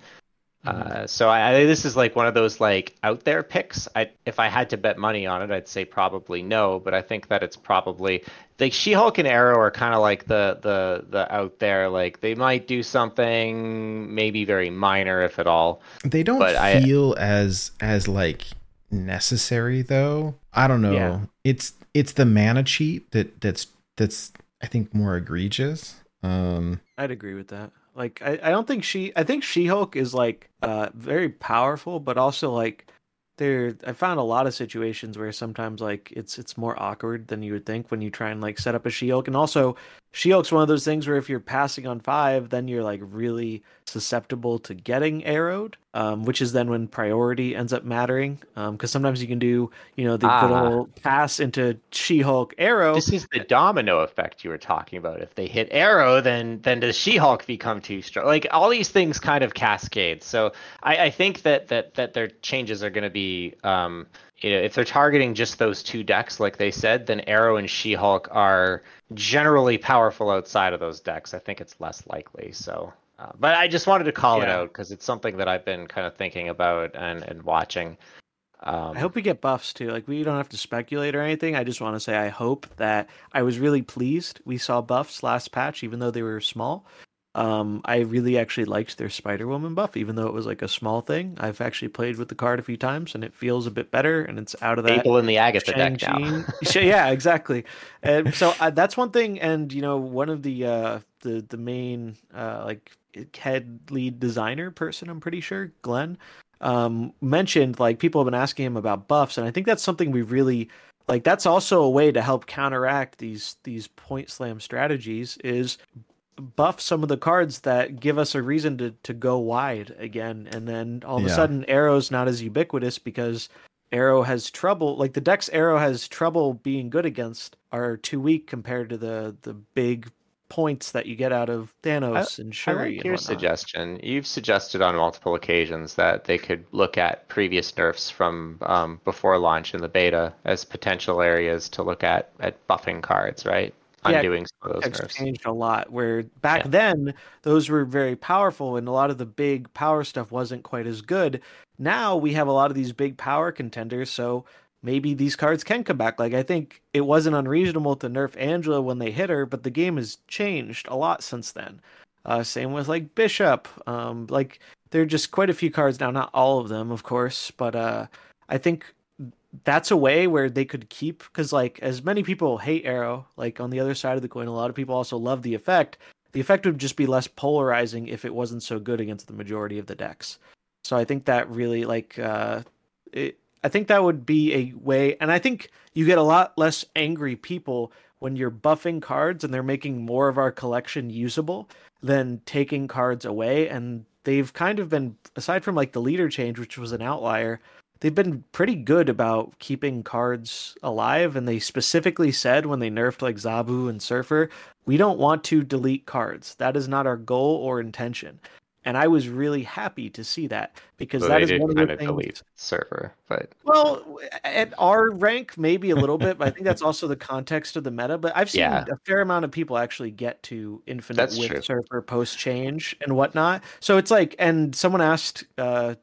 Uh, so I, I this is like one of those like out there picks. I if I had to bet money on it, I'd say probably no, but I think that it's probably like She-Hulk and Arrow are kind of like the the the out there like they might do something maybe very minor if at all. They don't But I- feel as as like necessary though. I don't know. Yeah. It's it's the mana cheat that that's that's I think more egregious. Um I'd agree with that. Like I, I don't think she I think She Hulk is like uh very powerful, but also like there I found a lot of situations where sometimes like it's it's more awkward than you would think when you try and like set up a She Hulk. And also She Hulk's one of those things where if you're passing on five, then you're like really susceptible to getting arrowed. Um, which is then when priority ends up mattering. Um, because sometimes you can do, you know, the Ah. old pass into She Hulk arrow. This is the domino effect you were talking about. If they hit Arrow, then then does She-Hulk become too strong? Like all these things kind of cascade. So I, I think that that that their changes are going to be, um, you know, if they're targeting just those two decks, like they said, then Arrow and She-Hulk are generally powerful outside of those decks. I think it's less likely. So. Uh, but I just wanted to call it out because it's something that I've been kind of thinking about and, and watching. Um, I hope we get buffs too. Like we don't have to speculate or anything. I just want to say I hope that I was really pleased we saw buffs last patch, even though they were small. Um, I really actually liked their Spider Woman buff, even though it was like a small thing. I've actually played with the card a few times, and it feels a bit better, and it's out of that. Staple in the Agatha deck now. [laughs] Yeah, [laughs] exactly. And so uh, that's one thing. And you know, one of the uh, the the main uh, like head lead designer person, I'm pretty sure, Glenn, um, mentioned like people have been asking him about buffs, and I think that's something we really like. That's also a way to help counteract these these point slam strategies is buff some of the cards that give us a reason to to go wide again and then all of a sudden arrow's not as ubiquitous because arrow has trouble like the decks arrow has trouble being good against are too weak compared to the the big points that you get out of Thanos and I Shuri like your suggestion. You've suggested on multiple occasions that they could look at previous nerfs from um, before launch in the beta as potential areas to look at at buffing cards, right? Yeah, Undoing some of those changed a lot. Where back Yeah. then those were very powerful, and a lot of the big power stuff wasn't quite as good. Now we have a lot of these big power contenders, so maybe these cards can come back. Like I think it wasn't unreasonable to nerf Angela when they hit her, but the game has changed a lot since then. Uh, same with like Bishop. Um, like there are just quite a few cards now, not all of them, of course, but uh, I think that's a way where they could keep because like as many people hate arrow like on the other side of the coin a lot of people also love the effect the effect would just be less polarizing if it wasn't so good against the majority of the decks so i think that really like uh it, i think that would be a way and i think you get a lot less angry people when you're buffing cards and they're making more of our collection usable than taking cards away. And they've kind of been aside from like the leader change which was an outlier they've been pretty good about keeping cards alive. And they specifically said when they nerfed like zabu and surfer we don't want to delete cards. That is not our goal or intention and i was really happy to see that because So that is one of kind the of things delete surfer, but well, at our rank, maybe a little bit, but I think that's also the context of the meta. But I've seen Yeah. a fair amount of people actually get to infinite That's with true. Surfer post change and whatnot. So it's like, and someone asked uh,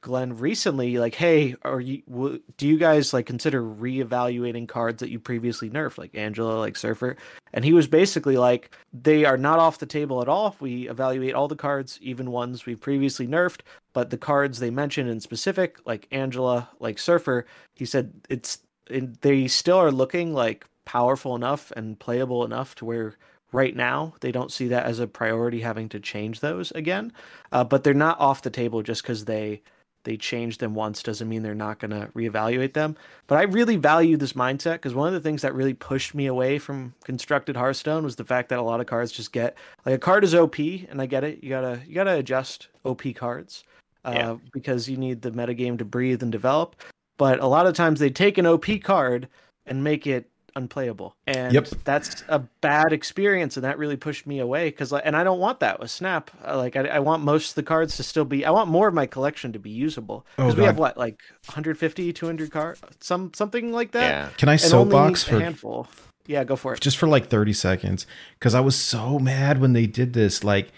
Glenn recently, like, hey, are you? W- do you guys like consider reevaluating cards that you previously nerfed, like Angela, like Surfer? And he was basically like, they are not off the table at all. We evaluate all the cards, even ones we've previously nerfed, but the cards they mentioned in specific, like Angela, like Surfer, he said it's it, they still are looking like powerful enough and playable enough to where right now they don't see that as a priority having to change those again. Uh, but they're not off the table just because they they changed them once doesn't mean they're not going to reevaluate them. But i really value this mindset because one of the things that really pushed me away from constructed hearthstone was the fact that a lot of cards just get like a card is op and i get it. You gotta you gotta adjust op cards uh, Yeah. because you need the metagame to breathe and develop. But a lot of times they take an op card and make it unplayable. And Yep. that's a bad experience and that really pushed me away because like and i don't want that with snap. Uh, like I, I want most of the cards to still be i want more of my collection to be usable. Oh, because we have what like 150 200 cards some something like that? Yeah. Can I and only soapbox a for handful. Yeah go for it. Just for like 30 seconds because i was so mad when they did this like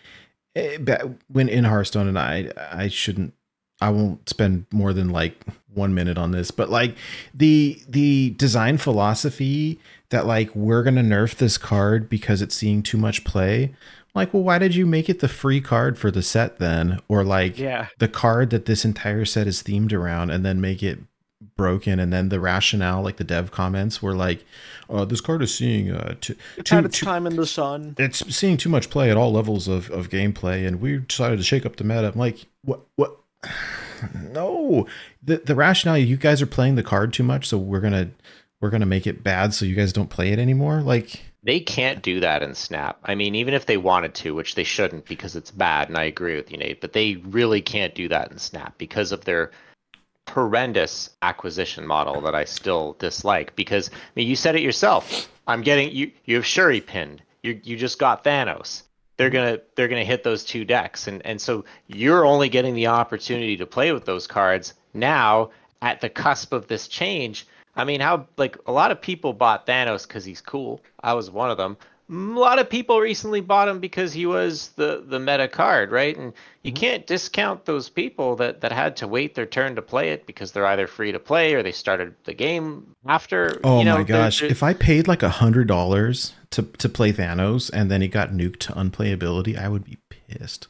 eh, when in hearthstone and i i shouldn't i won't spend more than like one minute on this but like the the design philosophy that like we're gonna nerf this card because it's seeing too much play like well why did you make it the free card for the set then? Or like yeah. the card that this entire set is themed around and then make it broken and then the rationale like the dev comments were like uh, this card is seeing uh, too, it's too, had its too- time in the sun. It's seeing too much play at all levels of, of gameplay and we decided to shake up the meta. I'm like what what [laughs] no the the rationale you guys are playing the card too much so we're gonna we're gonna make it bad so you guys don't play it anymore like They can't do that in Snap. I mean, even if they wanted to, which they shouldn't because it's bad, and I agree with you, Nate, but they really can't do that in Snap because of their horrendous acquisition model that I still dislike. Because I mean, you said it yourself. I'm getting you. You have Shuri pinned. You you just got Thanos. They're gonna they're gonna hit those two decks, and and so you're only getting the opportunity to play with those cards now at the cusp of this change. I mean, how like a lot of people bought Thanos because he's cool. I was one of them. A lot of people recently bought him because he was the the meta card, right? And you mm-hmm. can't discount those people that that had to wait their turn to play it because they're either free to play or they started the game after. oh you know, my they're- gosh they're- if i paid like a hundred dollars to to play thanos and then he got nuked to unplayability i would be pissed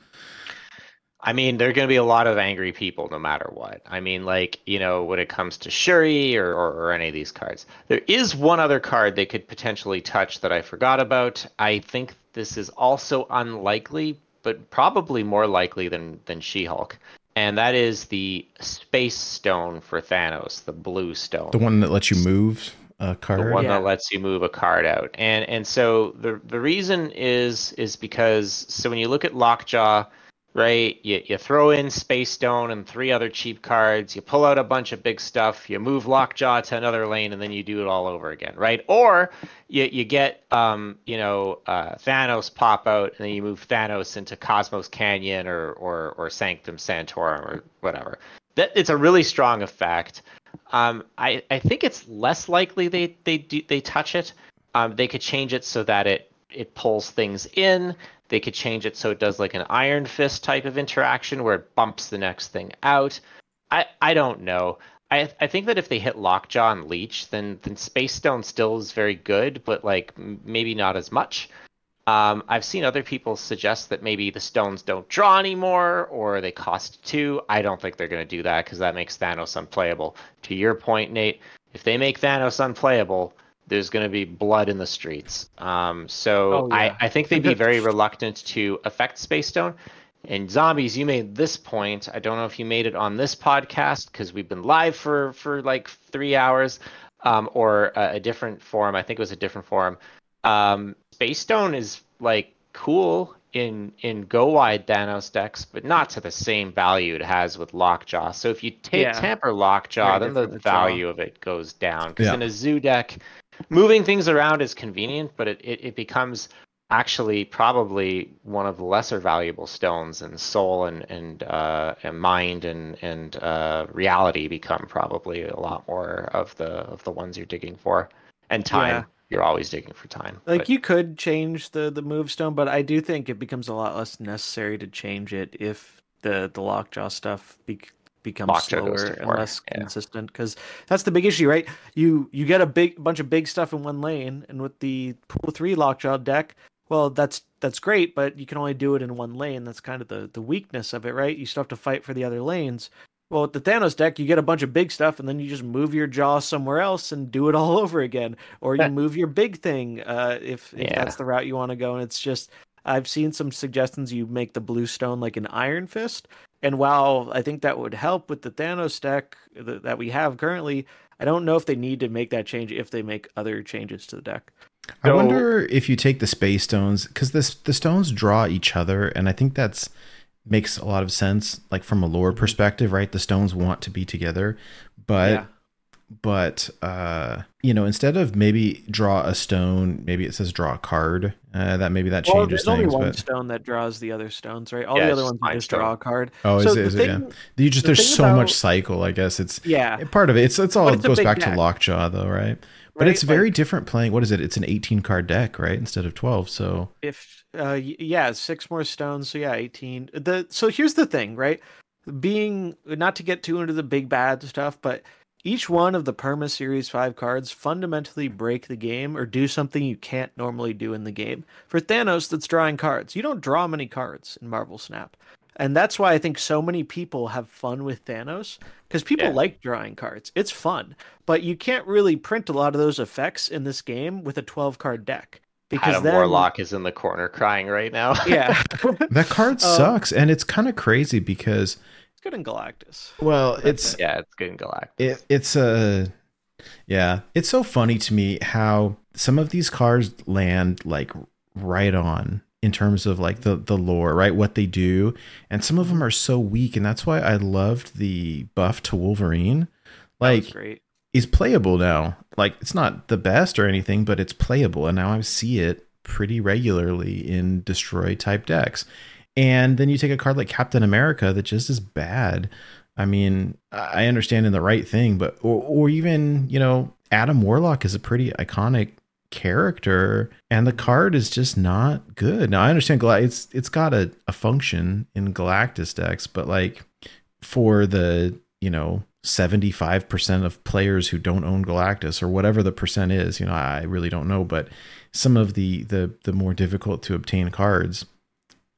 I mean, there are going to be a lot of angry people no matter what. I mean, like, you know, when it comes to Shuri or, or, or any of these cards. There is one other card they could potentially touch that I forgot about. I think this is also unlikely, but probably more likely than, than She Hulk. And that is the Space Stone for Thanos, the blue stone the one that lets you move a card the one Yeah. that lets you move a card out. And and so the the reason is is because so when you look at Lockjaw, right, you, you throw in Space Stone and three other cheap cards, you pull out a bunch of big stuff, you move Lockjaw to another lane, and then you do it all over again, right? Or you you get um you know uh, Thanos pop out, and then you move Thanos into Cosmos Canyon or or or Sanctum Sanctorum or whatever. That it's a really strong effect. Um, I, I think it's less likely they they do they touch it. Um, they could change it so that it it pulls things in. They could change it so it does like an Iron Fist type of interaction where it bumps the next thing out. I I don't know. I I think that if they hit Lockjaw and Leech, then then Space Stone still is very good, but like maybe not as much. Um, I've seen other people suggest that maybe the stones don't draw anymore or they cost two. I don't think they're going to do that because that makes Thanos unplayable. To your point, Nate, if they make Thanos unplayable, there's going to be blood in the streets. Um, so Oh, yeah. I, I think they'd be [laughs] very reluctant to affect Space Stone. And zombies, you made this point. I don't know if you made it on this podcast because we've been live for for like three hours, um, or a, a different forum. I think it was a different forum. Um, Space Stone is like cool in in go wide Thanos decks, but not to the same value it has with Lockjaw. So if you take Yeah. tamper Lockjaw, Very then the different with Jaw. value of it goes down. Because Yeah. in a zoo deck, moving things around is convenient, but it, it, it becomes actually probably one of the lesser valuable stones and soul and and uh, and mind and and uh, reality become probably a lot more of the of the ones you're digging for and time Yeah. you're always digging for time like But you could change the the move stone but i do think it becomes a lot less necessary to change it if the the lockjaw stuff be, become slower and less yeah. consistent because that's the big issue, right? You you get a big bunch of big stuff in one lane, and with the pool three lockjaw deck, well, that's that's great, but you can only do it in one lane. That's kind of the the weakness of it, right? You still have to fight for the other lanes. Well, with the Thanos deck, you get a bunch of big stuff, and then you just move your jaw somewhere else and do it [laughs] all over again, or you [laughs] move your big thing uh, if if Yeah. that's the route you want to go. And it's just I've seen some suggestions you make the blue stone like an Iron Fist, and while I think that would help with the Thanos deck that, that we have currently, I don't know if they need to make that change if they make other changes to the deck. I So- wonder if you take the space stones because this the stones draw each other, and I think that's makes a lot of sense. Like from a lore mm-hmm. perspective, right? The stones want to be together, but Yeah. But uh, you know, instead of maybe draw a stone, maybe it says draw a card. Uh, that maybe that Well, changes there's only one But stone that draws the other stones, right? All Yeah, the other ones Mind just Stone. draw a card. oh, is So it? the Is it? Yeah. You just the there's thing so much cycle. I guess it's Yeah, part of it. It's it's all But it it's goes big back to. Lockjaw though, right? But Right, it's very like- different playing. What is it? It's an 18 card deck, right? Instead of 12. So if uh yeah six more stones so yeah 18 the so here's the thing right being not to get too into the big bad stuff but each one of the perma series 5 cards fundamentally break the game or do something you can't normally do in the game. For thanos that's drawing cards. You don't draw many cards in marvel snap. And that's why i think so many people have fun with thanos because people Yeah. like drawing cards. It's fun. But you can't really print a lot of those effects in this game with a 12 card deck because Adam then Warlock is in the corner crying right now. yeah. [laughs] That card [laughs] Um, sucks, and it's kind of crazy because It's good in Galactus. well, it's yeah, it's good in Galactus. it, it's a yeah it's so funny to me how some of these cards land like right on in terms of like the the lore right what they do and some of them are so weak and that's why i loved the buff to wolverine like great. is playable now like it's not the best or anything but it's playable and now i see it pretty regularly in destroy type decks and then you take a card like captain america that just is bad I mean, I understand in the right thing, but or, or even you know, Adam Warlock is a pretty iconic character, and the card is just not good. Now I understand Gal- it's it's got a, a function in Galactus decks, but like for the you know seventy five percent of players who don't own Galactus or whatever the percent is, you know, I really don't know, but some of the the the more difficult to obtain cards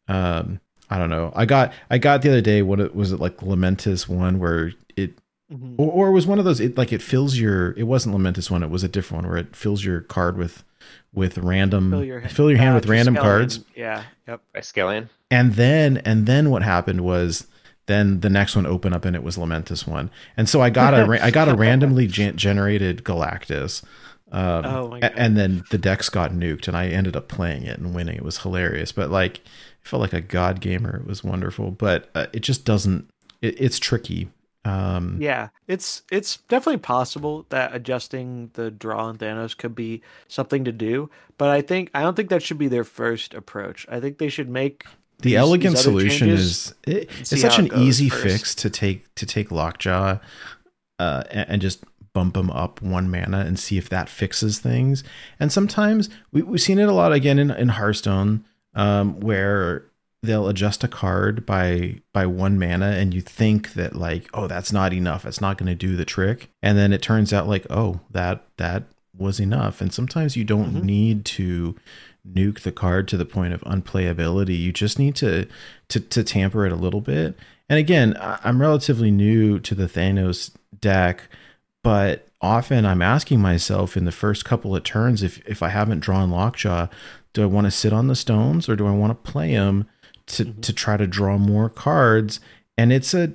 um i don't know i got i got the other day what it was it like Lamentis one where it Mhm. or, or it was one of those it like it fills your it wasn't Lamentis one it was a different one where it fills your card with with random Fill your, fill your hand uh, with random Triskelion. cards Yeah. Yep. Triskelion. and then and then what happened was then the next one opened up and it was lamentus one and so i got a I got a [laughs] randomly gen- generated galactus um, Oh my God. and then the decks got nuked and i ended up playing it and winning it was hilarious but like i felt like a god gamer it was wonderful but uh, it just doesn't it, it's tricky um Yeah. It's it's definitely possible that adjusting the draw on Thanos could be something to do, but I think I don't think that should be their first approach. I think they should make the these- elegant these solution is it, it's such an it easy first. fix to take to take lockjaw uh and, and just bump them up one mana and see if that fixes things and sometimes we, we've seen it a lot again in, in hearthstone um where they'll adjust a card by by one mana and you think that like oh that's not enough. It's not going to do the trick. And then it turns out like oh that that was enough. And sometimes you don't Mhm. need to nuke the card to the point of unplayability. You just need to to to tamper it a little bit. And again i'm relatively new to the thanos deck but often i'm asking myself in the first couple of turns if if i haven't drawn lockjaw do i want to sit on the stones or do i want to play them to Mhm. to try to draw more cards and it's a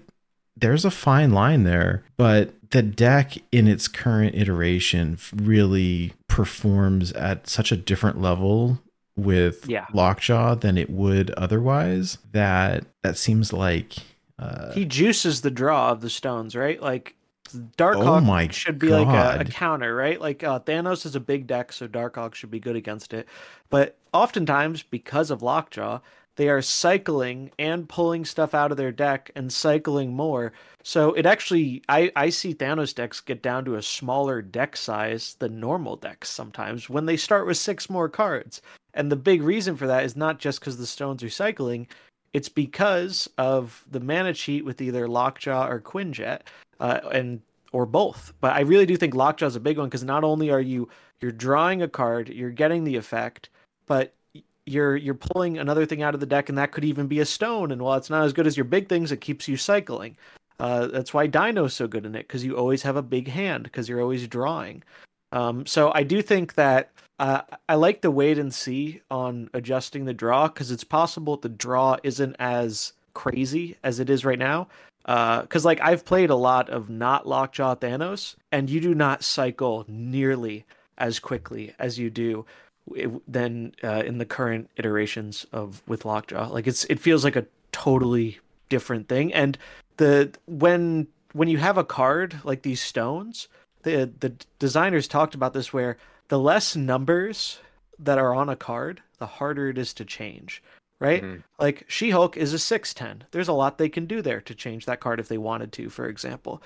there's a fine line there but the deck in its current iteration really performs at such a different level with Yeah. lockjaw than it would otherwise that that seems like uh, he juices the draw of the stones, right? Like Oh Darkhawk my should be like a, a counter, right? Like uh, Thanos is a big deck, so Darkhawk should be good against it. But oftentimes, because of Lockjaw, they are cycling and pulling stuff out of their deck and cycling more. So it actually, I, I see Thanos decks get down to a smaller deck size than normal decks sometimes when they start with six more cards. And the big reason for that is not just because the stones are cycling, it's because of the mana cheat with either Lockjaw or Quinjet, uh, and or both. But I really do think Lockjaw is a big one because not only are you you're drawing a card, you're getting the effect, but you're you're pulling another thing out of the deck, and that could even be a stone. And while it's not as good as your big things, it keeps you cycling. Uh, that's why Dino's so good in it because you always have a big hand because you're always drawing. Um, so I do think that uh, I like the wait and see on adjusting the draw because it's possible the draw isn't as crazy as it is right now. Because uh, like I've played a lot of not Lockjaw Thanos, and you do not cycle nearly as quickly as you do than uh, in the current iterations of with Lockjaw. Like it's it feels like a totally different thing. And the when when you have a card like these stones, the the designers talked about this where the less numbers that are on a card, the harder it is to change. Right? Mm-hmm. Like She Hulk is a 610. There's a lot they can do there to change that card if they wanted to, for example.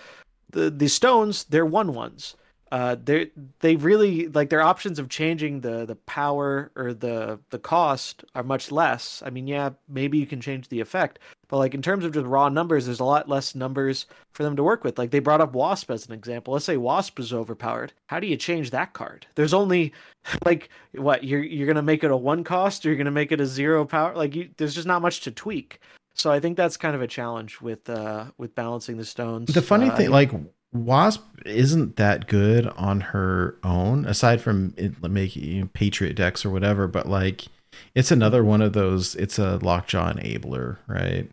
The the stones, they're one ones uh, they they really like their options of changing the the power or the the cost are much less. I mean, yeah, maybe you can change the effect, but like in terms of just raw numbers, there's a lot less numbers for them to work with. Like they brought up Wasp as an example. Let's say Wasp is overpowered. How do you change that card? There's only [laughs] like what you're you're gonna make it a one cost, or you're gonna make it a zero power. Like you, there's just not much to tweak. So I think that's kind of a challenge with uh with balancing the stones. The funny uh, thing, like Wasp isn't that good on her own, aside from it making Patriot decks or whatever. But like, it's another one of those. It's a lockjaw enabler, right?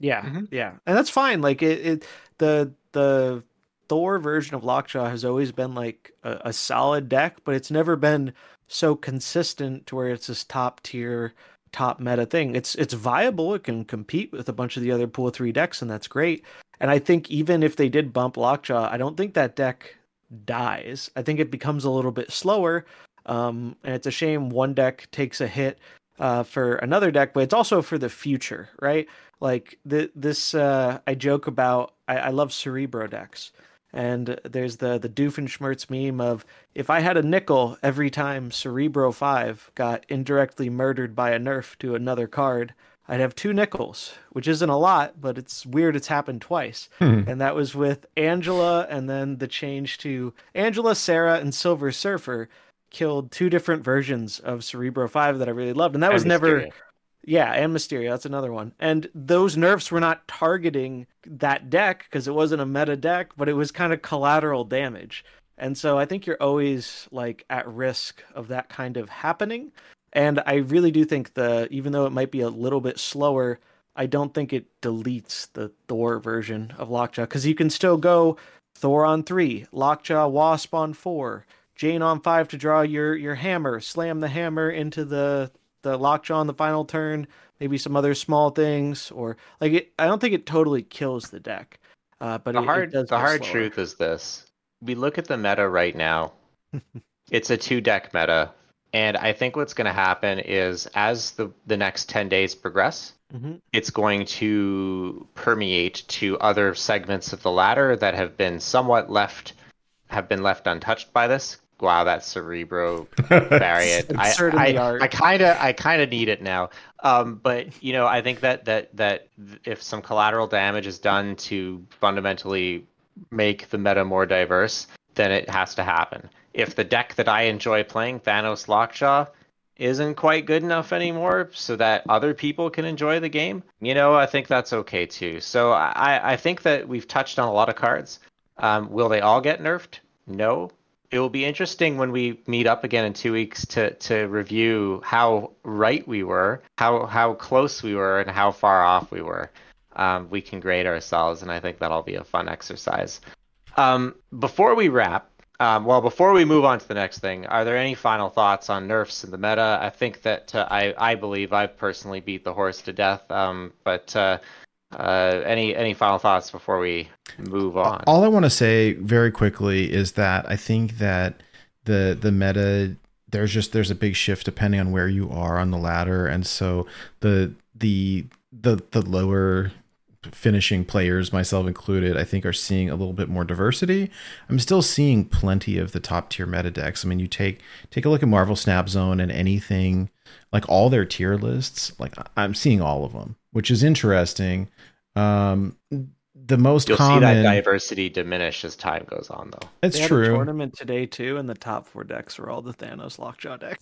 Yeah, mm-hmm. yeah, and that's fine. Like it, it, the the Thor version of lockjaw has always been like a, a solid deck, but it's never been so consistent to where it's this top tier top meta thing. It's it's viable. It can compete with a bunch of the other pool three decks, and that's great. And I think even if they did bump Lockjaw, I don't think that deck dies. I think it becomes a little bit slower. Um, and it's a shame one deck takes a hit uh, for another deck, but it's also for the future, right? Like the, this, uh, I joke about. I, I love Cerebro decks, and there's the the Doofenshmirtz meme of if I had a nickel every time Cerebro Five got indirectly murdered by a nerf to another card, I'd have two nickels, which isn't a lot, but it's weird it's happened twice. Hmm. And that was with Angela and then the change to Angela, Sera, and Silver Surfer killed two different versions of Cerebro 5 that I really loved. And that and was Mysterio. never Yeah, and Mysterio, that's another one. And those nerfs were not targeting that deck because it wasn't a meta deck, but it was kind of collateral damage. And so I think you're always like at risk of that kind of happening. And I really do think the even though it might be a little bit slower, I don't think it deletes the Thor version of Lockjaw because you can still go Thor on three, Lockjaw Wasp on four, Jane on five to draw your your hammer, slam the hammer into the the Lockjaw on the final turn, maybe some other small things, or like it, I don't think it totally kills the deck. Uh, but the it, hard it the hard slower. truth is this: we look at the meta right now. [laughs] it's a two deck meta and I think what's going to happen is as the, the next 10 days progress, mm-hmm. it's going to permeate to other segments of the ladder that have been somewhat left have been left untouched by this. Wow, that Cerebro [laughs] variant. I, I, I kind of I kind of need it now. Um, but you know, I think that that that if some collateral damage is done to fundamentally make the meta more diverse, then it has to happen if the deck that I enjoy playing, Thanos Lockjaw, isn't quite good enough anymore so that other people can enjoy the game, you know, I think that's okay too. So I, I think that we've touched on a lot of cards. Um, will they all get nerfed? No. It will be interesting when we meet up again in two weeks to, to review how right we were, how how close we were, and how far off we were. Um, we can grade ourselves, and I think that'll be a fun exercise. Um, before we wrap, um, well, before we move on to the next thing, are there any final thoughts on nerfs in the meta? I think that uh, I, I believe I've personally beat the horse to death. Um, but uh, uh, any any final thoughts before we move on? All I want to say very quickly is that I think that the the meta there's just there's a big shift depending on where you are on the ladder, and so the the the the lower finishing players, myself included, I think are seeing a little bit more diversity. I'm still seeing plenty of the top tier meta decks. I mean, you take take a look at Marvel Snap Zone and anything like all their tier lists. Like I'm seeing all of them. which is interesting. Um, the most You'll common. see that diversity diminish as time goes on, though. it's They had true. a tournament today too, and the top four decks were all the Thanos Lockjaw deck.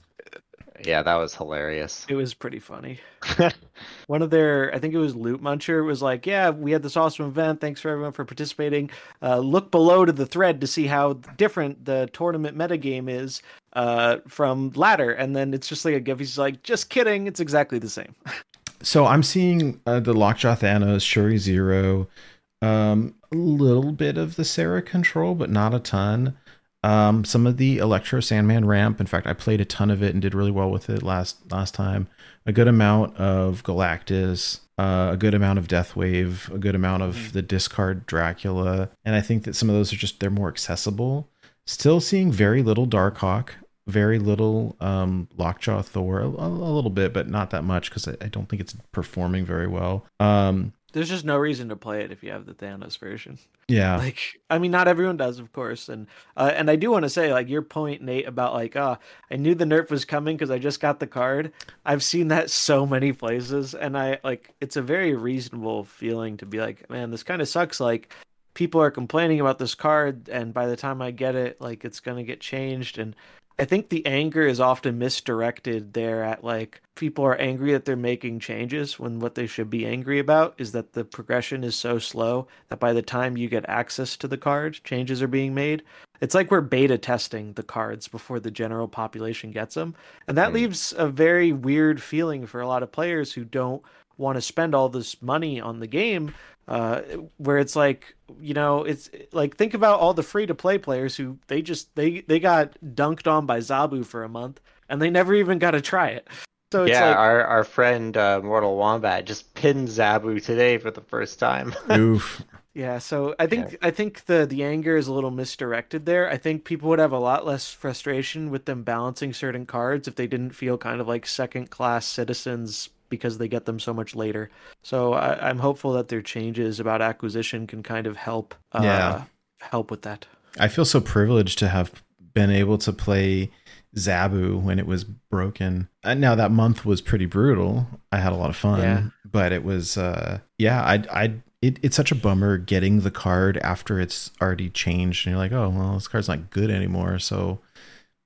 Yeah, that was hilarious. It was pretty funny. [laughs] One of their, I think it was Loot Muncher, was like, "Yeah, we had this awesome event. Thanks for everyone for participating. Uh, look below to the thread to see how different the tournament metagame is uh, from ladder." And then it's just like a gif. He's like, "Just kidding. It's exactly the same." [laughs] So I'm seeing uh, the Lockjaw Thanos, Shuri Zero, um, a little bit of the Sera control, but not a ton. Um, some of the Electro Sandman ramp. In fact, I played a ton of it and did really well with it last last time. A good amount of Galactus, uh, a good amount of Deathwave, a good amount of the discard Dracula, and I think that some of those are just they're more accessible. Still seeing very little Darkhawk, very little um, Lockjaw Thor, a, a little bit, but not that much because I, I don't think it's performing very well. Um, There's just no reason to play it if you have the Thanos version. yeah, [laughs] like i mean not everyone does of course and uh, and i do want to say like your point nate about like ah i knew the nerf was coming because i just got the card i've seen that so many places and i like it's a very reasonable feeling to be like man this kind of sucks like people are complaining about this card and by the time i get it like it's going to get changed and I think the anger is often misdirected there at like people are angry that they're making changes when what they should be angry about is that the progression is so slow that by the time you get access to the card, changes are being made. It's like we're beta testing the cards before the general population gets them. And that Mm. leaves a very weird feeling for a lot of players who don't want to spend all this money on the game uh, where it's like you know it's like think about all the free to play players who they just they they got dunked on by Zabu for a month and they never even got to try it. So it's yeah, like our our friend uh, Mortal Wombat just pinned Zabu today for the first time. [laughs] oof. yeah, so I think I think the the anger is a little misdirected there. I think people would have a lot less frustration with them balancing certain cards if they didn't feel kind of like second class citizens because they get them so much later. So I, I'm hopeful that their changes about acquisition can kind of help uh, Yeah. help with that. I feel so privileged to have been able to play Zabu when it was broken. Uh, now that month was pretty brutal. I had a lot of fun, Yeah. but it was uh yeah, I I it, it's such a bummer getting the card after it's already changed and you're like, "Oh, well, this card's not good anymore." So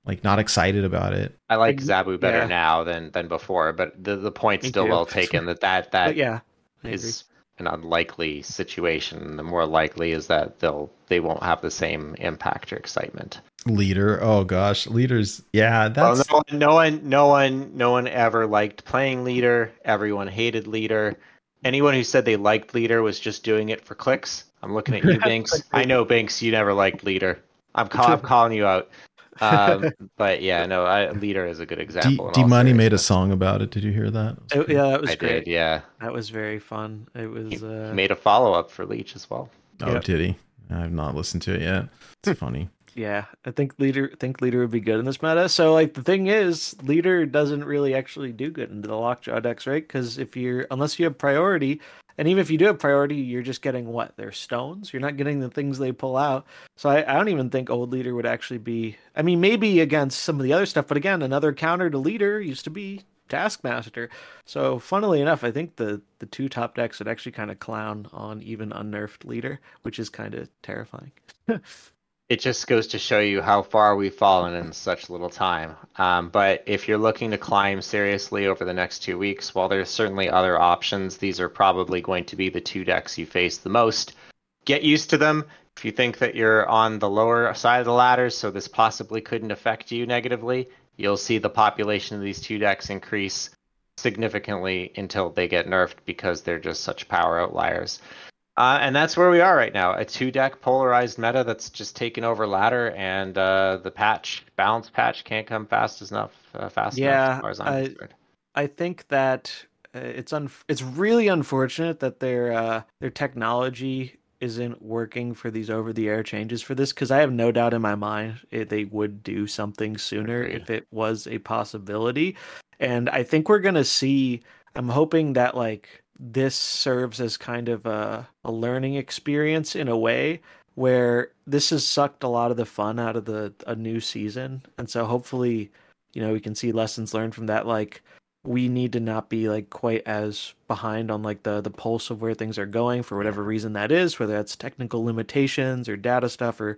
like not excited about it. I like Like, Zabu better yeah. now than than before, but the the point's Me still too. well taken that that that But yeah, I agree. is an unlikely situation. The more likely is that they'll they won't have the same impact or excitement. Leader, oh gosh, leaders. Yeah, oh, that's well, no, no one, no one, no one ever liked playing leader. Everyone hated leader. Anyone who said they liked leader was just doing it for clicks. I'm looking at you, [laughs] Binks. I know, Binks, you never liked leader. I'm, call, I'm calling you out. Um, [laughs] but yeah, no, I, leader is a good example. in D Money made a song about it. Did you hear that? It It- yeah, that was I great. did, yeah. That was very fun. It was He uh, made a follow up for Leech as well. Oh, Yep. did he? I've not listened to it yet. It's funny. Yeah, I think leader think leader would be good in this meta. So like the thing is, leader doesn't really actually do good into the lockjaw decks, right? Because if you're unless you have priority, and even if you do have priority, you're just getting what their stones. You're not getting the things they pull out. So I, I don't even think old leader would actually be. I mean, maybe against some of the other stuff, but again, another counter to leader used to be Taskmaster. So funnily enough, I think the the two top decks would actually kind of clown on even unnerfed leader, which is kind of terrifying. [laughs] it just goes to show you how far we've fallen in such little time. Um, but if you're looking to climb seriously over the next two weeks, while there's certainly other options, these are probably going to be the two decks you face the most. Get used to them. If you think that you're on the lower side of the ladder, so this possibly couldn't affect you negatively, you'll see the population of these two decks increase significantly until they get nerfed because they're just such power outliers. Uh, and that's where we are right now. A two deck polarized meta that's just taken over ladder, and uh, the patch, balance patch, can't come fast enough. Uh, fast enough, Yeah, as far as I'm I- concerned. I think that uh, it's un- it's really unfortunate that their uh, their technology isn't working for these over the air changes for this because I have no doubt in my mind it, they would do something sooner Agreed. if it was a possibility. And I think we're gonna see. I'm hoping that like this serves as kind of a, a learning experience in a way where this has sucked a lot of the fun out of the a new season, and so hopefully, you know, we can see lessons learned from that. Like we need to not be like quite as behind on like the the pulse of where things are going for whatever reason that is, whether that's technical limitations or data stuff or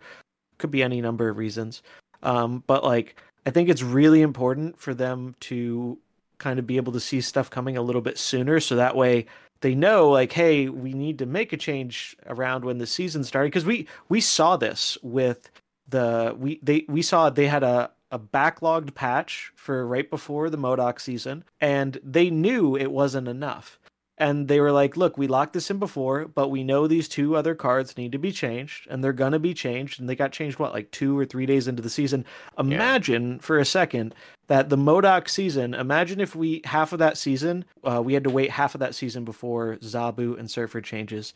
could be any number of reasons. Um, but like I think it's really important for them to kind of be able to see stuff coming a little bit sooner. So that way they know like hey we need to make a change around when the season started. Because we we saw this with the we they we saw they had a a backlogged patch for right before the MODOK season and they knew it wasn't enough and they were like look we locked this in before but we know these two other cards need to be changed and they're gonna be changed and they got changed what like two or three days into the season imagine for a second that the MODOK season imagine if we half of that season uh, we had to wait half of that season before zabu and surfer changes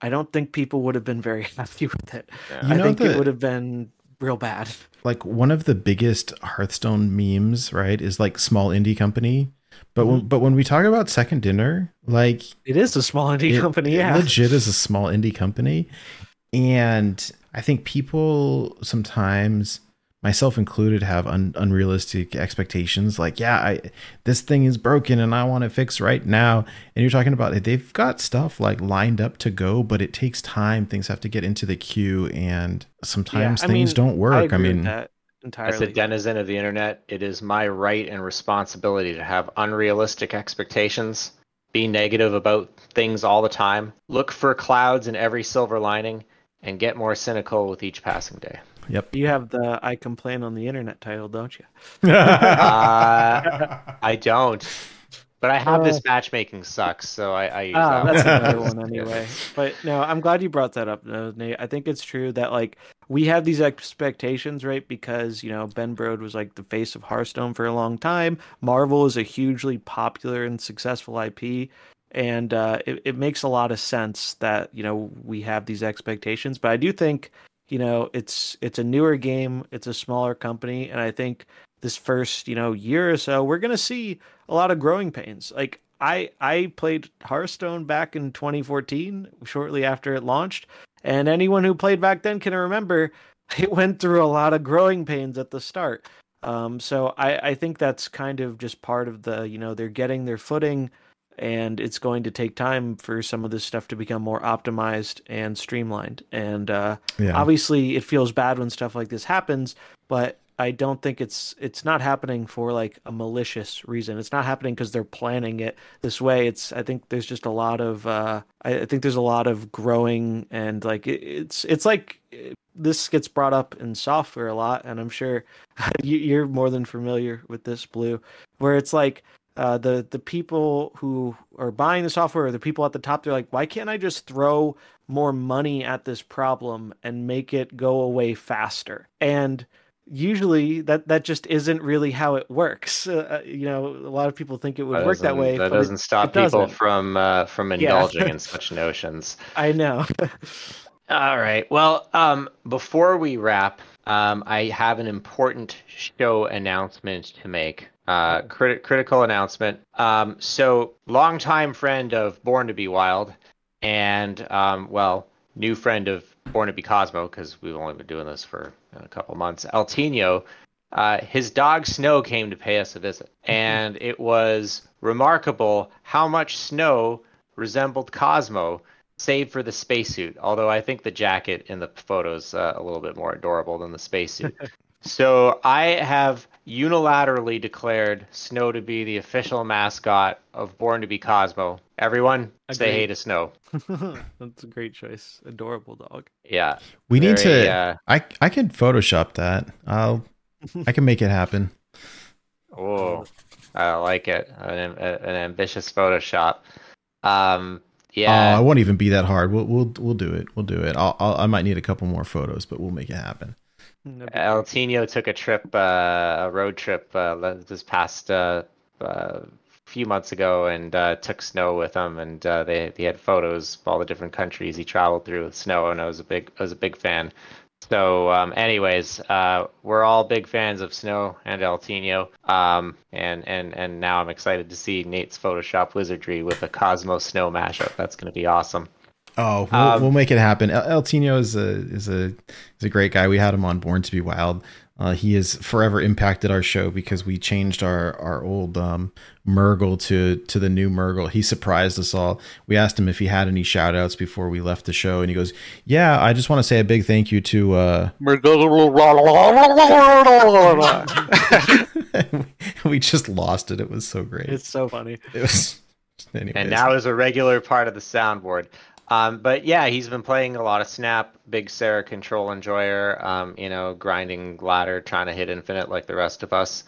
i don't think people would have been very [laughs] happy with it Yeah. You i know think the- it would have been real bad like one of the biggest Hearthstone memes, right, is like small indie company. But when, mm. but when we talk about Second Dinner, like it is a small indie it- company it yeah legit is a small [laughs] indie company, and I think people sometimes, myself included, have un, unrealistic expectations. Like, yeah, I this thing is broken and I want it fixed right now. And you're talking about it, they've got stuff like lined up to go, but it takes time. Things have to get into the queue, and sometimes I things mean, don't work. I, with mean, that As a denizen of the internet, it is my right and responsibility to have unrealistic expectations, be negative about things all the time, look for clouds in every silver lining, and get more cynical with each passing day. yep. you have the i complain on the internet title don't you [laughs] Uh, I don't. But I have this matchmaking sucks, so I, I use Ah, that that's another one [laughs] anyway. But no, I'm glad you brought that up, though, Nate. I think it's true that like we have these expectations, right? Because you know Ben Brode was like the face of Hearthstone for a long time. Marvel is a hugely popular and successful IP, and uh, it, it makes a lot of sense that you know we have these expectations. But I do think you know it's it's a newer game, it's a smaller company, and I think this first you know year or so we're gonna see a lot of growing pains. Like I I played Hearthstone back in 2014, shortly after it launched, and anyone who played back then can remember [laughs] it went through a lot of growing pains at the start. Um, so I I think that's kind of just part of the you know they're getting their footing, and it's going to take time for some of this stuff to become more optimized and streamlined. And uh, Yeah. obviously it feels bad when stuff like this happens but i don't think it's it's not happening for like a malicious reason. It's not happening because they're planning it this way. It's i think there's just a lot of uh i, I think there's a lot of growing and like it, it's it's like this gets brought up in software a lot and i'm sure [laughs] you, you're more than familiar with this blue where it's like uh, the the people who are buying the software the people at the top they're like why can't i just throw more money at this problem and make it go away faster? And usually that that just isn't really how it works uh, you know a lot of people think it would work that way That but it- doesn't stop it people doesn't. from uh, from indulging in [laughs] such notions. i know All right. Well, um, before we wrap, um, I have an important show announcement to make. Uh, crit- critical announcement. Um, so, longtime friend of Born to Be Wild, and um, well, new friend of Born to Be Cosmo because we've only been doing this for a couple months. Eltino, uh, his dog Snow came to pay us a visit, and it was remarkable how much Snow resembled Cosmo save for the spacesuit. Although I think the jacket in the photos uh, a little bit more adorable than the spacesuit. [laughs] so I have unilaterally declared Snow to be the official mascot of Born to Be Cosmo. Everyone, say hey to Snow. [laughs] that's a great choice adorable dog Yeah. We need to. uh, I I can Photoshop that. I'll. [laughs] I can make it happen. Oh, I like it. An, an ambitious Photoshop. Um, Oh, yeah. I won't even be that hard. We'll we'll we'll do it. We'll do it. I'll, I'll I might need a couple more photos, but we'll make it happen. That'd El Tino took a trip, uh, a road trip, uh, this past uh, uh, few months ago, and uh, took Snow with him, and uh, they they had photos of all the different countries he traveled through with Snow, and I was a big I was a big fan. So, um, anyways, uh, we're all big fans of Snow and El Tino, um, and and and now I'm excited to see Nate's Photoshop wizardry with a Cosmo Snow mashup. That's going to be awesome. Oh, we'll, Um, we'll make it happen. El, El Tino is a is a is a great guy. We had him on Born to Be Wild. Uh, he has forever impacted our show because we changed our our old um, Murgle to to the new Murgle. He surprised us all. We asked him if he had any shout outs before we left the show, and he goes, "Yeah, I just want to say a big thank you to." Uh, [laughs] we just lost it. It was so great. It's so funny. It was. Anyways. and now is a regular part of the soundboard. Um, but yeah, he's been playing a lot of Snap, big Sera control enjoyer. Um, you know, grinding ladder, trying to hit infinite like the rest of us.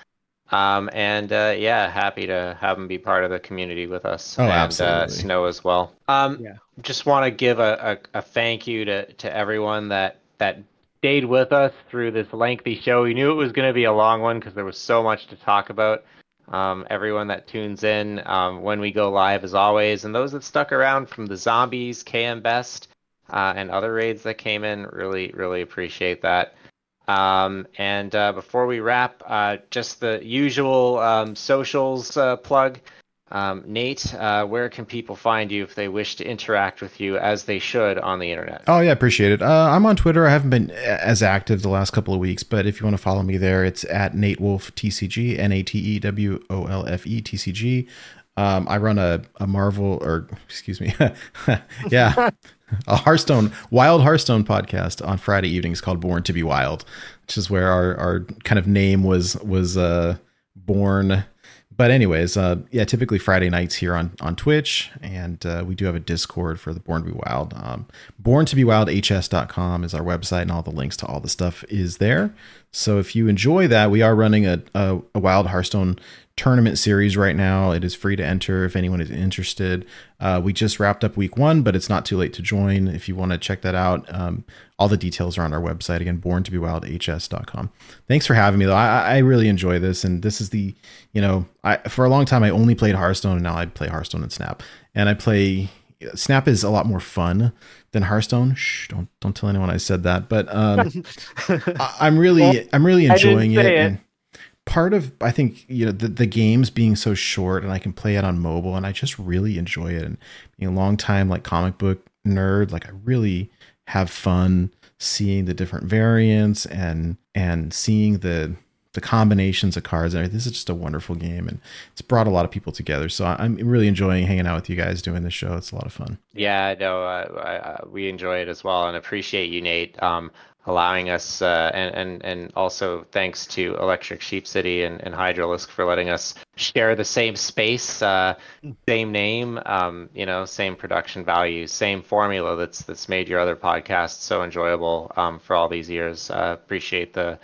Um, and uh, yeah, happy to have him be part of the community with us. Oh, and, Uh. Snow as well. Um, Yeah. Just want to give a, a, a thank you to, to everyone that that stayed with us through this lengthy show. We knew it was going to be a long one because there was so much to talk about. Um, everyone that tunes in um, when we go live, as always, and those that stuck around from the zombies, KM Best, uh, and other raids that came in, really, really appreciate that. Um, and uh, before we wrap, uh, just the usual um, socials uh, plug. Um, Nate, uh, where can people find you if they wish to interact with you as they should on the internet? Oh yeah, appreciate it. Uh, I'm on Twitter. I haven't been as active the last couple of weeks, but if you want to follow me there, it's at Nate Wolfe TCG, N A T E W O L F E T C G. Um, I run a, a Marvel or excuse me, [laughs] yeah, a Hearthstone Wild Hearthstone podcast on Friday evenings called Born to Be Wild, which is where our our kind of name was was uh, born but anyways, uh, yeah, typically Friday nights here on on Twitch, and uh, we do have a Discord for the Born to Be Wild. Um, Born to Be Wild HS.com is our website, and all the links to all the stuff is there. So if you enjoy that, we are running a, a, a Wild Hearthstone tournament series right now. It is free to enter if anyone is interested. Uh, we just wrapped up week one, but it's not too late to join if you want to check that out. Um, all the details are on our website again, born to be wild hs.com. Thanks for having me though. I, I really enjoy this. And this is the, you know, I, for a long time, I only played Hearthstone and now I play Hearthstone and Snap and I play Snap is a lot more fun than Hearthstone. Shh, don't, don't tell anyone I said that, but, um, [laughs] I, I'm really, I'm really enjoying it. it. and part of I think you know the, the games being so short and I can play it on mobile and I just really enjoy it and being a long time like comic book nerd like I really have fun seeing the different variants and and seeing the the combinations of cards and. This is just a wonderful game and it's brought a lot of people together. So I'm really enjoying hanging out with you guys doing this show. It's a lot of fun. Yeah, no, uh, I, I, we enjoy it as well, and appreciate you, Nate, um, allowing us, uh, and and and also thanks to Electric Sheep City and, and Hydralisk for letting us share the same space, uh, same name, um, you know, same production value, same formula that's that's made your other podcasts so enjoyable um, for all these years. Uh, appreciate the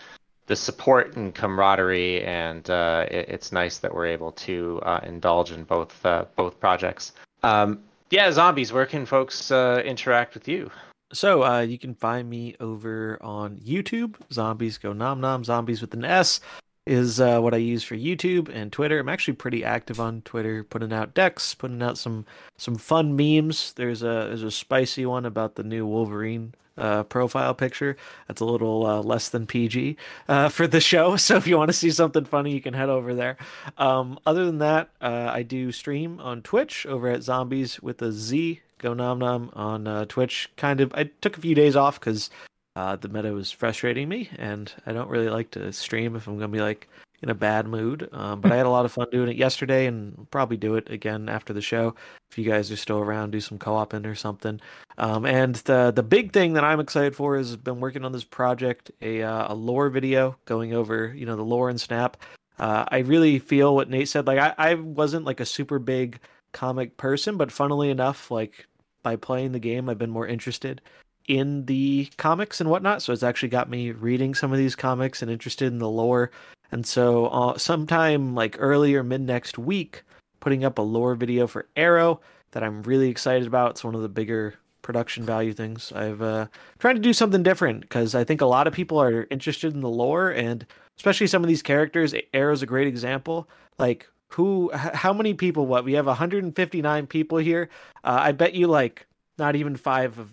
the support and camaraderie, and uh, it, it's nice that we're able to uh, indulge in both uh, both projects. Um, yeah, zombies. Where can folks uh, interact with you? So uh, you can find me over on YouTube. Zombies go nom nom. Zombies with an S is uh, what I use for YouTube and Twitter. I'm actually pretty active on Twitter, putting out decks, putting out some some fun memes. There's a there's a spicy one about the new Wolverine uh, profile picture. That's a little uh, less than PG uh, [laughs] for the show. [laughs] So if you want to see something funny, you can head over there. Um, other than that, uh, I do stream on Twitch over at Zombies with a Z. Go nom nom on uh, Twitch. Kind of, I took a few days off because uh, the meta was frustrating me, and I don't really like to stream if I'm gonna be like in a bad mood. Um, but I had a lot of fun doing it yesterday, and probably do it again after the show. If you guys are still around, do some co-oping or something. Um, and the the big thing that I'm excited for is I've been working on this project, a uh, a lore video going over you know the lore and Snap. Uh, I really feel what Nate said. Like I, I wasn't like a super big comic person, but funnily enough, like by playing the game, I've been more interested in the comics and whatnot. So it's actually got me reading some of these comics and interested in the lore. And so, uh, sometime like early or mid next week, putting up a lore video for Aero that I'm really excited about. It's one of the bigger production value things. I've uh, trying to do something different because I think a lot of people are interested in the lore and especially some of these characters. Aero's a great example. Like who, how many people? What we have 159 people here. Uh, I bet you like not even five of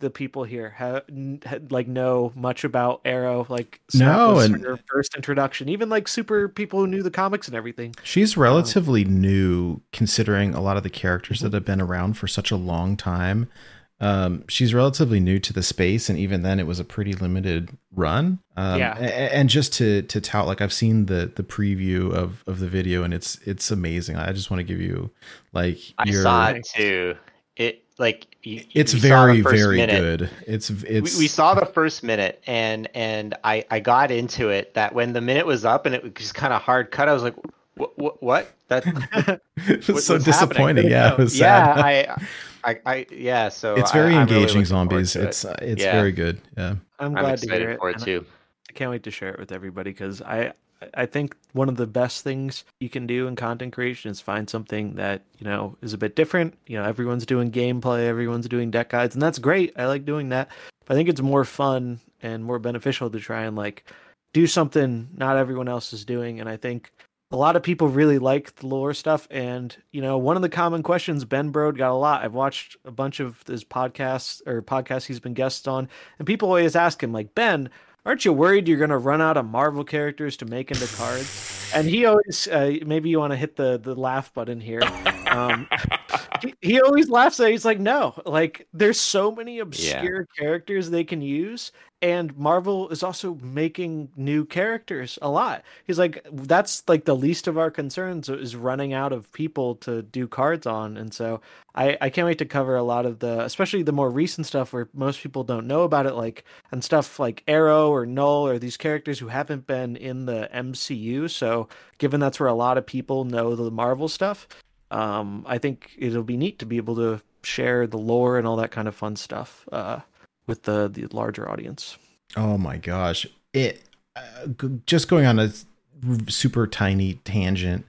the people here have like know much about Aero. Like No, and- her first introduction. Even like super people who knew the comics and everything. She's relatively new considering a lot of the characters that have been around for such a long time. Um, she's relatively new to the space, and even then, it was a pretty limited run. Um, Yeah. a- And just to to tout, like I've seen the the preview of of the video, and it's it's amazing. I just want to give you like I your. saw it too. It like you, It's we saw the very very minute. good. It's We, it's we saw the first minute and and I I got into it that when the minute was up and it was just kind of hard cut I was like what what, what? that [laughs] it was what- so what's happening? disappointing. Yeah, it was yeah sad. I, [laughs] I I yeah so it's very I'm really engaging zombies. to it. It's uh, it's Yeah. very good. Yeah. I'm I'm glad to hear it. for it and I- too I can't wait to share it with everybody because I I think one of the best things you can do in content creation is find something that you know is a bit different. You know, everyone's doing gameplay, everyone's doing deck guides, and that's great. I like doing that. But I think it's more fun and more beneficial to try and like do something not everyone else is doing. And I think a lot of people really like the lore stuff. And you know, one of the common questions Ben Brode got a lot. I've watched a bunch of his podcasts or podcasts he's been guests on, and people always ask him like, Ben, aren't you worried you're going to run out of Marvel characters to make into cards? And he always, uh, maybe you want to hit the the laugh button here. Um, [laughs] he, he always laughs at. it. He's like, no, like there's so many obscure characters they can use, and Marvel is also making new characters a lot. He's like, that's like the least of our concerns is running out of people to do cards on, and so I I can't wait to cover a lot of the, especially the more recent stuff where most people don't know about it, like and stuff like Aero or Knull or these characters who haven't been in the MCU. So given that's where a lot of people know the Marvel stuff, um, I think it'll be neat to be able to share the lore and all that kind of fun stuff uh, with the the larger audience. Oh my gosh. It uh, just going on a super tiny tangent.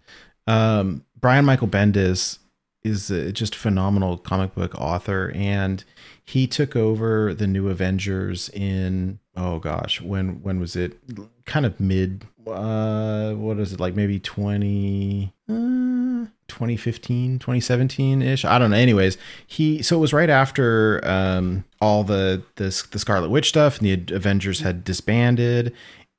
Um, Brian Michael Bendis is a just phenomenal comic book author and he took over the new Avengers in oh gosh, when when was it? Kind of mid uh what is it like maybe 20 uh, 2015 2017ish i don't know. Anyways he so it was right after um all the the, the scarlet witch stuff and the avengers had disbanded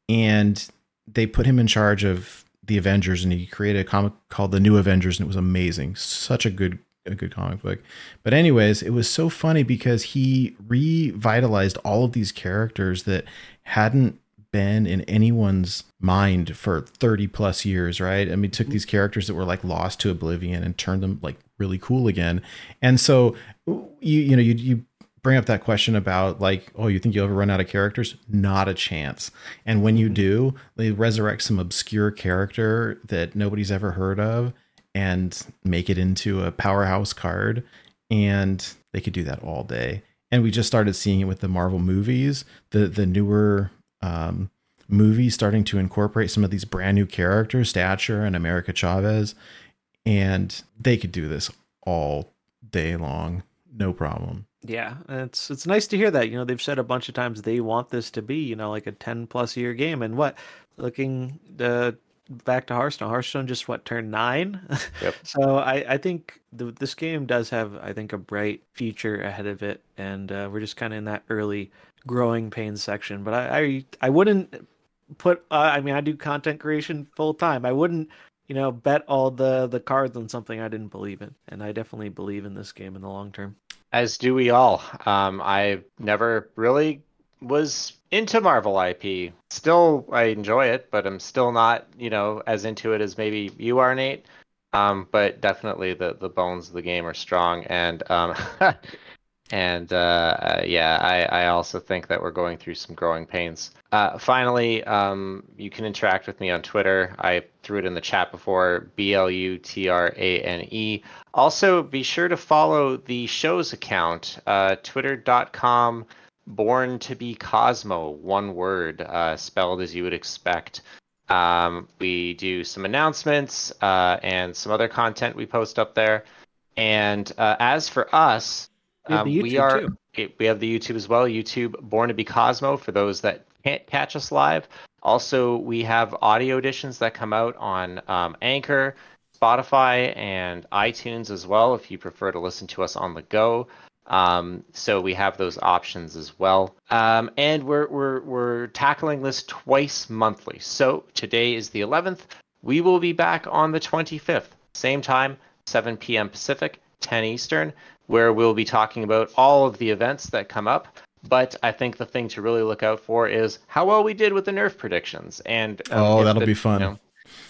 and they put him in charge of the avengers and he created a comic called the new avengers and it was amazing. Such a good a good comic book but anyways it was so funny because he revitalized all of these characters that hadn't been in anyone's mind for 30 plus years, right? I mean, took mm-hmm. these characters that were like lost to oblivion and turned them like really cool again. And so you you know, you you bring up that question about like, oh, you think you'll ever run out of characters? Not a chance. And when you mm-hmm. do, they resurrect some obscure character that nobody's ever heard of and make it into a powerhouse card and they could do that all day. And we just started seeing it with the Marvel movies, the the newer um, movies starting to incorporate some of these brand new characters, Stature and America Chavez, and they could do this all day long, no problem. Yeah, it's it's nice to hear that. You know, they've said a bunch of times they want this to be, you know, like a ten plus year game. And what looking uh, back to Hearthstone, Hearthstone just what turned nine. Yep. [laughs] so I I think the, this game does have I think a bright future ahead of it, and uh, we're just kind of in that early growing pains section. But I I, I wouldn't put. Uh, I mean, I do content creation full time. I wouldn't. You know, bet all the the cards on something I didn't believe in, and I definitely believe in this game in the long term. as do we all um I never really was into Marvel IP still I enjoy it but I'm still not you know as into it as maybe you are Nate. Um but definitely the the bones of the game are strong and um [laughs] and uh, uh, yeah I, I also think that we're going through some growing pains. Uh, finally um, you can interact with me on twitter. I threw it in the chat before b-l-u-t-r-a-n-e also be sure to follow the show's account uh, twitter.com born to be cosmo one word uh, spelled as you would expect um, we do some announcements uh, and some other content we post up there and uh, as for us We um, we are too. we have the YouTube as well. YouTube Born to Be Cosmo for those that can't catch us live. Also, we have audio editions that come out on um, Anchor, Spotify, and iTunes as well. If you prefer to listen to us on the go, um, so we have those options as well. Um, and we're we're we're tackling this twice monthly. So today is the 11th. We will be back on the 25th, same time, 7 p.m. Pacific, 10 Eastern where we'll be talking about all of the events that come up. But I think the thing to really look out for is how well we did with the nerf predictions. And um, Oh, that'll the- be fun. you know,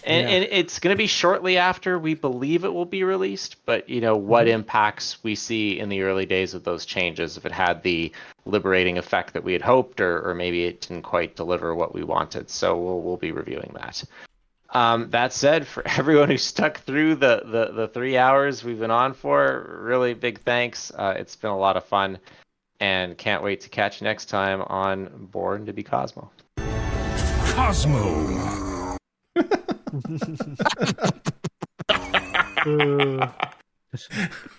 and, Yeah. and it's going to be shortly after we believe it will be released, but you know what impacts we see in the early days of those changes, if it had the liberating effect that we had hoped, or, or maybe it didn't quite deliver what we wanted. So we'll we'll be reviewing that. Um, that said, for [laughs] everyone who stuck through the, the, the three hours we've been on for, really big thanks. Uh, it's been a lot of fun, and can't wait to catch you next time on Born to be Cosmo. Cosmo. euh... [laughs]